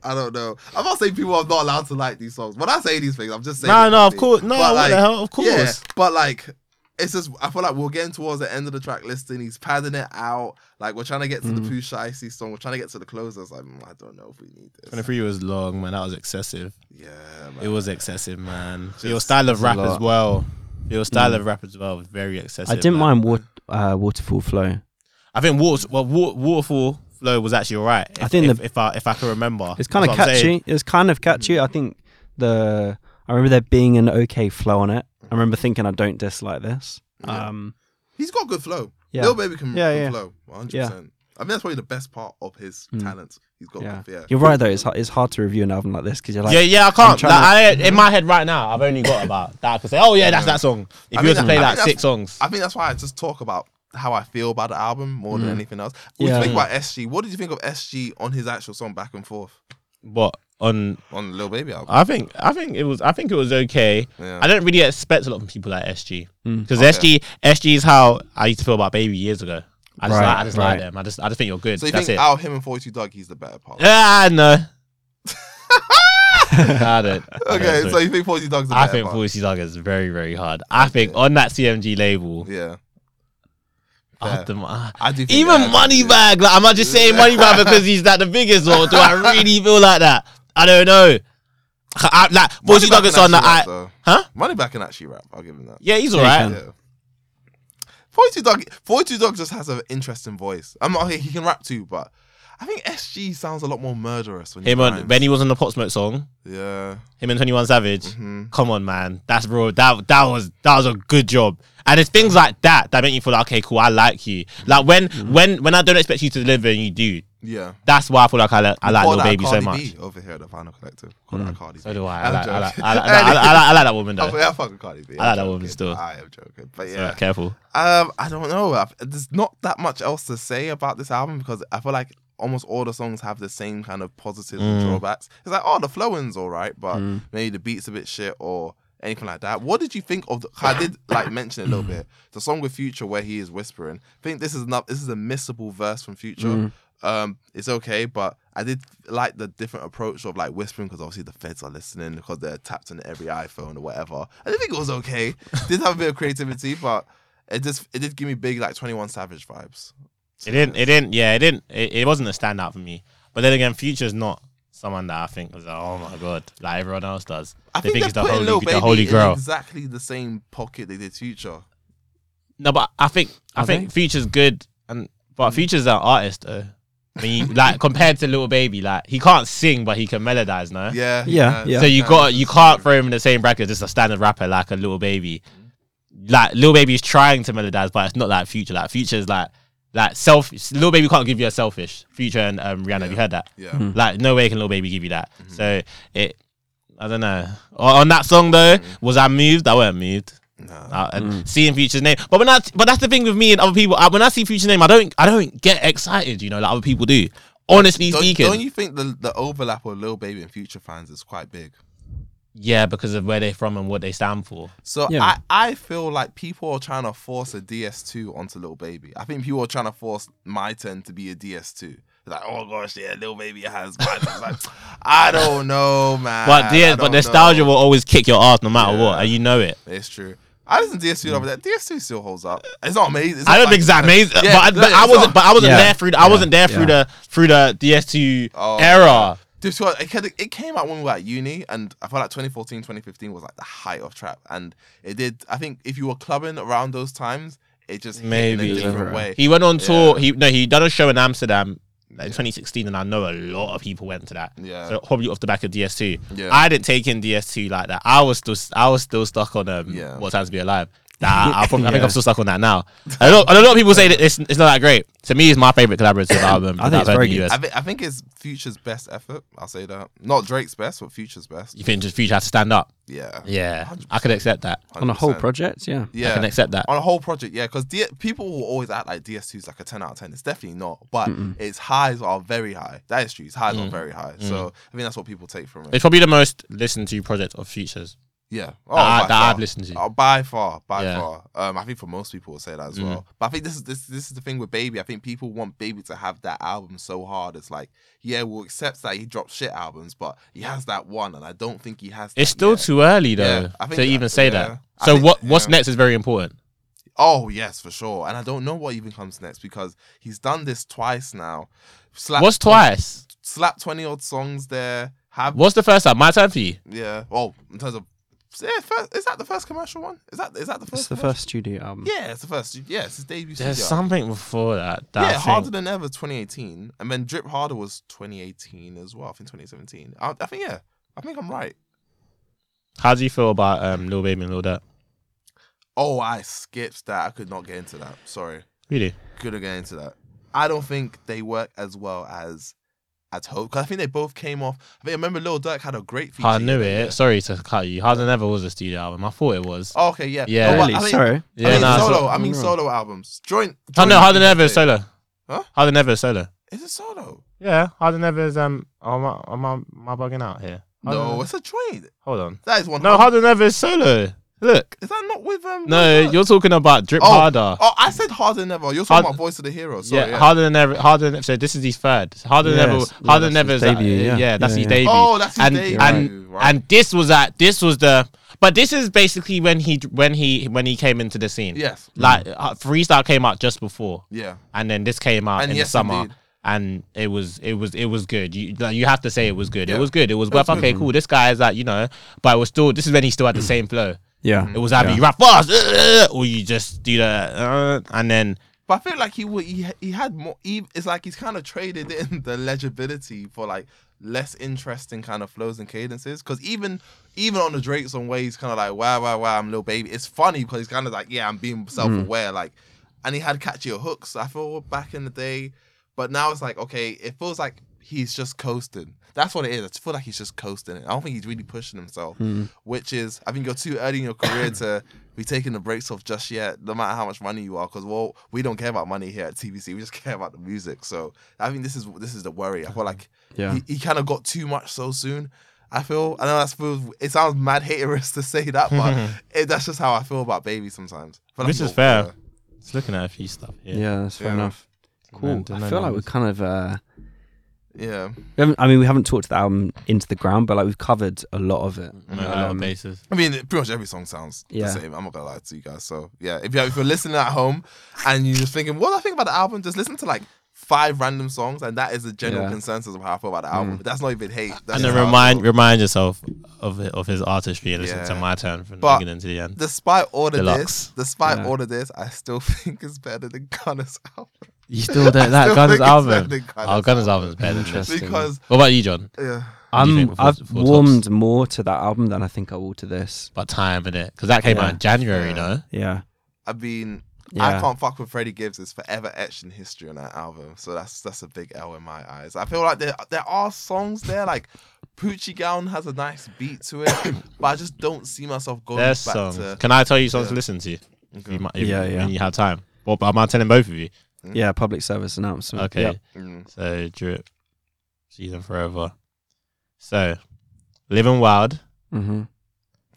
I don't know. I'm not saying people are not allowed to like these songs. When I say these things, I'm just saying. no, it no, of course, no, But, what like, the hell, of course. Yeah, but like, it's just I feel like we're getting towards the end of the track listing. He's padding it out. Like we're trying to get to the Mhm. Pooh Shiesty song. We're trying to get to the closers. Like mm, I don't know if we need this. 23 was long, man. That was excessive. Yeah, It was excessive, man. Just- Your style of rap as lot. well. Your style Mm. of rap as well was very excessive. I didn't man. mind wat- uh, waterfall flow. I think water, well, Wa- waterfall flow was actually alright. If, I think if, the- if I if I can remember, It's kind of That's what catchy. It's kind of catchy. I think the I remember there being an okay flow on it. I remember thinking I don't dislike this. Yeah. Um, He's got good flow. yeah, Lil Baby can, Yeah, can yeah. flow 100. Yeah. I mean that's probably the best part of his Mm. talent. He's got Yeah. good, yeah. you're right though. It's hard, it's hard to review an album like this because you're like, yeah, yeah, I can't. trying Like, I, in my head right now, I've only got about that. I could say, oh yeah, that's that song. If I you were to play that like six songs, I think that's why I just talk about how I feel about the album more than Mm. anything else. What do Yeah. you think about SG? What did you think of SG on his actual song Back and Forth what on? on the Lil Baby album? I think I think it was I think it was okay. Yeah. I don't really expect a lot from people like SG Mm. because Okay. SG SG is how I used to feel about Baby years ago. I just Right, like I just right. like them. I just I just think you're good. so you That's think it. out of him and 42 Dugg, he's the better part? Ah no. I don't. Okay, so you think 42 Dugg's the I better think part? Voice Dog is very very hard. I think on that CMG label, Yeah. I Fair. have I- I do think even that- Moneybagg. Like, am I just saying Moneybagg because he's like the biggest, or do I really feel like that? I don't know. I, like Voice Moneybagg Dog is on actually that. I, rap, though. huh? Moneybagg can actually rap. I'll give him that. Yeah, he's alright. Yeah. 42 Dugg 42 Dugg just has an interesting voice. I'm not he can rap too, but I think SG sounds a lot more murderous when he Him rhymes. when he was on the Pop Smoke song. Yeah. Him and Twenty One Savage. Mhm. Come on, man. That's bro. That that was that was a good job. And it's things like that that make you feel like, okay, cool, I like you. Like when Mm-hmm. when when I don't expect you to deliver and you do. Yeah. That's why I feel like I like I like that Baby so much. B over here at the Final Collective. That Cardi So do I. I like, I like, joking. I like, I like, I like, that woman though. yeah, fucking Cardi B. I like I'm that woman joking. still. I am joking, but So, yeah. careful. Um, I don't know. I've- There's not that much else to say about this album because I feel like almost all the songs have the same kind of positives and Mm. drawbacks. It's like, oh, the flowing's all right, but Mm. maybe the beat's a bit shit or anything like that. What did you think of? The, I did like mention it a little bit. The song with Future where he is whispering. I think this is enough. This is a missable verse from Future. Mm. Um, it's okay, but I did like the different approach of like whispering because obviously the feds are listening because they're tapped on every iPhone or whatever. I didn't think it was okay. did have a bit of creativity, but it just it did give me big like Twenty One Savage vibes. It didn't. It didn't. Yeah, it didn't. It, it wasn't a standout for me. But then again, Future's not someone that I think was like, oh my god, like everyone else does. I They think, think they're it's the holy- the Baby holy in grail. exactly the same pocket they did Future. No, but I think I Are think they? Future's good, and but mm. Future's an artist though. I mean, like compared to Little Baby, like he can't sing, but he can melodize, no? Yeah, Yeah, yeah. So you got you can't throw him in the same bracket as just a standard rapper like a Little Baby. Mm. Like Little Baby is trying to melodize, but it's not like Future. Like Future is like like self. Little Baby can't give you a selfish. Future and um, Rihanna, have you heard that? Yeah. Hmm. Like no way can Little Baby give you that. So it, I don't know. On on that song though, was I moved? I weren't moved. Nah. Uh, and seeing Future's name, but when I but that's the thing with me and other people. Uh, when I see Future's name, I don't I don't get excited. You know, like other people do. Honestly Don't, speaking, don't you think the the overlap of Lil Baby and Future fans is quite big? Yeah, because of where they're from and what they stand for. So Yeah. I, I feel like people are trying to force a DS2 onto Little Baby. I think people are trying to force My Turn to be a DS2. Like, oh gosh, yeah, Lil Baby has My Turn. Like, I don't know, man. But DS, but nostalgia know. will always kick your ass no matter Yeah. what, and you know it. It's true. I listen to DS2 over there. Mm. DS2 still holds up. It's not amazing. It's I not don't like- think it's that amazing, Yeah, but, I- but it's I wasn't. not. But I wasn't Yeah. there through. The, I Yeah. wasn't there through Yeah. the through the DS2 Oh, era. Dude, so it, ca- it came out when we were at uni, and I feel like 2014, 2015 was like the height of trap. And it did, I think if you were clubbing around those times, it just hit Maybe. in a different Yeah. way. He went on tour. Yeah. He no, he done a show in Amsterdam in 2016, and I know a lot of people went to that. Yeah. So probably off the back of DS2. Yeah. I didn't take in DS2 like that. I was still I was still stuck on um Yeah. What Time to Be Alive. Nah, I, probably, I think Yeah. I'm still stuck on that now. A lot, a lot of people say that it's, it's not that great. To me, it's my favorite collaborative album. I think it's very good. US. I think I think it's Future's best effort. I'll say that. Not Drake's best, but Future's best. You think just Future has to stand up? Yeah. Yeah, I could accept that. on a whole project. Yeah, Yeah. I can accept that. On a whole project, yeah, because people will always act like DS2 is like a 10 out of 10. It's definitely not, but its highs are very high. That is true. Its highs are Mm. very high. So I think that's what people take from it. It's probably the most listened to project of Futures Yeah. Oh, that, I, that I've listened to. Oh, by far, by Yeah. far. Um, I think for most people will say that as Mm. well. But I think this is this this is the thing with Baby. I think people want Baby to have that album so hard. It's like, yeah, we'll accept that he dropped shit albums, but he has that one, and I don't think he has. It's still yet. too early though Yeah, I think to that- even say yeah. that. So think- what what's next is very important. Oh yes, for sure. And I don't know what even comes next because he's done this twice now. Slap What's twice? Slap twenty odd songs there. Have What's the first time? My time for you. yeah. Oh, in terms of yeah, first, is that the first commercial one? Is that is that the first? it's the commercial? first studio album. Yeah, it's the first. Yeah, it's his debut. There's studio. something before that. that yeah, harder than ever 2018, and then Drip Harder was 2018 as well. I think 2017. I, I think yeah, I think I'm right. How do you feel about um, Lil Baby and Lil Durk? Oh, I skipped that. I could not get into that. Sorry, Really? couldn't get into that. I don't think they work as well as as Hope because I think they both came off. I think I remember Lil Durk had a great. feature I knew that year. it. Sorry to cut you. Harder than ever was a studio album. I thought it was. Oh, okay, yeah, Yeah. No, but really? I think- Sorry. yeah, I mean nah, solo. so- I mean solo albums. Joint. Oh joint no, Harder than ever is solo. Huh? Harder than ever is solo. Is it solo? Yeah, Harder than ever is um. Am I, am I, am I bugging out here? Harder No, Than- it's a joint. hold on. That is one. No, Harder than ever is solo. Look. Is that not with um? No, Lil you're talking about Drip Oh, Harder. Oh, I said harder than ever. You're talking Hard- about Voice of the Hero. Sorry, yeah, yeah. harder than ever. Harder than so. This is his third. Harder than ever. Yes. Yeah, Harder than ever. his is debut, uh, yeah. that's Yeah, his yeah. debut. Oh, that's his and debut. and right. and this was at this was the. But this is basically when he when he when he came into the scene. yes, Like uh, Freestyle came out just before, yeah, and then this came out And in yes, the summer. indeed. And it was it was it was good. You like, you have to say it was good. Yeah. It was good. It was It was worth. Okay, cool. This guy is like you know, but it was still. This is when he still had the same flow. Yeah. It was either Yeah. you rap fast uh, or you just do that, uh, and then But I feel like he would. He, he had more. He, it's like he's kind of traded in the legibility for like less interesting kind of flows and cadences. Because even even on the Drake song where he's kind of like wow wow wow I'm a little baby. It's funny because he's kind of like yeah I'm being self aware like, and he had catchier hooks. I feel back in the day, but now it's like okay, it feels like he's just coasting. That's what it is. I feel like he's just coasting it. I don't think he's really pushing himself, which is I think you're too early in your career to be taking the breaks off just yet, no matter how much money you are. Because well, we don't care about money here at TBC. We just care about the music. So I think this is this is the worry. I feel like Yeah. he, he kind of got too much so soon. I feel I know that's feels it sounds mad haterist to say that, but it, that's just how I feel about baby sometimes. I feel like This is fair. yeah. just looking at a few stuff here. Yeah, that's fair Yeah. enough. Cool. I feel like we're kind of. Uh, Yeah. we haven't, I mean, we haven't talked the album into the ground, but like we've covered a lot of it. on a lot of Um, bases. I mean, pretty much every song sounds Yeah. the same. I'm not gonna lie to you guys. So yeah, if you're, if you're listening at home and you're just thinking, what do I think about the album? Just listen to like five random songs, and that is the general Yeah. consensus of how I feel about the album. Mm. That's not even hate. That's And then remind feel. remind yourself of of his artistry and listen Yeah. to my turn from the But- beginning to the end. Despite all of Deluxe. this, despite Yeah. all of this, I still think it's better than Gunna's album. You still don't I like still Gunna's album? Oh, better than Oh, Gunna's album is better than this. Interesting. because What about you, John? yeah, I'm think before- I've before warmed more to that album than I think I will to this. But time in it because that came Yeah. out in January. Yeah. No, Yeah, I mean, yeah. I can't fuck with Freddie Gibbs is forever etched in history on that album. So that's that's a big L in my eyes. I feel like there there are songs there like Poochie Gown has a nice beat to it, but I just don't see myself going there's back songs. to. Can I tell you songs Yeah. to listen to? Okay. you, might, if, Yeah, yeah. When you have time. Well, but am I telling both of you? Yeah, public service announcement. Okay. Yep. Mm. So drip, season forever. So, living wild. hmm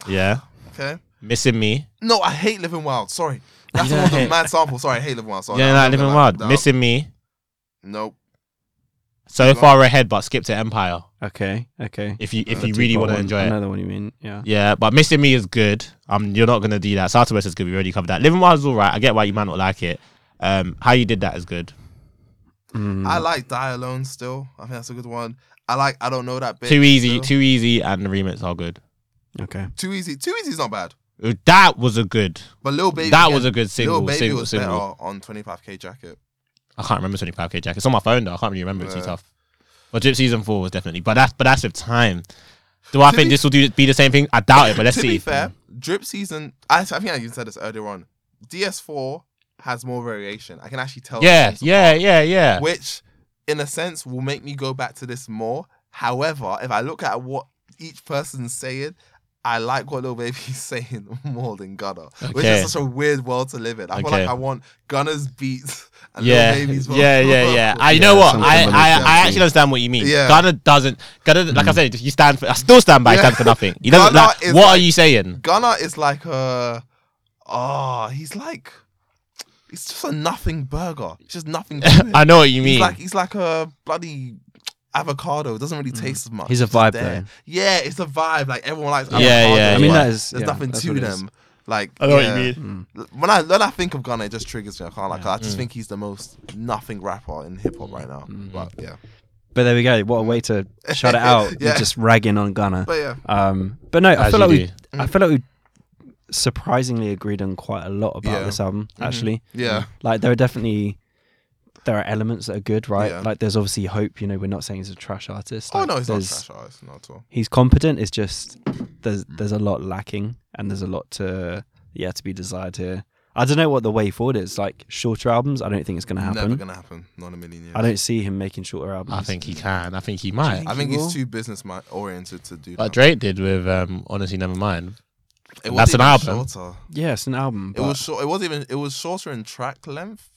Yeah, Okay. missing me. No, I hate Living Wild. Sorry, that's You one don't of the mad sample. Sorry, I hate Living Wild. Sorry, yeah, I'm like not living wild. lie. No. Missing me. Nope. So Go on. far ahead, but skip to Empire. Okay. Okay. If you if Uh, you really want to enjoy I it. know the one you mean. Yeah. Yeah, but missing me is good. Um, you're not gonna do that. Southwest is good. We already covered that. Living Wild is all right. I get why you might not like it. Um, how you did that is good. Mm. I like Die Alone still. I think that's a good one. I like I don't know that bit. Too easy, still. too easy, and the remix are good. Okay. Too easy. Too easy is not bad. That was a good. But little Baby. that again, was a good single. Little Baby single, was single. better on 25k jacket. I can't remember 25k jacket. It's on my phone though. I can't really remember. It's too tough. But Drip season four was definitely. But that's but that's with time. Do I To think be- this will do be the same thing? I doubt it. But let's to see. be fair, drip season. I, I think I even said this earlier on. DS4 has more variation. I can actually tell. the Yeah, yeah, apart, yeah, yeah. Which, in a sense, will make me go back to this more. However, if I look at what each person's saying, I like what Lil Baby's saying more than Gunna, which is such a weird world to live in. I feel like I want Gunna's beats and Yeah, Lil Baby's yeah, yeah, yeah. I you know Yeah, what? some I, I, I actually understand what you mean. Yeah. Gunna doesn't. Gunna, like I Mm. said, you stand for. I still stand by. He Yeah. stands for nothing. He doesn't. Like, is what are you saying? Gunna is like a, oh, he's like, he's just a nothing burger. It's just nothing. To it. I know what you mean. He's like he's like a bloody avocado. It doesn't really taste as much. Mm. He's a vibe, there. though. Yeah, it's a vibe. Like everyone likes Yeah, avocado. yeah, I mean, yeah. that is. There's yeah, nothing that's to what it is. them. Like I know what you mean. Mm. When I when I think of Gunna, it just triggers me. I can't like. I just Mm. think he's the most nothing rapper in hip hop right now. Mm. But yeah, But there we go. What a way to shut it out. Yeah. You're just ragging on Gunna. but yeah. Um, but no, I feel you like we. I feel like we surprisingly agreed on quite a lot about Yeah. this album. Mhm. Actually, Yeah. like there are definitely there are elements that are good, right? Yeah. Like there's obviously hope. You know, we're not saying he's a trash artist. Oh Like, no, he's not there's- trash artist, not at all. He's competent. It's just there's there's a lot lacking, and there's a lot to yeah to be desired here. I don't know what the way forward is. Like shorter albums, I don't think it's going to happen. Never happen. gonna happen. Not in a million years. I don't see him making shorter albums. I think he can. I think he might. I think he he's too business mi- oriented to do Like that. Drake did with um, Honestly Never Mind. It That's wasn't an album. Shorter. Yeah, it's an album. It was short. It wasn't even. It was shorter in track length,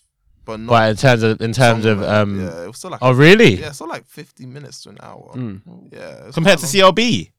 but not. But in terms of in terms of length. um, yeah, it was still like. oh really? Yeah, still like fifty minutes to an hour. Mm. Yeah, Compared to quite. CLB,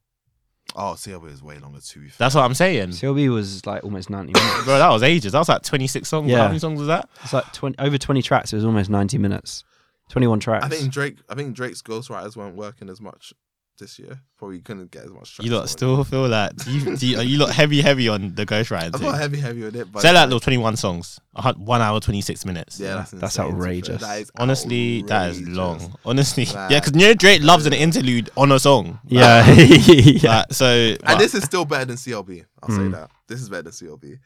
Oh, CLB is way longer too. that's what I'm saying. CLB was like almost 90 minutes. Bro, that was ages. That was like 26 songs. Yeah. How many songs was that? It's like 20, over 20 tracks. It was almost 90 minutes. 21 tracks. I think Drake. I think Drake's ghostwriters weren't working as much this year. Probably couldn't get as much. You tracks lot on it. still feel that? Do you, do you, are you lot heavy, heavy on the ghostwriting I thing? got heavy, heavy with it. But Say that like- little 21 songs, a hun- one hour 26 minutes. Yeah, that's, That's insane, to be outrageous. That is Honestly, that is long. Honestly, Like- yeah, because you know Drake loves an interlude on a song. yeah. yeah. Like, so, And this is still better than CLB. I'll say Mm. that. This is better than CLB.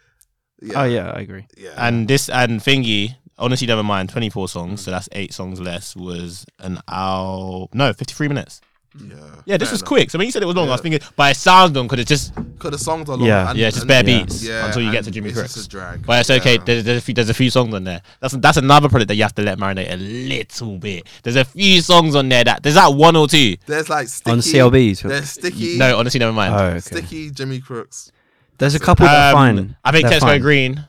Yeah. Oh, yeah, I agree. Yeah. and this and thingy. Honestly, never mind. 24 songs, so that's eight songs less. Was an hour? No, 53 minutes. Yeah. Yeah, this Fair was enough. quick. So when you said it was long, I was thinking, but it sounds long because it's just, Cause the songs are long. Yeah. and- yeah, it's just and- bare yeah. beats Yeah, until you get and to Jimmy it's Cooks. just a drag. But it's okay. Yeah. There's, there's, a few, there's a few songs on there. That's that's another product that you have to let marinate a little bit. There's a few songs on there that there's that one or two. There's like sticky. On CLBs? so- There's sticky. No, honestly, never mind. Oh, okay. Sticky Jimmy Cooks. There's a couple that are Um, fine. I think They're Tesco fine. Green.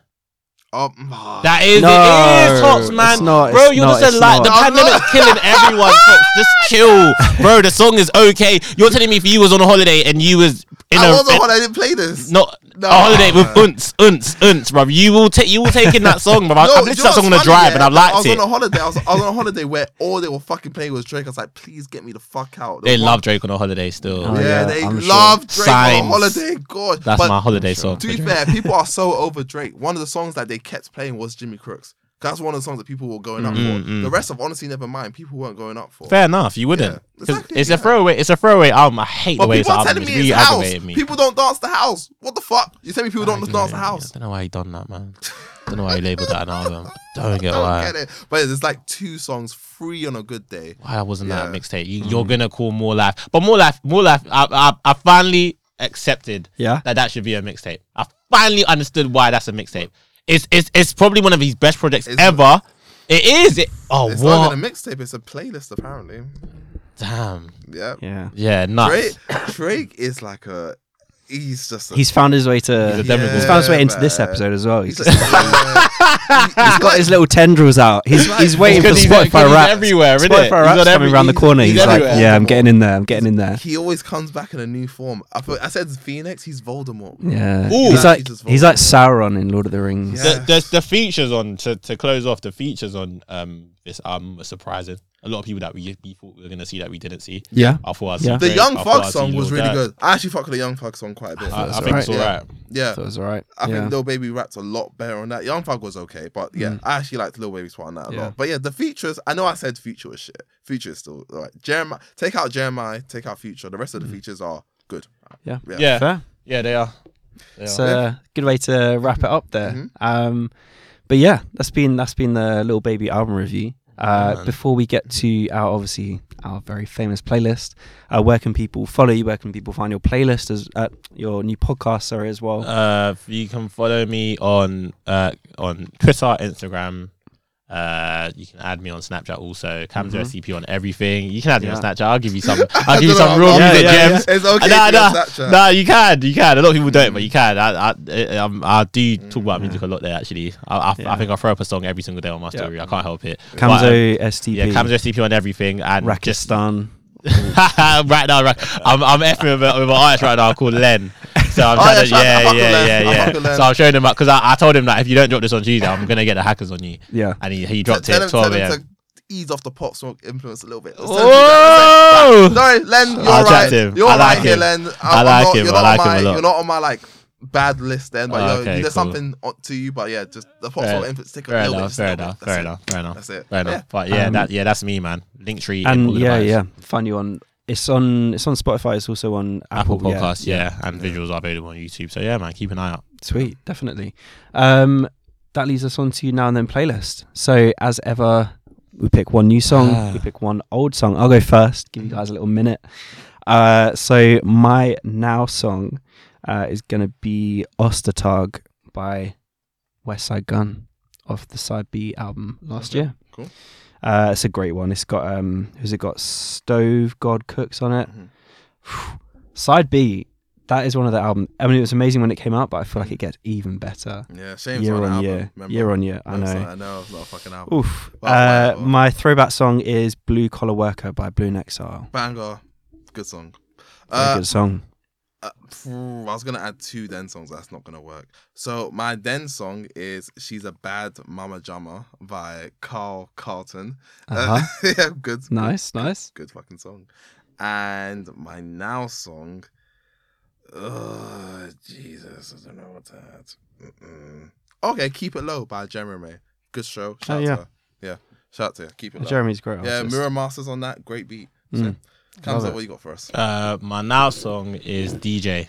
Oh, ah. That is No, it is tops, man. it's not, bro, it's you're not, just a it's like the I'm pandemic's not. killing everyone. Tops, just chill, bro. The song is okay. You're telling me if you was on a holiday and you was in I a was on holiday. I didn't play this. not No. a holiday with unts, unts, unts, bro. You will take you will take in that song, bro. No, I've listened to that song on what's the funny, drive and yeah? I liked it. I was it. on a holiday. I was, I was on a holiday where all they were fucking playing was Drake. I was like, please get me the fuck out. They The love Drake on a holiday still. Oh, yeah, yeah, they I'm sure. love Drake Signs. on a holiday. God, That's but my holiday sure. song. To be fair, people are so over Drake. One of the songs that they kept playing was Jimmy Cooks. That's one of the songs that people were going up Mm, for. mm. The rest of honestly, never mind. People weren't going up for. Fair enough, you wouldn't. Yeah, 'Cause exactly, it's yeah. a throwaway. It's a throwaway album. I hate But the way it's people are album. telling It's me really it's house. me. People don't dance the house. What the fuck? You tell me people I don't don't dance the house. I don't know why he done that, man. I don't know why he labeled that an album. Don't get I don't why. get it. But there's like two songs, three on a good day. Why wasn't that a Yeah. mixtape? You, You're gonna call more life, but more life, more life. I, I, I finally accepted Yeah. that that should be a mixtape. I finally understood why that's a mixtape. It's it's it's probably one of his best projects It's- ever. It is. It, oh It's what? not even a mixtape. It's a playlist apparently. Damn. Yeah. Yeah. Yeah. Nuts. Drake, Drake is like a. He's just. A, He's found his way to. He's a. He's found his way into this episode as well. He's He's, just. he's got his little tendrils out. He's like- he's waiting for Because he's- because Spotify he's rap. everywhere, isn't it? Spotify He's rap's on coming around the corner. he's He's, like, everywhere. yeah, I'm getting in there. I'm getting in there. he always comes back in a new form. I, thought, I said Phoenix. He's Voldemort. Yeah. Ooh. He's like He's just he's like Sauron in Lord of the Rings. Yeah. The, the the features on to, to close off the features on um this album were surprising. A lot of people that we, we thought we were gonna see that we didn't see. Yeah. I thought I'd Yeah. The Young I thought Thug song was really Durk. good. I actually fuck with the Young Thug song quite a bit. I, I That's think it's alright. alright. yeah. So it was alright. I yeah. think Lil Baby rapped a lot better on that. Young Thug was okay, but yeah, Mm. I actually liked Lil Baby's part on that a Yeah. lot. But yeah, the features. I know I said Future was shit. Future is still alright. Jeremih, take out Jeremih, take out Future. The rest of the features are good. Mm. Yeah. yeah. Yeah, Fair. yeah, they are. They It's are. a good way to wrap it up there. Mhm. Um, but yeah, that's been that's been the Lil Baby album review. Uh, before we get to our obviously our very famous playlist, uh, where can people follow you? Where can people find your playlist as uh, your new podcast? Sorry, as well. Uh, you can follow me on uh on Twitter, Instagram. Uh, you can add me on Snapchat also. Kamzo Mhm. STP on everything. You can add me on Snapchat. I'll give you some. I I'll give you some know, real I'm- Yeah, yeah, gems. It's okay. Nah, to be on nah, Nah, you can, you can. A lot of people don't, but you can. I, I, I, um, I do talk about Yeah. music a lot there. Actually, I, I, Yeah. I think I throw up a song every single day on my Yeah. story. I can't help it. Kamzo But, um, STP. yeah, Kamzo STP on everything, and just Rakistan. right now, right, I'm, I'm effing with, a- with an artist right now called Len. So I'm Oh, trying yeah, to, shout out- yeah, yeah, Len. yeah, yeah. fuck with Len. So I'm showing him up because I, I told him that if you don't drop this on Tuesday, I'm gonna get the hackers on you, Yeah. and he, he dropped tell it him, at 12 tell him a.m. to ease off the pop smoke influence a little bit. Just tell him to do Whoa! Sorry, Len, you're I'll right. him. You're I like right here. Len. I'm, I like not, him. You're I not like on him a my, lot. You're not on my like bad list then, but Oh, you're- okay, there's cool. something on, to you. But yeah, just the pop Fair- smoke influence. Take a little bit. enough, just a fair enough, fair enough, fair enough, That's it. fair enough. Yeah. But yeah, that yeah, that's me, man. Linktree And all the yeah, yeah. Find you on. It's on. It's on Spotify. It's also on Apple Apple, Podcasts, yeah, and visuals are available on YouTube. So yeah, man, keep an eye out. Sweet, definitely. Um, that leads us on to now and then playlist. So as ever, we pick one new song, Ah. we pick one old song. I'll go first. Give you guys a little minute. Uh, so my now song uh, is gonna be Ostertag by Westside Gunn off the Side B album last Okay, year. cool. Uh, it's a great one. It's got um, who's it got? Stove God Cooks on it. Mhm. Side B. That is one of the album. I mean, it was amazing when it came out, but I feel like it gets even better Yeah, shame year on, album, year, remember? year on year. I know. sorry, I know it's not a fucking album. Oof. Well, Uh, my throwback song is "Blue Collar Worker" by Blue Exile. Banger, good song. Uh, good song. Uh, phew, I was gonna add two Den songs. That's not gonna work. So my Den song is "She's a Bad Mama Jamma" by Carl Carlton. Uh-huh. yeah, good. Nice, good, nice. Good fucking song. And my now song. Oh Jesus, I don't know what to add. Mm-mm. Okay, "Keep It Low" by Jeremy. Good show. Shout Oh, out yeah. to her. Yeah, shout out to her. Keep it low. Jeremy's great. Yeah, artist. Mirror Masters on that. Great beat. So, Mm. Kamzo, what you got for us? Uh, my now song is DJ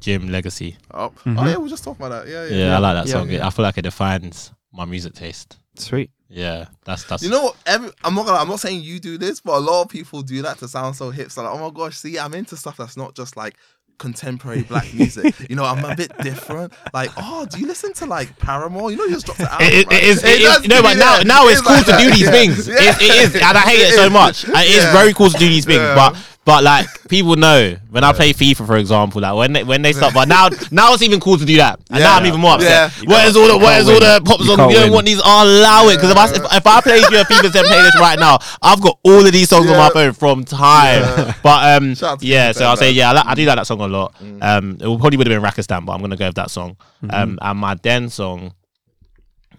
Jim Legxacy. Oh, Mhm. oh yeah, we'll just talk about that. Yeah, Yeah, yeah. I like that Yeah, song. yeah. I feel like it defines my music taste. Sweet. Yeah, that's that's. You know what? Every, I'm not gonna. I'm not saying you do this, but a lot of people do that to sound so hip. So like, oh my gosh, see, I'm into stuff that's not just like contemporary black music. you know, I'm a bit different. Like, oh, do you listen to like Paramore? You know, you just dropped the album. It, it, right? it is, it does is, no, but now, now It it's cool like to that. do these Yeah. things. Yeah. It, it is, and I hate it so much. It is very cool to do these things, but but like people know when I play FIFA, for example, like when they, when they stop. But now now it's even cool to do that, and now I'm even more upset. Yeah. Where's all the where's all the pop You songs? can't You don't win. want these? I'll allow it because if I if, if I played you a FIFA 10 playlist right now, I've got all of these songs on my Yeah. phone from time. Yeah. But um, Shout out to yeah, FIFA so I'll say man. yeah, I, li- I do like that song a lot. Mm. Um, it will probably would have been Rakistan, but I'm gonna go with that song. Mm-hmm. Um, and my Den song.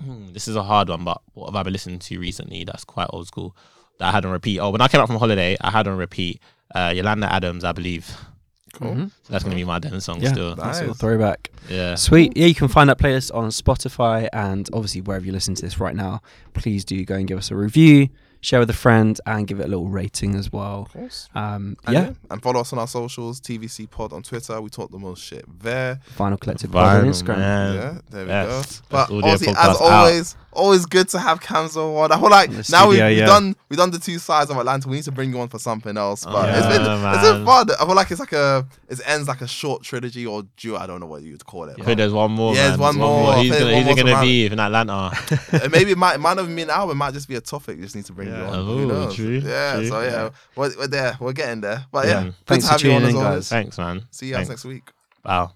Hmm, this is a hard one, but what have I been listening to recently that's quite old school that I had on repeat? Oh, when I came out from holiday, I had on repeat uh, Yolanda Adams, I believe. Cool. So that's gonna be my dance song Yeah, still. nice little throwback. Yeah. Sweet. Yeah, you can find that playlist on Spotify and obviously wherever you listen to this right now. Please do go and give us a review, share with a friend, and give it a little rating as well. Of. Um, And yeah, And follow us on our socials, TVC Pod on Twitter. We talk the most shit there. Final Collective Pod on Instagram. man. yeah, there we Yes. go. But audio obviously, podcast as out. Always, good to have Kamzo on. I feel like the now we've, studio, we've yeah. done we've done the two sides of Atlanta. We need to bring you on for something else. But Oh, it's been yeah, it's been fun. I feel like it's like a it ends like a short trilogy or duo. I don't know what you'd call it. I think there's one more. Yeah, man. there's one more. I He's gonna, he's more gonna be in Atlanta. Maybe it might, it might not be an album. It might just be a topic. You just need to bring Yeah. you on. Oh, Who knows? true, Yeah. true. So yeah, we're, we're there. We're getting there. But yeah, Yeah. Thanks for have you on tuning in, guys. Thanks, man. See you guys next week. Wow.